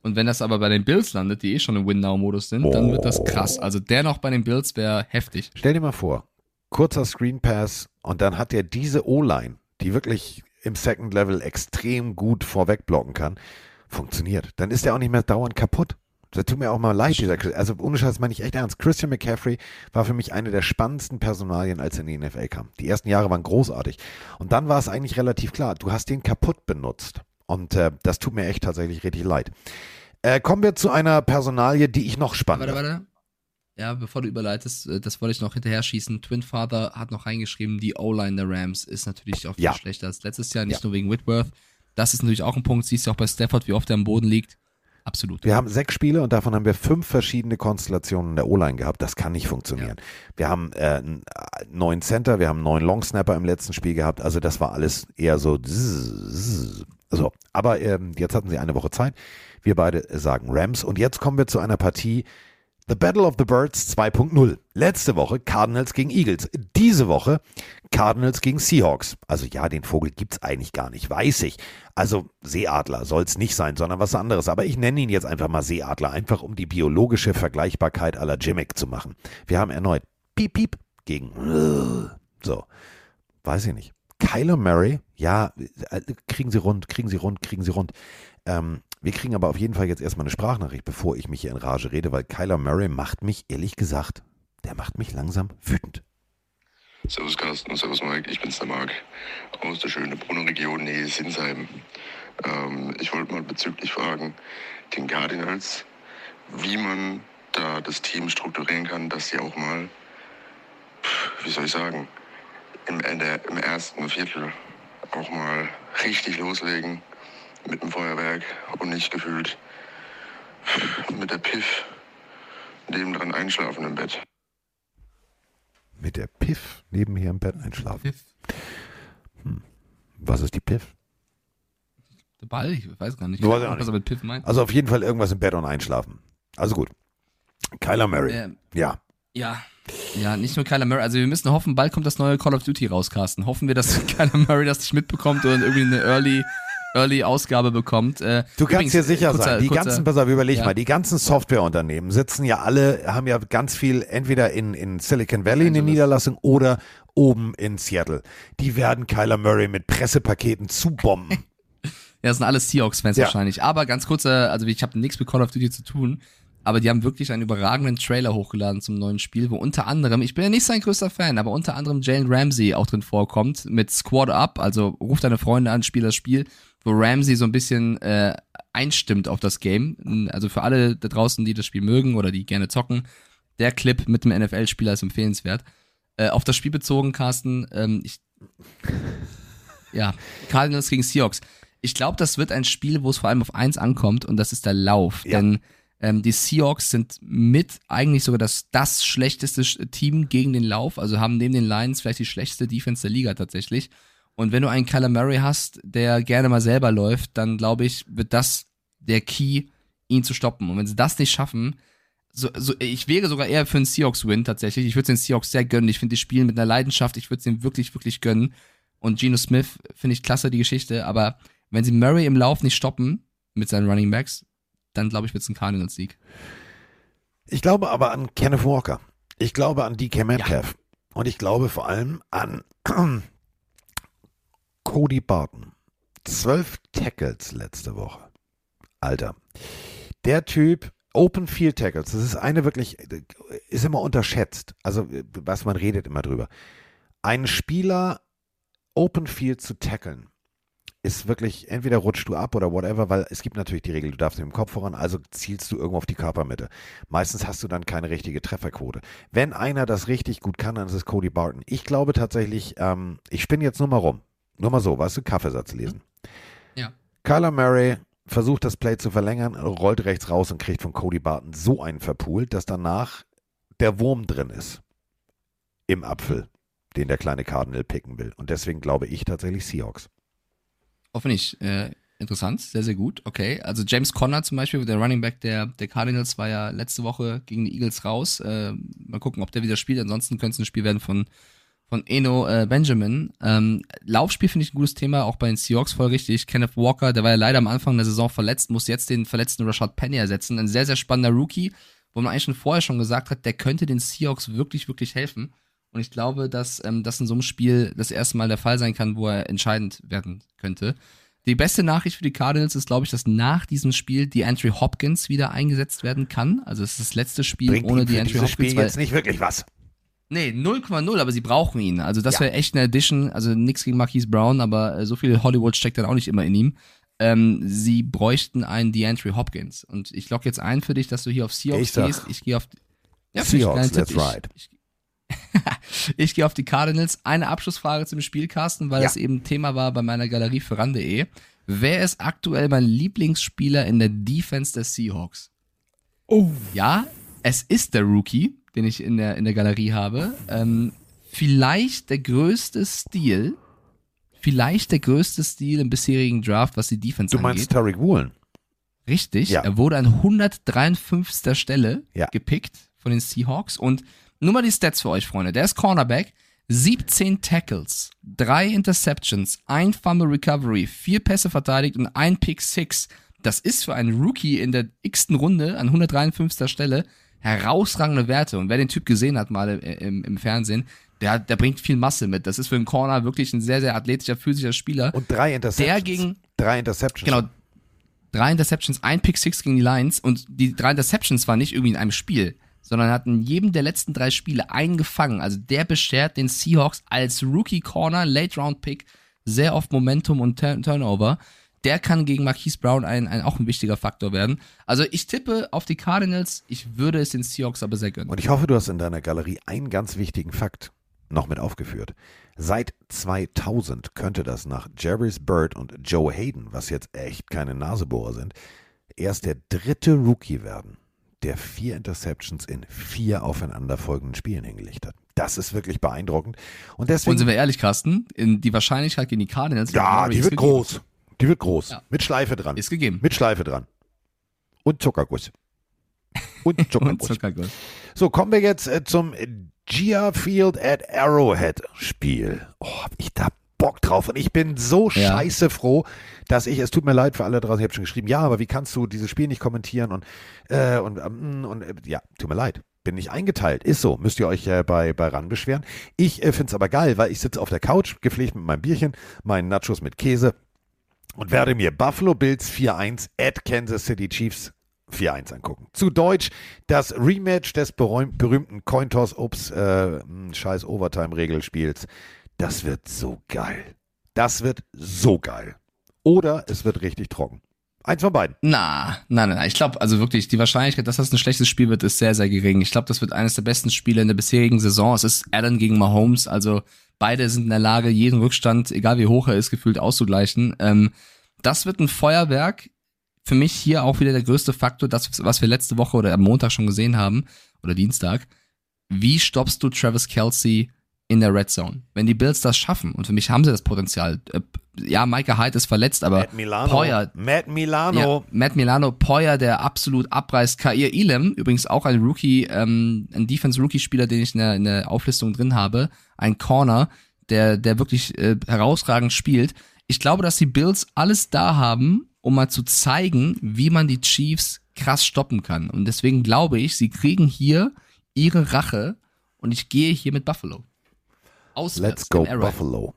Und wenn das aber bei den Bills landet, die eh schon im Win-Now-Modus sind, dann wird das krass. Also der noch bei den Bills wäre heftig. Stell dir mal vor, kurzer Screen Pass und dann hat er diese O-Line, die wirklich im Second Level extrem gut vorwegblocken kann, funktioniert. Dann ist er auch nicht mehr dauernd kaputt. Das tut mir auch mal leid, dieser Chris- Also ohne Scheiß meine ich echt ernst. Christian McCaffrey war für mich eine der spannendsten Personalien, als er in die NFL kam. Die ersten Jahre waren großartig. Und dann war es eigentlich relativ klar, du hast den kaputt benutzt. Und äh, das tut mir echt tatsächlich richtig leid. Äh, kommen wir zu einer Personalie, die ich noch spannend Warte, warte. Ja, bevor du überleitest, äh, das wollte ich noch hinterher schießen. Twin Father hat noch reingeschrieben, die O-Line der Rams ist natürlich auch viel Ja. schlechter als letztes Jahr, nicht Ja. nur wegen Whitworth. Das ist natürlich auch ein Punkt. Siehst du auch bei Stafford, wie oft er am Boden liegt. Absolut. Wir haben sechs Spiele und davon haben wir fünf verschiedene Konstellationen in der O-Line gehabt. Das kann nicht funktionieren. Wir haben äh, äh, neuen Center, wir haben einen neuen Longsnapper im letzten Spiel gehabt. Also das war alles eher so. So, aber ähm, jetzt hatten sie eine Woche Zeit. Wir beide sagen Rams. Und jetzt kommen wir zu einer Partie. The Battle of the Birds 2.0. Letzte Woche Cardinals gegen Eagles. Diese Woche Cardinals gegen Seahawks. Also ja, den Vogel gibt's eigentlich gar nicht, weiß ich. Also Seeadler soll's nicht sein, sondern was anderes. Aber ich nenne ihn jetzt einfach mal Seeadler, einfach um die biologische Vergleichbarkeit aller Jimmick zu machen. Wir haben erneut Piep Piep gegen so, weiß ich nicht. Kyler Murray, ja, äh, kriegen Sie rund, kriegen Sie rund, kriegen Sie rund. Ähm, wir kriegen aber auf jeden Fall jetzt erstmal eine Sprachnachricht, bevor ich mich hier in Rage rede, weil Kyler Murray macht mich, ehrlich gesagt, der macht mich langsam wütend. Servus Carsten, Servus Mike, ich bin's der Marc aus der schönen Brunnenregion Nähe Sinsheim. Ähm, ich wollte mal bezüglich fragen, den Cardinals, wie man da das Team strukturieren kann, dass sie auch mal, wie soll ich sagen, im, Ende, im ersten Viertel auch mal richtig loslegen mit dem Feuerwerk und nicht gefühlt mit der Piff nebendran einschlafen im Bett. Mit der Piff nebenher im Bett einschlafen. Piff. Was ist die Piff? Der Ball, ich weiß gar nicht, Du weißt auch was er mit Piff meint. Also auf jeden Fall irgendwas im Bett und einschlafen. Also gut. Kyler Murray. Ähm, Ja. Ja. Ja, nicht nur Kyler Murray. Also wir müssen hoffen, bald kommt das neue Call of Duty raus, Carsten. Hoffen wir, dass Kyler Murray das nicht mitbekommt und irgendwie eine Early, Early Ausgabe bekommt. Äh, Du kannst dir sicher kurzer- sein, die kurzer- ganzen, pass auf, überleg ja. mal, die ganzen Softwareunternehmen sitzen ja alle, haben ja ganz viel entweder in, in Silicon Valley eine Angeles. Niederlassung oder oben in Seattle. Die werden Kyler Murray mit Pressepaketen zubomben. Ja, das sind alles Seahawks-Fans Ja. wahrscheinlich. Aber ganz kurz, äh, also ich habe nichts mit Call of Duty zu tun. aber die haben wirklich einen überragenden Trailer hochgeladen zum neuen Spiel, wo unter anderem, ich bin ja nicht sein größter Fan, aber unter anderem Jalen Ramsey auch drin vorkommt mit Squad Up, also ruf deine Freunde an, spiel das Spiel, wo Ramsey so ein bisschen äh, einstimmt auf das Game. Also für alle da draußen, die das Spiel mögen oder die gerne zocken, der Clip mit dem NFL-Spieler ist empfehlenswert. Äh, auf das Spiel bezogen, Carsten, ähm, ich, ja, Cardinals gegen Seahawks. Ich glaube, das wird ein Spiel, wo es vor allem auf eins ankommt und das ist der Lauf. Ja. Denn ähm, die Seahawks sind mit eigentlich sogar das, das schlechteste Sch- Team gegen den Lauf, also haben neben den Lions vielleicht die schlechteste Defense der Liga tatsächlich. Und wenn du einen Kyler Murray hast, der gerne mal selber läuft, dann glaube ich, wird das der Key, ihn zu stoppen. Und wenn sie das nicht schaffen, so, so, ich wäre sogar eher für einen Seahawks-Win tatsächlich. Ich würde den Seahawks sehr gönnen. Ich finde die spielen mit einer Leidenschaft. Ich würde es denen wirklich, wirklich gönnen. Und Geno Smith finde ich klasse, die Geschichte. Aber wenn sie Murray im Lauf nicht stoppen mit seinen Running Backs, dann glaube ich, wird es ein Cardinals-Sieg. Ich glaube aber an Kenneth Walker. Ich glaube an DK Metcalf. Und ich glaube vor allem an Cody Barton. Zwölf Tackles letzte Woche. Alter. Der Typ, Open Field Tackles, das ist eine wirklich, ist immer unterschätzt. Also, was man redet immer drüber. Einen Spieler Open Field zu tackeln, ist wirklich, entweder rutschst du ab oder whatever, weil es gibt natürlich die Regel, du darfst mit dem Kopf voran, also zielst du irgendwo auf die Körpermitte. Meistens hast du dann keine richtige Trefferquote. Wenn einer das richtig gut kann, dann ist es Cody Barton. Ich glaube tatsächlich, ähm, ich spinne jetzt nur mal rum. Nur mal so, weißt du, Kaffeesatz lesen. Ja. Kyler Murray versucht das Play zu verlängern, rollt rechts raus und kriegt von Cody Barton so einen verpult, dass danach der Wurm drin ist. Im Apfel, den der kleine Cardinal picken will. Und deswegen glaube ich tatsächlich Seahawks. Oh, finde ich äh, interessant, sehr, sehr gut. Okay, also James Conner zum Beispiel, der Running Back der, der Cardinals, war ja letzte Woche gegen die Eagles raus. Äh, mal gucken, ob der wieder spielt. Ansonsten könnte es ein Spiel werden von, von Eno äh, Benjamin. Ähm, Laufspiel finde ich ein gutes Thema, auch bei den Seahawks voll richtig. Kenneth Walker, der war ja leider am Anfang der Saison verletzt, muss jetzt den verletzten Rashad Penny ersetzen. Ein sehr, sehr spannender Rookie, wo man eigentlich schon vorher schon gesagt hat, der könnte den Seahawks wirklich, wirklich helfen. Und ich glaube, dass ähm, das in so einem Spiel das erste Mal der Fall sein kann, wo er entscheidend werden könnte. Die beste Nachricht für die Cardinals ist, glaube ich, dass nach diesem Spiel die Andrew Hopkins wieder eingesetzt werden kann. Also es ist das letzte Spiel Bringt ohne die Andrew Hopkins. Spiel jetzt nicht wirklich was. Nee, 0,0, aber sie brauchen ihn. Also das Ja. wäre echt eine Addition. Also nichts gegen Marquise Brown, aber äh, so viel Hollywood steckt dann auch nicht immer in ihm. Ähm, sie bräuchten einen DeAndre Hopkins. Und ich logge jetzt ein für dich, dass du hier auf Seahawks Ich gehst. Ich gehe auf ja, Seahawks, that's Tipp. right. Ich, ich, ich gehe auf die Cardinals. Eine Abschlussfrage zum Spiel, Carsten, weil Ja. das eben Thema war bei meiner Galerie für ran.de. Wer ist aktuell mein Lieblingsspieler in der Defense der Seahawks? Oh. Ja, es ist der Rookie, den ich in der, in der Galerie habe. Ähm, vielleicht der größte Stil, vielleicht der größte Stil im bisherigen Draft, was die Defense Du meinst angeht. Tariq Woolen? Richtig, Ja. er wurde an 153. Stelle Ja. gepickt von den Seahawks. Und nur mal die Stats für euch, Freunde. Der ist Cornerback, 17 Tackles, 3 Interceptions, ein Fumble Recovery, 4 Pässe verteidigt und ein Pick 6. Das ist für einen Rookie in der x-ten Runde an 153. Stelle herausragende Werte. Und wer den Typ gesehen hat mal im, im Fernsehen, der, der bringt viel Masse mit. Das ist für einen Corner wirklich ein sehr, sehr athletischer, physischer Spieler. Und drei Interceptions. Der gegen- Drei Interceptions. Genau. Drei Interceptions, ein Pick Six gegen die Lions und die drei Interceptions waren nicht irgendwie in einem Spiel, sondern hat in jedem der letzten drei Spiele einen gefangen. Also der beschert den Seahawks als Rookie Corner, Late Round Pick, sehr oft Momentum und Turn Turnover. Der kann gegen Marquise Brown ein, ein, auch ein wichtiger Faktor werden. Also ich tippe auf die Cardinals, ich würde es den Seahawks aber sehr gönnen. Und ich hoffe, du hast in deiner Galerie einen ganz wichtigen Fakt noch mit aufgeführt. Seit 2000 könnte das nach Jarvis Bird und Joe Hayden, was jetzt echt keine Nasebohrer sind, erst der dritte Rookie werden, der vier Interceptions in vier aufeinanderfolgenden Spielen hingelegt hat. Das ist wirklich beeindruckend. Und deswegen. Und sind wir ehrlich, Carsten, in die Wahrscheinlichkeit gegen die Cardinals ja, die wird gegeben. Die wird groß. Ja. Mit Schleife dran. Ist gegeben. Mit Schleife dran. Und Zuckerguss. Und Und Zuckerguss. Zuckerguss. So, kommen wir jetzt äh, zum Gia Field at Arrowhead Spiel. Oh, hab ich da Bock drauf. Und ich bin so Ja. scheiße froh, dass ich, es tut mir leid für alle draußen, ich habe schon geschrieben, ja, aber wie kannst du dieses Spiel nicht kommentieren und, äh, und, ähm, und, äh, ja, tut mir leid. Bin nicht eingeteilt. Ist so. Müsst ihr euch äh, bei, bei RAN beschweren. Ich äh, finde es aber geil, weil ich sitze auf der Couch, gepflegt mit meinem Bierchen, meinen Nachos mit Käse und werde mir Buffalo Bills 4-1 at Kansas City Chiefs 4-1 angucken. Zu Deutsch, das Rematch des berühm- berühmten Cointoss Ups äh, scheiß Overtime-Regelspiels. Das wird so geil. Das wird so geil. Oder es wird richtig trocken. Eins von beiden. Na, nein, nein, nein. Ich glaube, also wirklich, die Wahrscheinlichkeit, dass das ein schlechtes Spiel wird, ist sehr, sehr gering. Ich glaube, das wird eines der besten Spiele in der bisherigen Saison. Es ist Allen gegen Mahomes, also beide sind in der Lage, jeden Rückstand, egal wie hoch er ist, gefühlt auszugleichen. Ähm, das wird ein Feuerwerk. Für mich hier auch wieder der größte Faktor, das, was wir letzte Woche oder am Montag schon gesehen haben, oder Dienstag. Wie stoppst du Travis Kelsey in der Red Zone? Wenn die Bills das schaffen, und für mich haben sie das Potenzial, äh, ja, Micah Hyde ist verletzt, aber Matt Milano. Poyer, Matt Milano. ja, Matt Milano, Poyer, der absolut abreißt. Kair Elam, übrigens auch ein Rookie, ähm, ein Defense-Rookie-Spieler, den ich in der, in der Auflistung drin habe. Ein Corner, der, der wirklich äh, herausragend spielt. Ich glaube, dass die Bills alles da haben, um mal zu zeigen, wie man die Chiefs krass stoppen kann. Und deswegen glaube ich, sie kriegen hier ihre Rache und ich gehe hier mit Buffalo. Auswärts Let's go. Buffalo.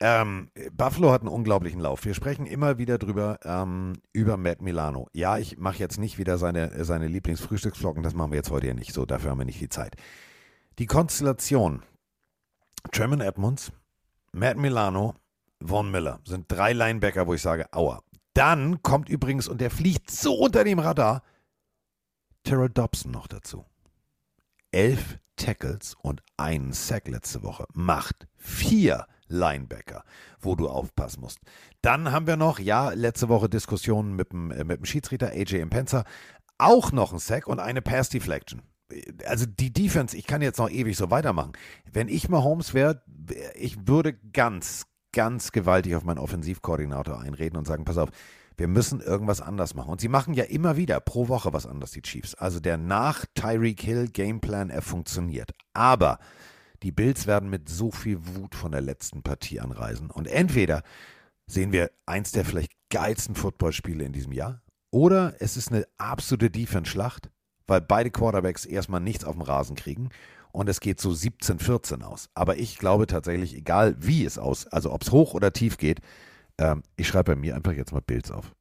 Ähm, Buffalo hat einen unglaublichen Lauf. Wir sprechen immer wieder drüber, ähm, über Matt Milano. Ja, ich mache jetzt nicht wieder seine, seine Lieblingsfrühstücksflocken, das machen wir jetzt heute ja nicht so, dafür haben wir nicht viel Zeit. Die Konstellation Tremon Edmonds, Matt Milano, Von Miller sind drei Linebacker, wo ich sage, aua. Dann kommt übrigens, und der fliegt so unter dem Radar, Terrell Dobson noch dazu. Elf Tackles und einen Sack letzte Woche macht vier Linebacker, wo du aufpassen musst. Dann haben wir noch, ja, letzte Woche Diskussionen mit dem, äh, mit dem Schiedsrichter AJ Impenza, auch noch ein Sack und eine Pass Deflection. Also die Defense, ich kann jetzt noch ewig so weitermachen. Wenn ich mal Holmes wäre, ich würde ganz, ganz gewaltig auf meinen Offensivkoordinator einreden und sagen, pass auf, wir müssen irgendwas anders machen. Und sie machen ja immer wieder pro Woche was anderes, die Chiefs. Also der nach Tyreek Hill Gameplan, er funktioniert. Aber die Bills werden mit so viel Wut von der letzten Partie anreisen. Und entweder sehen wir eins der vielleicht geilsten Footballspiele in diesem Jahr, oder es ist eine absolute Defense-Schlacht, weil beide Quarterbacks erstmal nichts auf dem Rasen kriegen und es geht so 17-14 aus. Aber ich glaube tatsächlich, egal wie es aus, also ob es hoch oder tief geht, ähm, ich schreibe bei mir einfach jetzt mal Bills auf.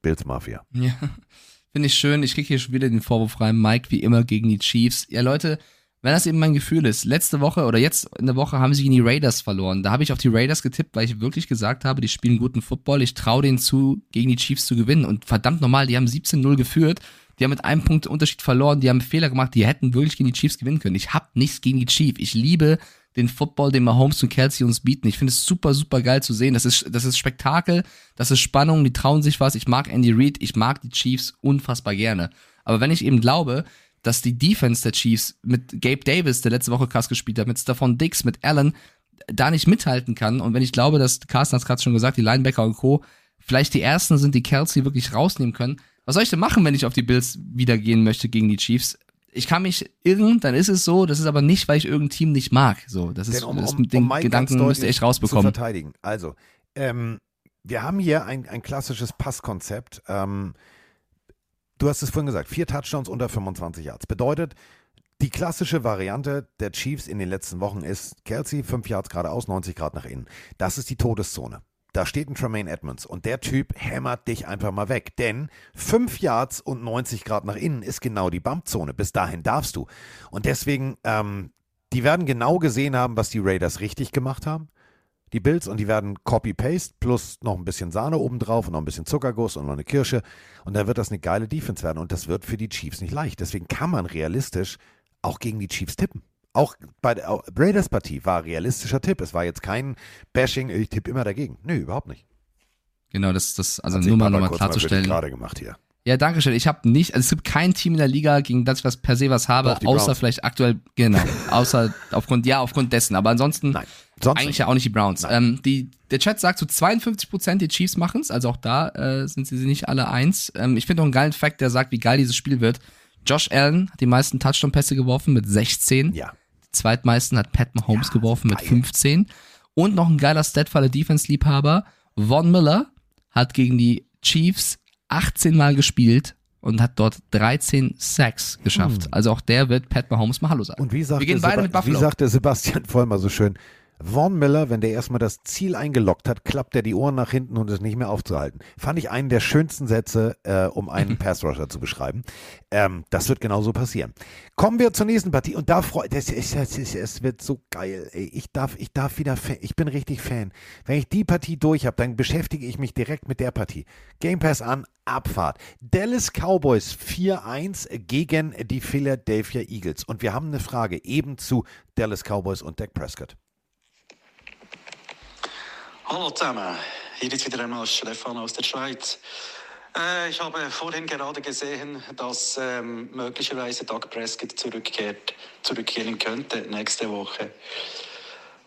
Bills Mafia. Ja, finde ich schön. Ich kriege hier schon wieder den Vorwurf rein. Mike wie immer gegen die Chiefs. Ja, Leute, wenn das eben mein Gefühl ist, letzte Woche oder jetzt in der Woche haben sie gegen die Raiders verloren. Da habe ich auf die Raiders getippt, weil ich wirklich gesagt habe, die spielen guten Football. Ich traue denen zu, gegen die Chiefs zu gewinnen. Und verdammt normal, die haben 17-0 geführt. Die haben mit einem Punkt Unterschied verloren. Die haben Fehler gemacht. Die hätten wirklich gegen die Chiefs gewinnen können. Ich habe nichts gegen die Chiefs. Ich liebe den Football, den Mahomes und Kelsey uns bieten. Ich finde es super, super geil zu sehen. Das ist, das ist Spektakel, das ist Spannung, die trauen sich was. Ich mag Andy Reid, ich mag die Chiefs unfassbar gerne. Aber wenn ich eben glaube, dass die Defense der Chiefs mit Gabe Davis, der letzte Woche krass gespielt hat, mit Stephon Dix, mit Allen, da nicht mithalten kann. Und wenn ich glaube, dass Carsten hat es gerade schon gesagt, die Linebacker und Co. vielleicht die ersten sind, die Kelsey wirklich rausnehmen können. Was soll ich denn machen, wenn ich auf die Bills wieder gehen möchte gegen die Chiefs? Ich kann mich irren, dann ist es so. Das ist aber nicht, weil ich irgendein Team nicht mag. So, das ist Denn um, das, um, den um Gedanken ganz müsst ihr deutlich echt rausbekommen. Zu verteidigen. Also, ähm, wir haben hier ein, ein klassisches Passkonzept. Ähm, du hast es vorhin gesagt, vier Touchdowns unter 25 Yards. Bedeutet, die klassische Variante der Chiefs in den letzten Wochen ist Kelsey, 5 Yards geradeaus, 90 Grad nach innen. Das ist die Todeszone. Da steht ein Tremaine Edmonds und der Typ hämmert dich einfach mal weg. Denn 5 Yards und 90 Grad nach innen ist genau die Bumpzone. Bis dahin darfst du. Und deswegen, ähm, die werden genau gesehen haben, was die Raiders richtig gemacht haben. Die Bills und die werden Copy-Paste plus noch ein bisschen Sahne obendrauf und noch ein bisschen Zuckerguss und noch eine Kirsche. Und dann wird das eine geile Defense werden. Und das wird für die Chiefs nicht leicht. Deswegen kann man realistisch auch gegen die Chiefs tippen. Auch bei der auch Raiders Partie war realistischer Tipp. Es war jetzt kein Bashing, ich tippe immer dagegen. Nö, überhaupt nicht. Genau, das, das also Hat nur mal nochmal klarzustellen. gerade gemacht hier. Ja, danke schön. Ich habe nicht, also es gibt kein Team in der Liga, gegen das ich was per se was habe, außer Browns. vielleicht aktuell, genau, außer aufgrund, ja, aufgrund dessen. Aber ansonsten Nein, eigentlich nicht. ja auch nicht die Browns. Ähm, die, der Chat sagt, zu 52 Prozent die Chiefs machen's, also auch da äh, sind sie nicht alle eins. Ähm, ich finde auch einen geilen Fact, der sagt, wie geil dieses Spiel wird. Josh Allen hat die meisten Touchdown-Pässe geworfen mit 16. Ja. Zweitmeisten hat Pat Mahomes Ja, geworfen mit geil. 15. Und noch ein geiler Stat für alle Defense-Liebhaber. Von Miller hat gegen die Chiefs 18 Mal gespielt und hat dort 13 Sacks geschafft. Also auch der wird Pat Mahomes mal Hallo sagen. Hm. Und wie sagte, Wir gehen beide Seba- mit Buffalo. wie sagte Sebastian Vollmer so schön, Vaughn Miller, wenn der erstmal das Ziel eingeloggt hat, klappt er die Ohren nach hinten und ist nicht mehr aufzuhalten. Fand ich einen der schönsten Sätze, äh, um einen Pass-Rusher zu beschreiben. Ähm, das wird genauso passieren. Kommen wir zur nächsten Partie und da freut es, es, es, es wird so geil. Ey. Ich darf, ich darf wieder, Fan, ich bin richtig Fan. Wenn ich die Partie durch habe, dann beschäftige ich mich direkt mit der Partie. Game Pass an, Abfahrt. Dallas Cowboys 4-1 gegen die Philadelphia Eagles. Und wir haben eine Frage eben zu Dallas Cowboys und Dak Prescott. Hallo zusammen, hier ist wieder einmal Stefan aus der Schweiz. Äh, ich habe vorhin gerade gesehen, dass ähm, möglicherweise Doug Prescott zurückkehrt, zurückkehren könnte nächste Woche.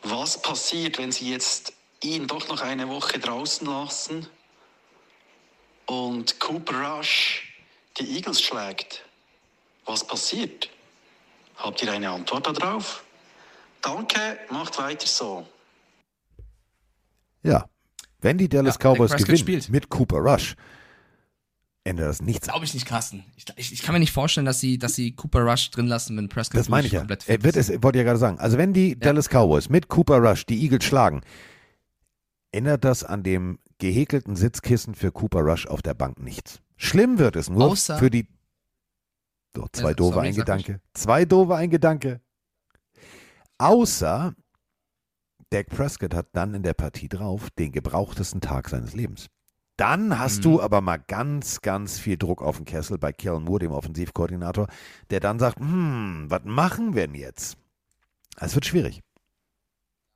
Was passiert, wenn Sie jetzt ihn doch noch eine Woche draußen lassen und Cooper Rush die Eagles schlägt? Was passiert? Habt ihr eine Antwort darauf? Danke, macht weiter so. Ja, wenn die Dallas Ja, Cowboys gewinnen spielt. mit Cooper Rush, ändert das nichts. Glaube ich nicht, Carsten. Ich, ich, ich kann mir nicht vorstellen, dass sie, dass sie Cooper Rush drin lassen, wenn Prescott Das meine ich ja. komplett fit wird ist. es, wollte ich ja gerade sagen. Also wenn die Dallas Cowboys mit Cooper Rush die Eagles schlagen, ändert das an dem gehäkelten Sitzkissen für Cooper Rush auf der Bank nichts. Schlimm wird es nur Außer- für die. So, zwei Ja, doofe sorry, ein Gedanke. Zwei doofe ein Gedanke. Außer Dak Prescott hat dann in der Partie drauf den gebrauchtesten Tag seines Lebens. Dann hast Mhm. du aber mal ganz, ganz viel Druck auf den Kessel bei Kellen Moore, dem Offensivkoordinator, der dann sagt, hm, was machen wir denn jetzt? Es wird schwierig.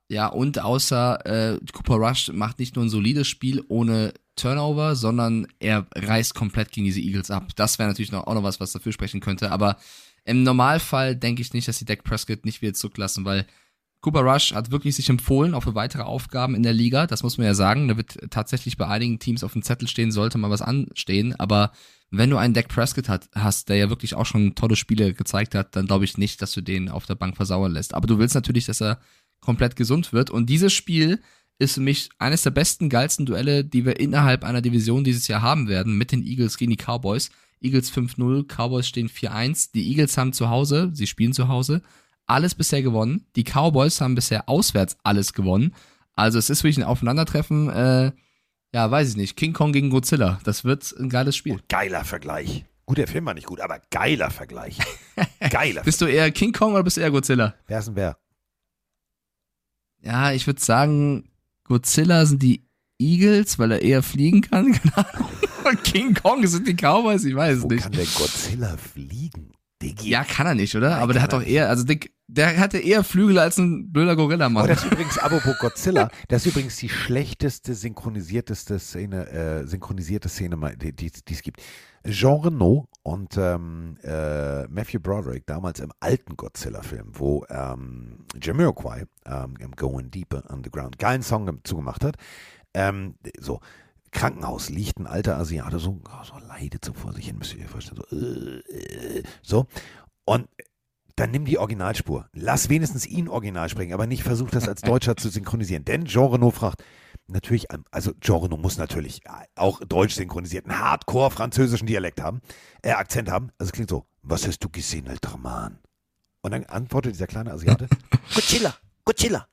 Ja, und außer äh, Cooper Rush macht nicht nur ein solides Spiel ohne Turnover, sondern er reißt komplett gegen diese Eagles ab. Das wäre natürlich noch, auch noch was, was dafür sprechen könnte. Aber im Normalfall denke ich nicht, dass die Dak Prescott nicht wieder zurücklassen, weil Cooper Rush hat wirklich sich empfohlen auch für weitere Aufgaben in der Liga. Das muss man ja sagen. Da wird tatsächlich bei einigen Teams auf dem Zettel stehen, sollte mal was anstehen. Aber wenn du einen Dak Prescott hat, hast, der ja wirklich auch schon tolle Spiele gezeigt hat, dann glaube ich nicht, dass du den auf der Bank versauern lässt. Aber du willst natürlich, dass er komplett gesund wird. Und dieses Spiel ist für mich eines der besten, geilsten Duelle, die wir innerhalb einer Division dieses Jahr haben werden, mit den Eagles gegen die Cowboys. Eagles 5-0, Cowboys stehen 4-1. Die Eagles haben zu Hause, sie spielen zu Hause, alles bisher gewonnen. Die Cowboys haben bisher auswärts alles gewonnen. Also es ist wirklich ein Aufeinandertreffen, äh, ja, weiß ich nicht. King Kong gegen Godzilla. Das wird ein geiles Spiel. Geiler Vergleich. Gut, der Film war nicht gut, aber geiler Vergleich. Geiler. Bist du eher King Kong oder bist du eher Godzilla? Wer ist denn wer? Ja, ich würde sagen, Godzilla sind die Eagles, weil er eher fliegen kann. Keine Ahnung. Und King Kong sind die Cowboys, ich weiß es Wo nicht. kann der Godzilla fliegen? Diggi. Ja, kann er nicht, oder? Nein, Aber der hat doch eher, also der, der hatte eher Flügel als ein blöder Gorilla, Oh, Mann. das ist übrigens, apropos Godzilla, das ist übrigens die schlechteste synchronisierteste Szene, äh, synchronisierte Szene, die die- die es gibt. Jean Reno und ähm, äh, Matthew Broderick, damals im alten Godzilla-Film, wo ähm, Jamiroquai ähm, im Going Deeper Underground geilen Song zugemacht hat. Ähm, so, Krankenhaus liegt ein alter Asiate, so, oh, so leidet so vor sich hin, müsst ihr euch vorstellen. So, äh, äh, so. Und dann nimm die Originalspur. Lass wenigstens ihn original sprechen, aber nicht versuch das als Deutscher zu synchronisieren. Denn Jean Reno fragt, natürlich, also Jean Reno muss natürlich auch deutsch synchronisierten, hardcore-französischen Dialekt haben, äh, Akzent haben. Also es klingt so, was hast du gesehen, alter Mann? Und dann antwortet dieser kleine Asiate, Godzilla, Godzilla.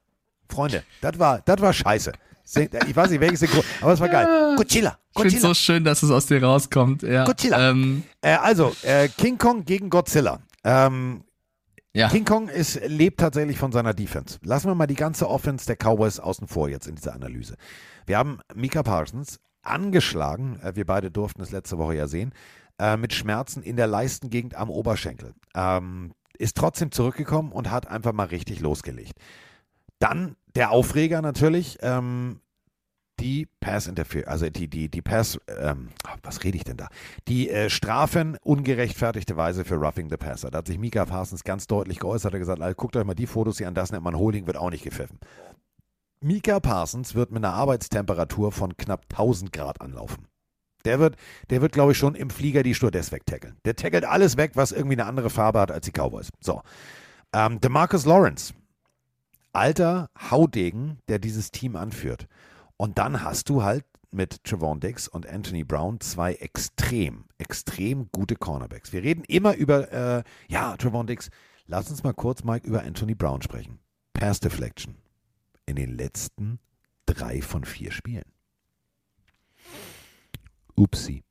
Freunde, das war, das war scheiße. Ich weiß nicht, welches Synchron, aber es war geil. Godzilla, Ich finde Godzilla. so schön, dass es aus dir rauskommt. Ja. Godzilla. Ähm, Äh, also, äh, King Kong gegen Godzilla. Ähm, ja. King Kong ist, lebt tatsächlich von seiner Defense. Lassen wir mal die ganze Offense der Cowboys außen vor jetzt in dieser Analyse. Wir haben Mika Parsons angeschlagen, äh, wir beide durften es letzte Woche ja sehen, äh, mit Schmerzen in der Leistengegend am Oberschenkel. Ähm, ist trotzdem zurückgekommen und hat einfach mal richtig losgelegt. Dann der Aufreger natürlich, ähm, die Pass Interference, also die, die, die Pass, ähm, was rede ich denn da? Die äh, Strafen ungerechtfertigterweise für Roughing the Passer. Da hat sich Mika Parsons ganz deutlich geäußert, hat gesagt, "Alter, guckt euch mal die Fotos hier an, das nennt man Holding, wird auch nicht gepfiffen. Mika Parsons wird mit einer Arbeitstemperatur von knapp 1000 Grad anlaufen. Der wird, der wird, glaube ich, schon im Flieger die Stewardess wegtackeln. Der tackelt alles weg, was irgendwie eine andere Farbe hat als die Cowboys. So. Ähm, DeMarcus Lawrence, alter Haudegen, der dieses Team anführt. Und dann hast du halt mit Trevon Diggs und Anthony Brown zwei extrem, extrem gute Cornerbacks. Wir reden immer über, äh, ja, Trevon Diggs. Lass uns mal kurz, Mike, über Anthony Brown sprechen. Pass Deflection. in den letzten drei von vier Spielen. Upsi.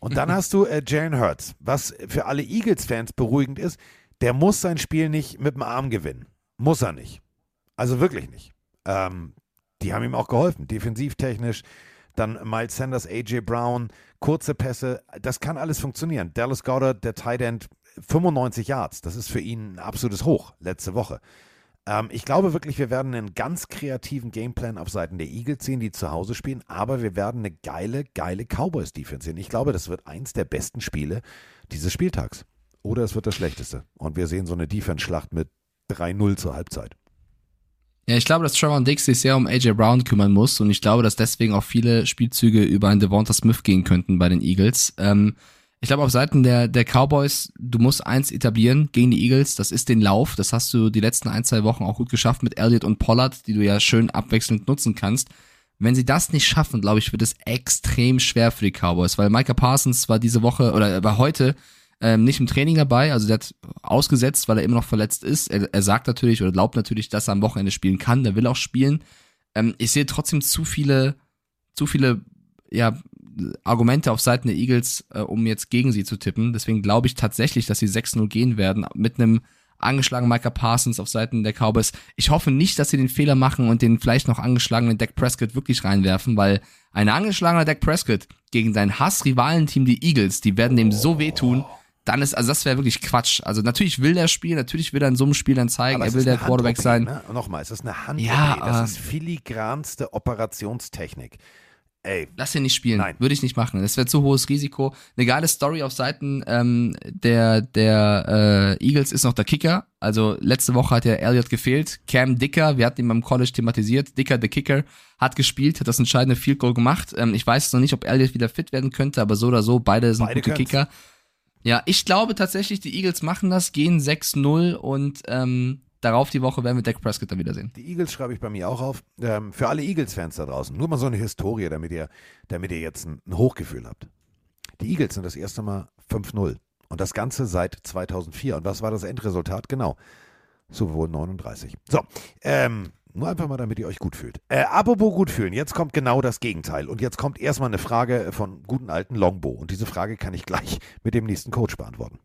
Und dann hast du äh, Jalen Hurts, was für alle Eagles-Fans beruhigend ist. Der muss sein Spiel nicht mit dem Arm gewinnen. Muss er nicht. Also wirklich nicht. Ähm, die haben ihm auch geholfen, defensivtechnisch. Dann Miles Sanders, AJ Brown, kurze Pässe, das kann alles funktionieren. Dallas Goddard, der Tight End, 95 Yards, das ist für ihn ein absolutes Hoch letzte Woche. Ähm, ich glaube wirklich, wir werden einen ganz kreativen Gameplan auf Seiten der Eagles sehen, die zu Hause spielen, aber wir werden eine geile, geile Cowboys-Defense sehen. Ich glaube, das wird eins der besten Spiele dieses Spieltags. Oder es wird das schlechteste. Und wir sehen so eine Defense-Schlacht mit 3-0 zur Halbzeit. Ja, ich glaube, dass Trevor Dix sich sehr um AJ Brown kümmern muss und ich glaube, dass deswegen auch viele Spielzüge über einen Devonta Smith gehen könnten bei den Eagles. Ähm, ich glaube, auf Seiten der, der Cowboys, du musst eins etablieren gegen die Eagles, das ist den Lauf. Das hast du die letzten ein, zwei Wochen auch gut geschafft mit Elliott und Pollard, die du ja schön abwechselnd nutzen kannst. Wenn sie das nicht schaffen, glaube ich, wird es extrem schwer für die Cowboys, weil Micah Parsons war diese Woche oder war heute ähm, nicht im Training dabei, also der hat ausgesetzt, weil er immer noch verletzt ist. Er, er sagt natürlich oder glaubt natürlich, dass er am Wochenende spielen kann, der will auch spielen. Ähm, ich sehe trotzdem zu viele, zu viele, ja, Argumente auf Seiten der Eagles, äh, um jetzt gegen sie zu tippen. Deswegen glaube ich tatsächlich, dass sie 6-0 gehen werden mit einem angeschlagenen Micah Parsons auf Seiten der Cowboys. Ich hoffe nicht, dass sie den Fehler machen und den vielleicht noch angeschlagenen Dak Prescott wirklich reinwerfen, weil ein angeschlagener Dak Prescott gegen sein Hass-Rivalenteam, die Eagles, die werden dem so wehtun, dann ist, also das wäre wirklich Quatsch. Also natürlich will er spielen, natürlich will er in so einem Spiel dann zeigen, er will der Quarterback sein. Ne? Nochmal, es ist eine Hand. Ja, das ist filigranste Operationstechnik. Ey. Lass ihn nicht spielen. Nein. Würde ich nicht machen. Das wäre zu hohes Risiko. Eine geile Story auf Seiten ähm, der, der äh, Eagles ist noch der Kicker. Also letzte Woche hat ja Elliott gefehlt. Cam Dicker, wir hatten ihn beim College thematisiert. Dicker, der Kicker, hat gespielt, hat das entscheidende Field Goal gemacht. Ähm, ich weiß noch nicht, ob Elliott wieder fit werden könnte, aber so oder so, beide sind Beide gute können's. Kicker. Ja, ich glaube tatsächlich, die Eagles machen das, gehen 6-0 und ähm, darauf die Woche werden wir Dak Prescott dann wiedersehen. Die Eagles schreibe ich bei mir auch auf. Ähm, für alle Eagles-Fans da draußen, nur mal so eine Historie, damit ihr, damit ihr jetzt ein, Hochgefühl habt. Die Eagles sind das erste Mal 5-0 und das Ganze seit 2004. Und was war das Endresultat? Genau, Super Bowl 39. So, ähm, nur einfach mal, damit ihr euch gut fühlt. Äh, apropos gut fühlen, jetzt kommt genau das Gegenteil. Und jetzt kommt erstmal eine Frage von guten alten Longbow. Und diese Frage kann ich gleich mit dem nächsten Coach beantworten.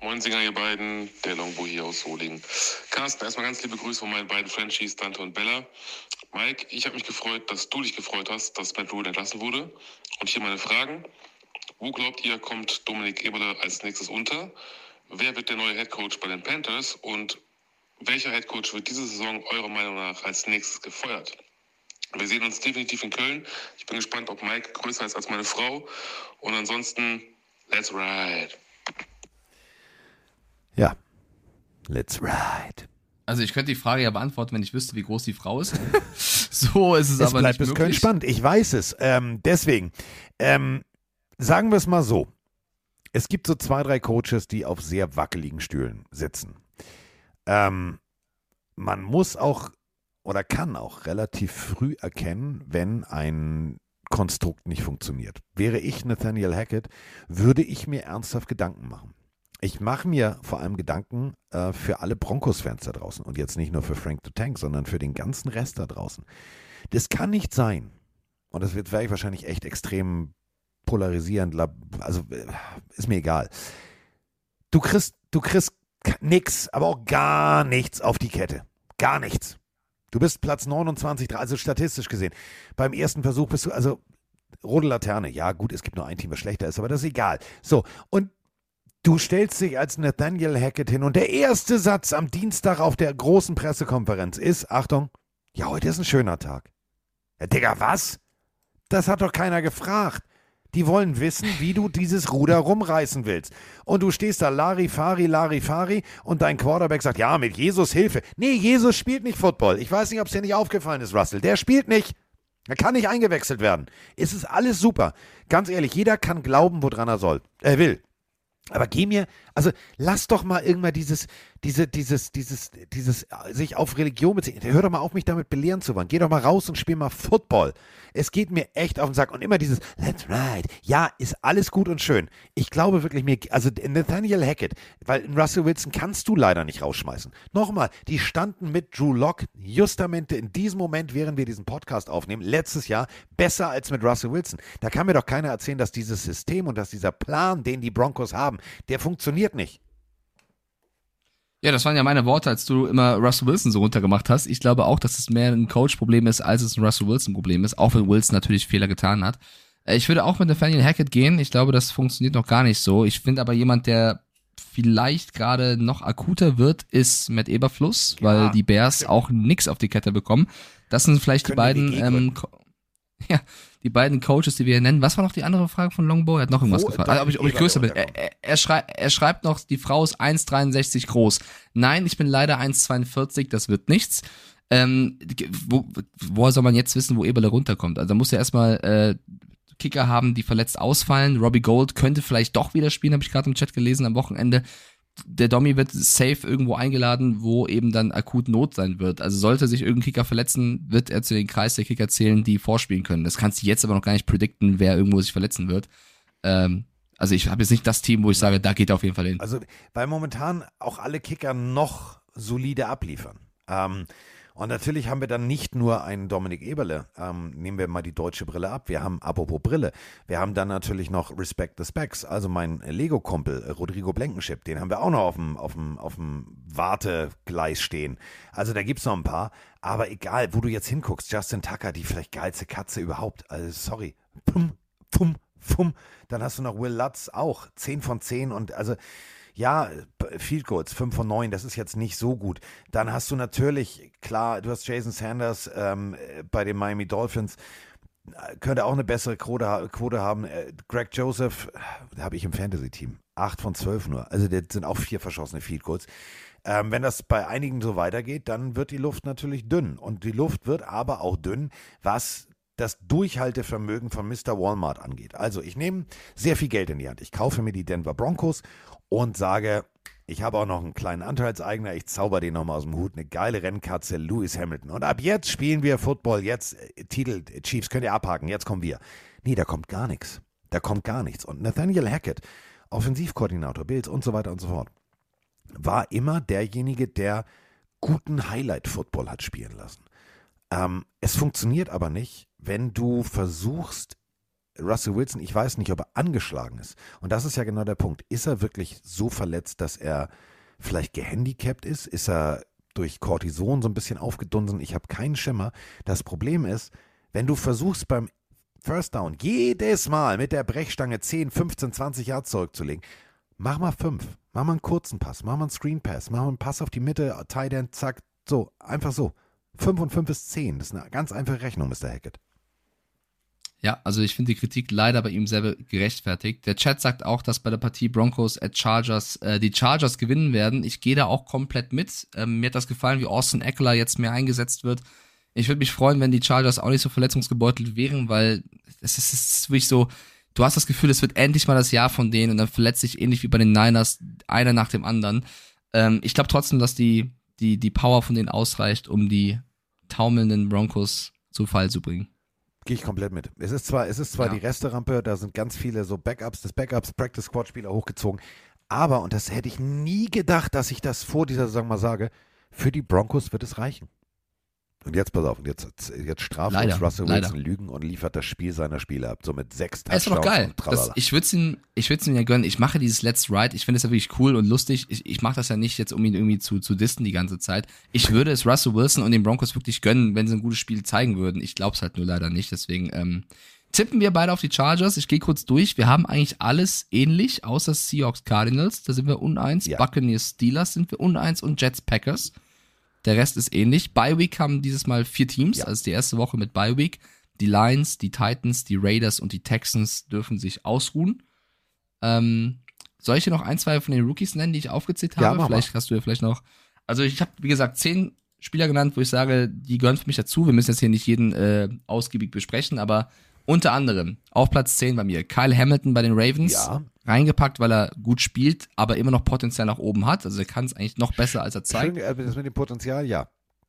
Moin Singer, ihr beiden, der Longbo hier aus Solingen. Carsten, erstmal ganz liebe Grüße von meinen beiden Franchies, Dante und Bella. Mike, ich habe mich gefreut, dass du dich gefreut hast, dass Matt Rule entlassen wurde. Und hier meine Fragen. Wo glaubt ihr, kommt Dominik Eberle als nächstes unter? Wer wird der neue Headcoach bei den Panthers? Und welcher Headcoach wird diese Saison eurer Meinung nach als nächstes gefeuert? Wir sehen uns definitiv in Köln. Ich bin gespannt, ob Mike größer ist als meine Frau. Und ansonsten, let's ride. Ja, let's ride. Also ich könnte die Frage ja beantworten, wenn ich wüsste, wie groß die Frau ist. so ist es, Es aber bleibt nicht bis Köln möglich. spannend, ich weiß es. Ähm, deswegen, ähm, sagen wir es mal so. Es gibt so zwei, drei Coaches, die auf sehr wackeligen Stühlen sitzen. Ähm, man muss auch oder kann auch relativ früh erkennen, wenn ein Konstrukt nicht funktioniert. Wäre ich Nathaniel Hackett, würde ich mir ernsthaft Gedanken machen. Ich mache mir vor allem Gedanken äh, für alle Broncos-Fans da draußen und jetzt nicht nur für Frank the Tank, sondern für den ganzen Rest da draußen. Das kann nicht sein, und das wird ich wahrscheinlich echt extrem polarisierend, also äh, ist mir egal. Du kriegst, du kriegst nix, aber auch gar nichts auf die Kette. Gar nichts. Du bist Platz 29, also statistisch gesehen. Beim ersten Versuch bist du, also rote Laterne. Ja, gut, es gibt nur ein Team, was schlechter ist, aber das ist egal. So, und du stellst dich als Nathaniel Hackett hin und der erste Satz am Dienstag auf der großen Pressekonferenz ist, Achtung, ja, heute ist ein schöner Tag. Ja, Digga, was? Das hat doch keiner gefragt. Die wollen wissen, wie du dieses Ruder rumreißen willst. Und du stehst da Larifari, Larifari und dein Quarterback sagt, ja, mit Jesus Hilfe. Nee, Jesus spielt nicht Football. Ich weiß nicht, ob es dir nicht aufgefallen ist, Russell. Der spielt nicht. Er kann nicht eingewechselt werden. Es ist alles super. Ganz ehrlich, jeder kann glauben, woran er soll. Er will. Aber geh mir, also lass doch mal irgendwann dieses, diese, dieses, dieses, dieses äh, sich auf Religion beziehen. Hör doch mal auf, mich damit belehren zu wollen. Geh doch mal raus und spiel mal Football. Es geht mir echt auf den Sack. Und immer dieses Let's ride. Ja, ist alles gut und schön. Ich glaube wirklich mir, also Nathaniel Hackett, weil Russell Wilson kannst du leider nicht rausschmeißen. Nochmal, die standen mit Drew Lock justamente in diesem Moment, während wir diesen Podcast aufnehmen, letztes Jahr besser als mit Russell Wilson. Da kann mir doch keiner erzählen, dass dieses System und dass dieser Plan, den die Broncos haben, der funktioniert nicht. Ja, das waren ja meine Worte, als du immer Russell Wilson so runtergemacht hast. Ich glaube auch, dass es mehr ein Coach-Problem ist, als es ein Russell Wilson-Problem ist, auch wenn Wilson natürlich Fehler getan hat. Äh, Ich würde auch mit Nathaniel Hackett gehen. Ich glaube, das funktioniert noch gar nicht so. Ich finde aber jemand, der vielleicht gerade noch akuter wird, ist Matt Eberfluss, weil die Bears auch nix auf die Kette bekommen. Das sind vielleicht die Können beiden, ähm, ja, die beiden Coaches, die wir hier nennen. Was war noch die andere Frage von Longbow? Er hat noch irgendwas Wo gefragt. Ah, ob ich, ob ich größer bin. Er, er, er, schrei er schreibt noch, die Frau ist 1,63 groß. Nein, ich bin leider 1,42, das wird nichts. Ähm, wo, woher soll man jetzt wissen, wo Eberle runterkommt? Also da muss er erstmal äh, Kicker haben, die verletzt ausfallen. Robbie Gold könnte vielleicht doch wieder spielen, habe ich gerade im Chat gelesen am Wochenende. Der Dommy wird safe irgendwo eingeladen, wo eben dann akut Not sein wird. Also sollte sich irgendein Kicker verletzen, wird er zu den Kreis der Kicker zählen, die vorspielen können. Das kannst du jetzt aber noch gar nicht predikten, wer irgendwo sich verletzen wird. Ähm, also ich habe jetzt nicht das Team, wo ich sage, da geht er auf jeden Fall hin. Also, weil momentan auch alle Kicker noch solide abliefern. Ähm, und natürlich haben wir dann nicht nur einen Dominik Eberle, ähm, nehmen wir mal die deutsche Brille ab. Wir haben, apropos Brille, wir haben dann natürlich noch Respect the Specs, also mein Lego-Kumpel äh, Rodrigo Blankenship, den haben wir auch noch auf dem, auf dem, auf dem Wartegleis stehen. Also da gibt es noch ein paar, aber egal, wo du jetzt hinguckst, Justin Tucker, die vielleicht geilste Katze überhaupt, also sorry, pum, pum, pum. Dann hast du noch Will Lutz auch, 10 von 10 und also ja, Field Goals, 5 von 9, das ist jetzt nicht so gut. Dann hast du natürlich, klar, du hast Jason Sanders ähm, bei den Miami Dolphins, äh, könnte auch eine bessere Quote, Quote haben. Äh, Greg Joseph, da habe ich im Fantasy-Team, 8 von 12 nur. Also das sind auch vier verschossene Field Goals. Ähm, wenn das bei einigen so weitergeht, dann wird die Luft natürlich dünn. Und die Luft wird aber auch dünn, was das Durchhaltevermögen von Mr. Walmart angeht. Also ich nehme sehr viel Geld in die Hand. Ich kaufe mir die Denver Broncos und sage, ich habe auch noch einen kleinen Anteilseigner, ich zauber den nochmal aus dem Hut, eine geile Rennkatze, Lewis Hamilton. Und ab jetzt spielen wir Football, jetzt äh, Titel, äh, Chiefs, könnt ihr abhaken, jetzt kommen wir. Nee, da kommt gar nichts. Da kommt gar nichts. Und Nathaniel Hackett, Offensivkoordinator, Bills und so weiter und so fort, war immer derjenige, der guten Highlight-Football hat spielen lassen. Ähm, es funktioniert aber nicht, wenn du versuchst, Russell Wilson, ich weiß nicht, ob er angeschlagen ist. Und das ist ja genau der Punkt. Ist er wirklich so verletzt, dass er vielleicht gehandicapt ist? Ist er durch Cortison so ein bisschen aufgedunsen? Ich habe keinen Schimmer. Das Problem ist, wenn du versuchst beim First Down jedes Mal mit der Brechstange 10, 15, 20 Yards zurückzulegen, mach mal fünf. Mach mal einen kurzen Pass, mach mal einen Screen Pass, mach mal einen Pass auf die Mitte, Tight End, zack, so, einfach so. 5 und 5 ist 10. Das ist eine ganz einfache Rechnung, Mr. Hackett. Ja, also ich finde die Kritik leider bei ihm selber gerechtfertigt. Der Chat sagt auch, dass bei der Partie Broncos at Chargers äh, die Chargers gewinnen werden. Ich gehe da auch komplett mit. Ähm, mir hat das gefallen, wie Austin Eckler jetzt mehr eingesetzt wird. Ich würde mich freuen, wenn die Chargers auch nicht so verletzungsgebeutelt wären, weil es ist, es ist wirklich so, du hast das Gefühl, es wird endlich mal das Jahr von denen und dann verletzt sich ähnlich wie bei den Niners einer nach dem anderen. Ähm, ich glaube trotzdem, dass die, die, die Power von denen ausreicht, um die taumelnden Broncos zu Fall zu bringen. Gehe ich komplett mit. Es ist zwar, es ist zwar Ja. die Resterampe, da sind ganz viele so Backups des Backups, Practice Squad Spieler hochgezogen. Aber, und das hätte ich nie gedacht, dass ich das vor dieser Saison mal sage, für die Broncos wird es reichen. Und jetzt pass auf, und jetzt, jetzt straft Leider, uns Russell leider. Wilson Lügen und liefert das Spiel seiner Spieler ab. So mit sechs Es ist doch Touchdowns geil. Das, ich würde es ihm, ich ihm ja gönnen. Ich mache dieses Let's Ride. Ich finde es ja wirklich cool und lustig. Ich, ich mache das ja nicht jetzt, um ihn irgendwie zu, zu disten die ganze Zeit. Ich würde es Russell Wilson und den Broncos wirklich gönnen, wenn sie ein gutes Spiel zeigen würden. Ich glaube es halt nur leider nicht. Deswegen ähm, tippen wir beide auf die Chargers. Ich gehe kurz durch. Wir haben eigentlich alles ähnlich, außer Seahawks Cardinals. Da sind wir uneins. Ja. Buccaneers Steelers sind wir uneins und Jets Packers. Der Rest ist ähnlich. Bye Week haben dieses Mal vier Teams, also die erste Woche mit Bye Week. Die Lions, die Titans, die Raiders und die Texans dürfen sich ausruhen. Ähm, soll ich dir noch ein, zwei von den Rookies nennen, die ich aufgezählt Ja, habe? mach vielleicht hast du ja vielleicht noch. Also ich habe, wie gesagt, zehn Spieler genannt, wo ich sage, die gehören für mich dazu. Wir müssen jetzt hier nicht jeden äh, ausgiebig besprechen, aber unter anderem auf Platz 10 bei mir Kyle Hamilton bei den Ravens. Ja, reingepackt, weil er gut spielt, aber immer noch Potenzial nach oben hat. Also er kann es eigentlich noch besser, als er zeigt. Schön, äh, das mit dem Potenzial, ja.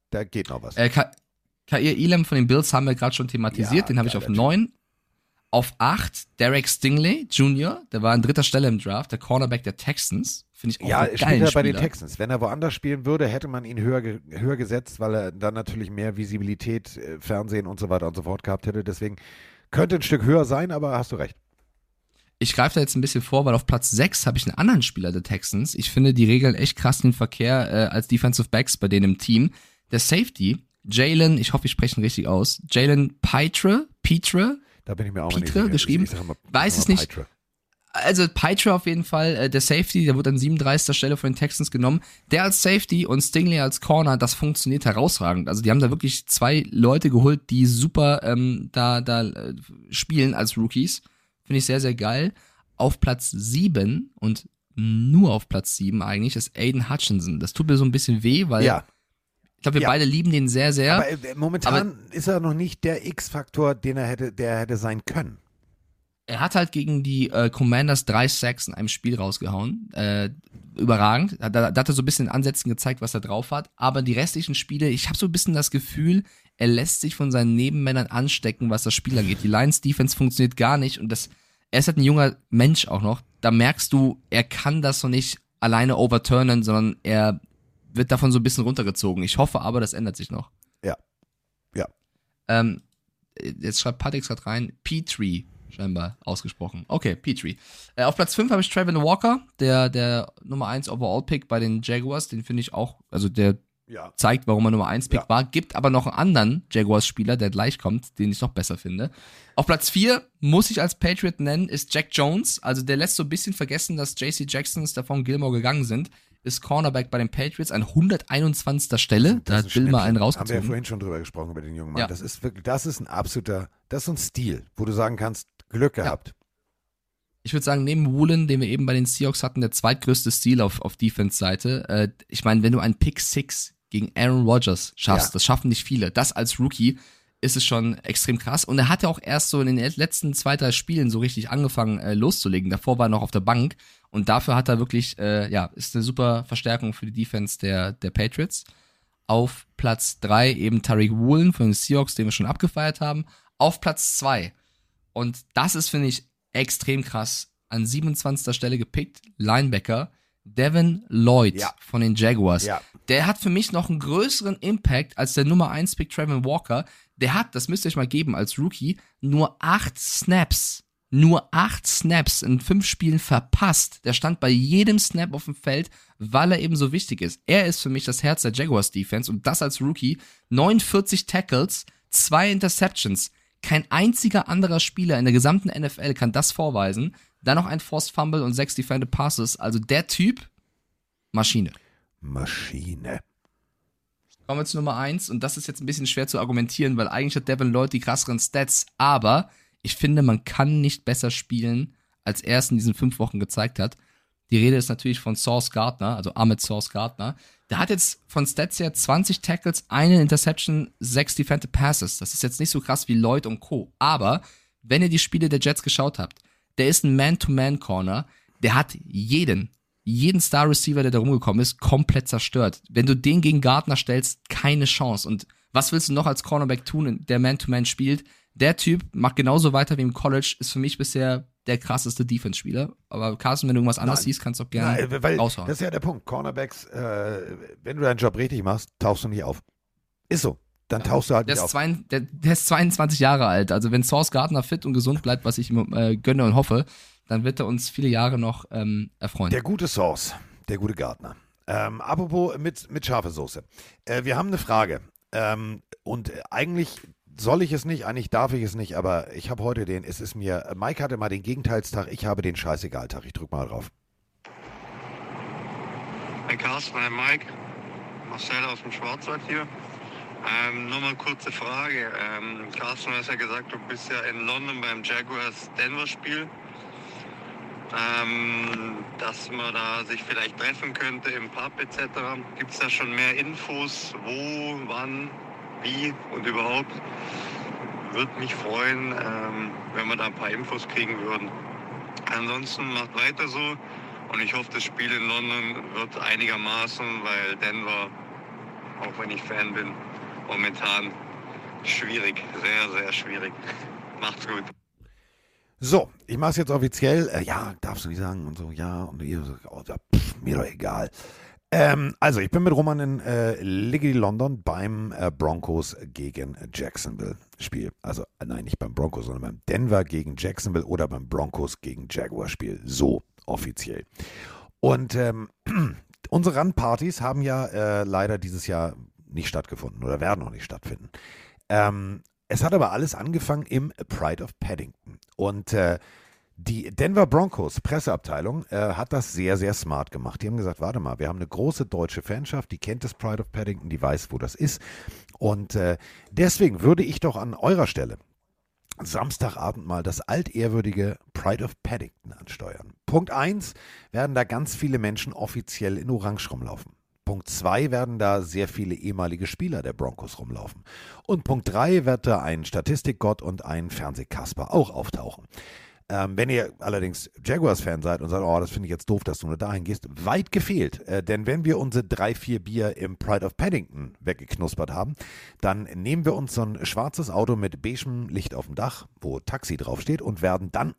Da geht noch was. Äh, Ka Kair Elam von den Bills haben wir gerade schon thematisiert, Ja, den habe ich auf geiler 9. Auf 8 Derek Stingley Jr., der war an dritter Stelle im Draft, der Cornerback der Texans. Finde ich auch Ja, spielt er bei den Spieler. Texans. Wenn er woanders spielen würde, hätte man ihn höher, ge höher gesetzt, weil er dann natürlich mehr Visibilität, äh, Fernsehen und so weiter und so fort gehabt hätte. Deswegen könnte ein Stück höher sein, aber hast du recht. Ich greife da jetzt ein bisschen vor, weil auf Platz 6 habe ich einen anderen Spieler der Texans. Ich finde die Regeln echt krass den Verkehr äh, als Defensive Backs bei denen im Team. Der Safety, Jalen, ich hoffe, ich spreche ihn richtig aus, Jalen Pitre, Pitre, Da bin ich mir auch mal nicht geschrieben. Ich ich Weiß sag es mal nicht. Pitre. Also Pitre auf jeden Fall, äh, der Safety, der wurde an 37. Stelle von den Texans genommen. Der als Safety und Stingley als Corner, das funktioniert herausragend. Also die haben da wirklich zwei Leute geholt, die super ähm, da, da äh, spielen als Rookies. Finde ich sehr, sehr geil. Auf Platz 7 und nur auf Platz 7 eigentlich ist Aiden Hutchinson. Das tut mir so ein bisschen weh, weil Ja. ich glaube, wir Ja. beide lieben den sehr, sehr. Aber äh, momentan ist er noch nicht der X-Faktor, den er hätte, der hätte sein können. Er hat halt gegen die äh, Commanders drei Sacks in einem Spiel rausgehauen. Äh, überragend. Da, da hat er so ein bisschen in Ansätzen gezeigt, was er drauf hat. Aber die restlichen Spiele, ich habe so ein bisschen das Gefühl, er lässt sich von seinen Nebenmännern anstecken, was das Spiel angeht. Die Lions Defense funktioniert gar nicht und das, er ist halt ein junger Mensch auch noch. Da merkst du, er kann das so nicht alleine overturnen, sondern er wird davon so ein bisschen runtergezogen. Ich hoffe aber, das ändert sich noch. Ja. Ja. Ähm, jetzt schreibt Patrick gerade rein, P3 scheinbar ausgesprochen. Okay, Petrie. Äh, auf Platz 5 habe ich Trevin Walker, der, der Nummer 1 Overall-Pick bei den Jaguars. Den finde ich auch, also der Ja. zeigt, warum er Nummer 1 Pick Ja. war. Gibt aber noch einen anderen Jaguars-Spieler, der gleich kommt, den ich noch besser finde. Auf Platz 4 muss ich als Patriot nennen, ist Jack Jones. Also der lässt so ein bisschen vergessen, dass JC Jacksons davon Gilmore gegangen sind. Ist Cornerback bei den Patriots an 121. Stelle. Da hat Bill mal einen Schnäppchen. Haben wir ja rausgezogen. vorhin schon drüber gesprochen, über den jungen Mann. Ja. Das ist wirklich, das ist ein absoluter, das ist so ein Stil, wo du sagen kannst, Glück gehabt. ich würde sagen, neben Woolen, den wir eben bei den Seahawks hatten, der zweitgrößte Stil auf, auf Defense-Seite. Äh, ich meine, wenn du einen Pick 6 gegen Aaron Rodgers schaffst, Ja. das schaffen nicht viele. Das als Rookie ist es schon extrem krass. Und er hat ja auch erst so in den letzten zwei, drei Spielen so richtig angefangen äh, loszulegen. Davor war er noch auf der Bank. Und dafür hat er wirklich, äh, ja, ist eine super Verstärkung für die Defense der, der Patriots. Auf Platz 3 eben Tariq Woolen von den Seahawks, den wir schon abgefeiert haben. Auf Platz 2 und das ist, finde ich, extrem krass. An 27. Stelle gepickt, Linebacker Devin Lloyd Ja. von den Jaguars. Ja. Der hat für mich noch einen größeren Impact als der Nummer 1 Pick Trevin Walker. Der hat, das müsst ihr euch mal geben als Rookie, nur acht Snaps. Nur acht Snaps in fünf Spielen verpasst. Der stand bei jedem Snap auf dem Feld, weil er eben so wichtig ist. Er ist für mich das Herz der Jaguars Defense und das als Rookie. 49 Tackles, zwei Interceptions. Kein einziger anderer Spieler in der gesamten NFL kann das vorweisen. Dann noch ein Forced Fumble und sechs Defended Passes. Also der Typ, Maschine. Maschine. Kommen wir zu Nummer eins und das ist jetzt ein bisschen schwer zu argumentieren, weil eigentlich hat Devin Lloyd die krasseren Stats, aber ich finde, man kann nicht besser spielen, als er es in diesen fünf Wochen gezeigt hat. Die Rede ist natürlich von Source Gardner, also Ahmed Source Gardner. Der hat jetzt von Stats her 20 Tackles, eine Interception, sechs Defended Passes. Das ist jetzt nicht so krass wie Lloyd und Co. Aber wenn ihr die Spiele der Jets geschaut habt, der ist ein Man-to-Man-Corner. Der hat jeden, jeden Star-Receiver, der da rumgekommen ist, komplett zerstört. Wenn du den gegen Gardner stellst, keine Chance. Und was willst du noch als Cornerback tun, der Man-to-Man spielt? Der Typ macht genauso weiter wie im College, ist für mich bisher der krasseste Defense-Spieler. Aber Carsten, wenn du irgendwas anderes Nein. siehst, kannst du auch gerne Nein, weil raushauen. das ist ja der Punkt. Cornerbacks, äh, wenn du deinen Job richtig machst, tauchst du nicht auf. Ist so. Dann tauchst du halt Der nicht ist, auf. zwei, der, der ist 22 Jahre alt. Also wenn Source Gardner fit und gesund bleibt, was ich ihm äh, gönne und hoffe, dann wird er uns viele Jahre noch ähm, erfreuen. Der gute Sauce, der gute Gardner. Ähm, apropos mit, mit scharfe Soße. Äh, wir haben eine Frage. Ähm, und eigentlich soll ich es nicht, eigentlich darf ich es nicht, aber ich habe heute den, es ist mir, Mike hatte mal den Gegenteilstag, ich habe den Scheißegal-Tag. Ich drück mal drauf. Hi Carsten, hi Mike. Marcel aus dem Schwarzwald hier. Ähm, nur mal kurze Frage. Ähm, Carsten, du hast ja gesagt, du bist ja in London beim Jaguars Denver Spiel. Ähm, dass man da sich vielleicht treffen könnte im Pub etc. Gibt es da schon mehr Infos? Wo, wann, wie und überhaupt? Würde mich freuen, ähm, wenn wir da ein paar Infos kriegen würden. Ansonsten macht weiter so und ich hoffe, das Spiel in London wird einigermaßen, weil Denver, auch wenn ich Fan bin, momentan schwierig, sehr, sehr schwierig. Macht's gut. So, ich mache es jetzt offiziell. Äh, ja, darfst du nicht sagen und so, ja. Und ihr so, oh, ja, pff, mir doch egal. Ähm, also, ich bin mit Roman in äh, Liggity London beim äh, Broncos gegen Jacksonville Spiel. Also, äh, nein, nicht beim Broncos, sondern beim Denver gegen Jacksonville oder beim Broncos gegen Jaguar Spiel. So, offiziell. Und ähm, unsere Run-Partys haben ja äh, leider dieses Jahr nicht stattgefunden oder werden auch nicht stattfinden. Ähm, es hat aber alles angefangen im Pride of Paddington. Und äh, die Denver Broncos Presseabteilung äh, hat das sehr, sehr smart gemacht. Die haben gesagt, warte mal, wir haben eine große deutsche Fanschaft, die kennt das Pride of Paddington, die weiß, wo das ist. Und äh, deswegen würde ich doch an eurer Stelle Samstagabend mal das altehrwürdige Pride of Paddington ansteuern. Punkt 1 werden da ganz viele Menschen offiziell in Orange rumlaufen. Punkt 2 werden da sehr viele ehemalige Spieler der Broncos rumlaufen. Und Punkt 3 wird da ein Statistikgott und ein Fernsehkasper auch auftauchen. Ähm, wenn ihr allerdings Jaguars-Fan seid und sagt, oh, das finde ich jetzt doof, dass du nur dahin gehst, weit gefehlt. Äh, denn wenn wir unsere drei, vier Bier im Pride of Paddington weggeknuspert haben, dann nehmen wir uns so ein schwarzes Auto mit beigem Licht auf dem Dach, wo Taxi draufsteht, und werden dann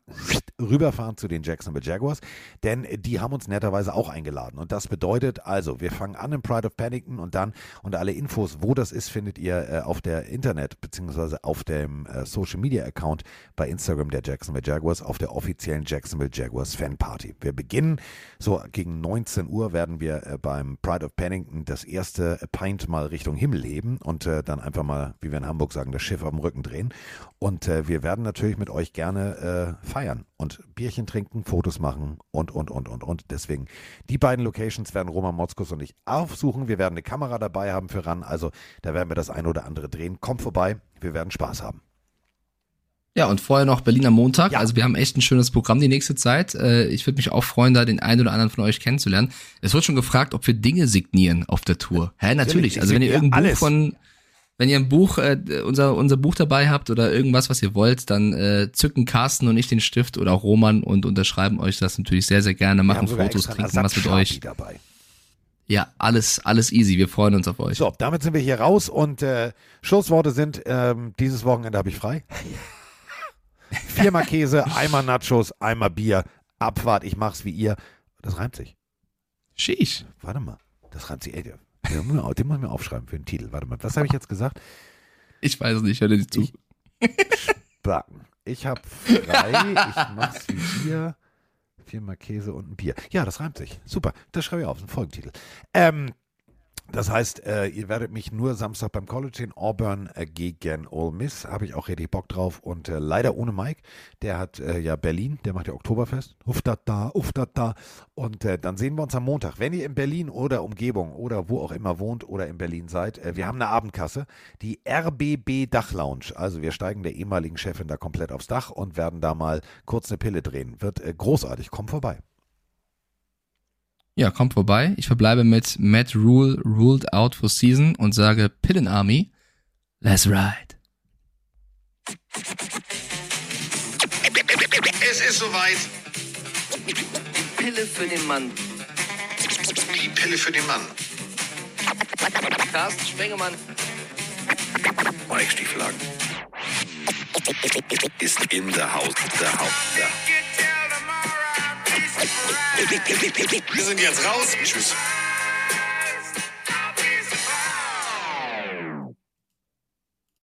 rüberfahren zu den Jacksonville Jaguars, denn die haben uns netterweise auch eingeladen. Und das bedeutet also, wir fangen an im Pride of Paddington und dann, und alle Infos, wo das ist, findet ihr äh, auf der Internet- bzw. auf dem äh, Social-Media-Account bei Instagram der Jacksonville Jaguars auf der offiziellen Jacksonville Jaguars Fanparty. Wir beginnen so gegen 19 Uhr werden wir äh, beim Pride of Paddington das erste Pint mal Richtung Himmel heben und äh, dann einfach mal, wie wir in Hamburg sagen, das Schiff auf dem Rücken drehen. Und äh, wir werden natürlich mit euch gerne feiern und Bierchen trinken, Fotos machen und, und, und, und, und. Deswegen, die beiden Locations werden Roman Motzkus und ich aufsuchen. Wir werden eine Kamera dabei haben für RAN, also da werden wir das ein oder andere drehen. Kommt vorbei, wir werden Spaß haben. Ja, und vorher noch Berliner Montag. Ja. Also wir haben echt ein schönes Programm die nächste Zeit. Äh, ich würde mich auch freuen, da den einen oder anderen von euch kennenzulernen. Es wird schon gefragt, ob wir Dinge signieren auf der Tour. Hä, natürlich. Also wenn ihr irgendein Buch von, wenn ihr ein Buch, äh, unser, unser Buch dabei habt oder irgendwas, was ihr wollt, dann äh, zücken Carsten und ich den Stift oder auch Roman und unterschreiben euch das natürlich sehr, sehr gerne, machen Fotos, trinken was mit euch. Dabei. Ja, alles, alles easy. Wir freuen uns auf euch. So, damit sind wir hier raus und äh, Schlussworte sind, ähm, dieses Wochenende habe ich frei. Viermal Käse, einmal Nachos, einmal Bier. Abfahrt, ich mach's wie ihr. Das reimt sich. Sheesh. Warte mal. Das reimt sich. Ey, den, den muss ich mir aufschreiben für den Titel. Warte mal. Was habe ich jetzt gesagt? Ich weiß es nicht. Hör dir nicht zu. Spacken. Ich habe frei. Ich mach's wie ihr. Viermal Käse und ein Bier. Ja, das reimt sich. Super. Das schreibe ich auf. Das ist ein Folgentitel. Ähm, das heißt, äh, ihr werdet mich nur Samstag beim College sehen. Auburn äh, gegen Ole Miss. Habe ich auch richtig Bock drauf. Und äh, leider ohne Mike. Der hat äh, ja Berlin. Der macht ja Oktoberfest. Uftat da, uftat da. Und äh, dann sehen wir uns am Montag. Wenn ihr in Berlin oder Umgebung oder wo auch immer wohnt oder in Berlin seid, äh, wir haben eine Abendkasse. Die RBB Dachlounge. Also wir steigen der ehemaligen Chefin da komplett aufs Dach und werden da mal kurz eine Pille drehen. Wird großartig. Kommt vorbei. Ja, kommt vorbei. Ich verbleibe mit Matt Rule ruled out for season und sage Pillen Army, let's ride. Es ist soweit. Die Pille für den Mann. Die Pille für den Mann. Carsten Spengemann. Mike Stieflagen. Ist in der Haus. Der Haus. Der. Wir sind jetzt raus. Tschüss.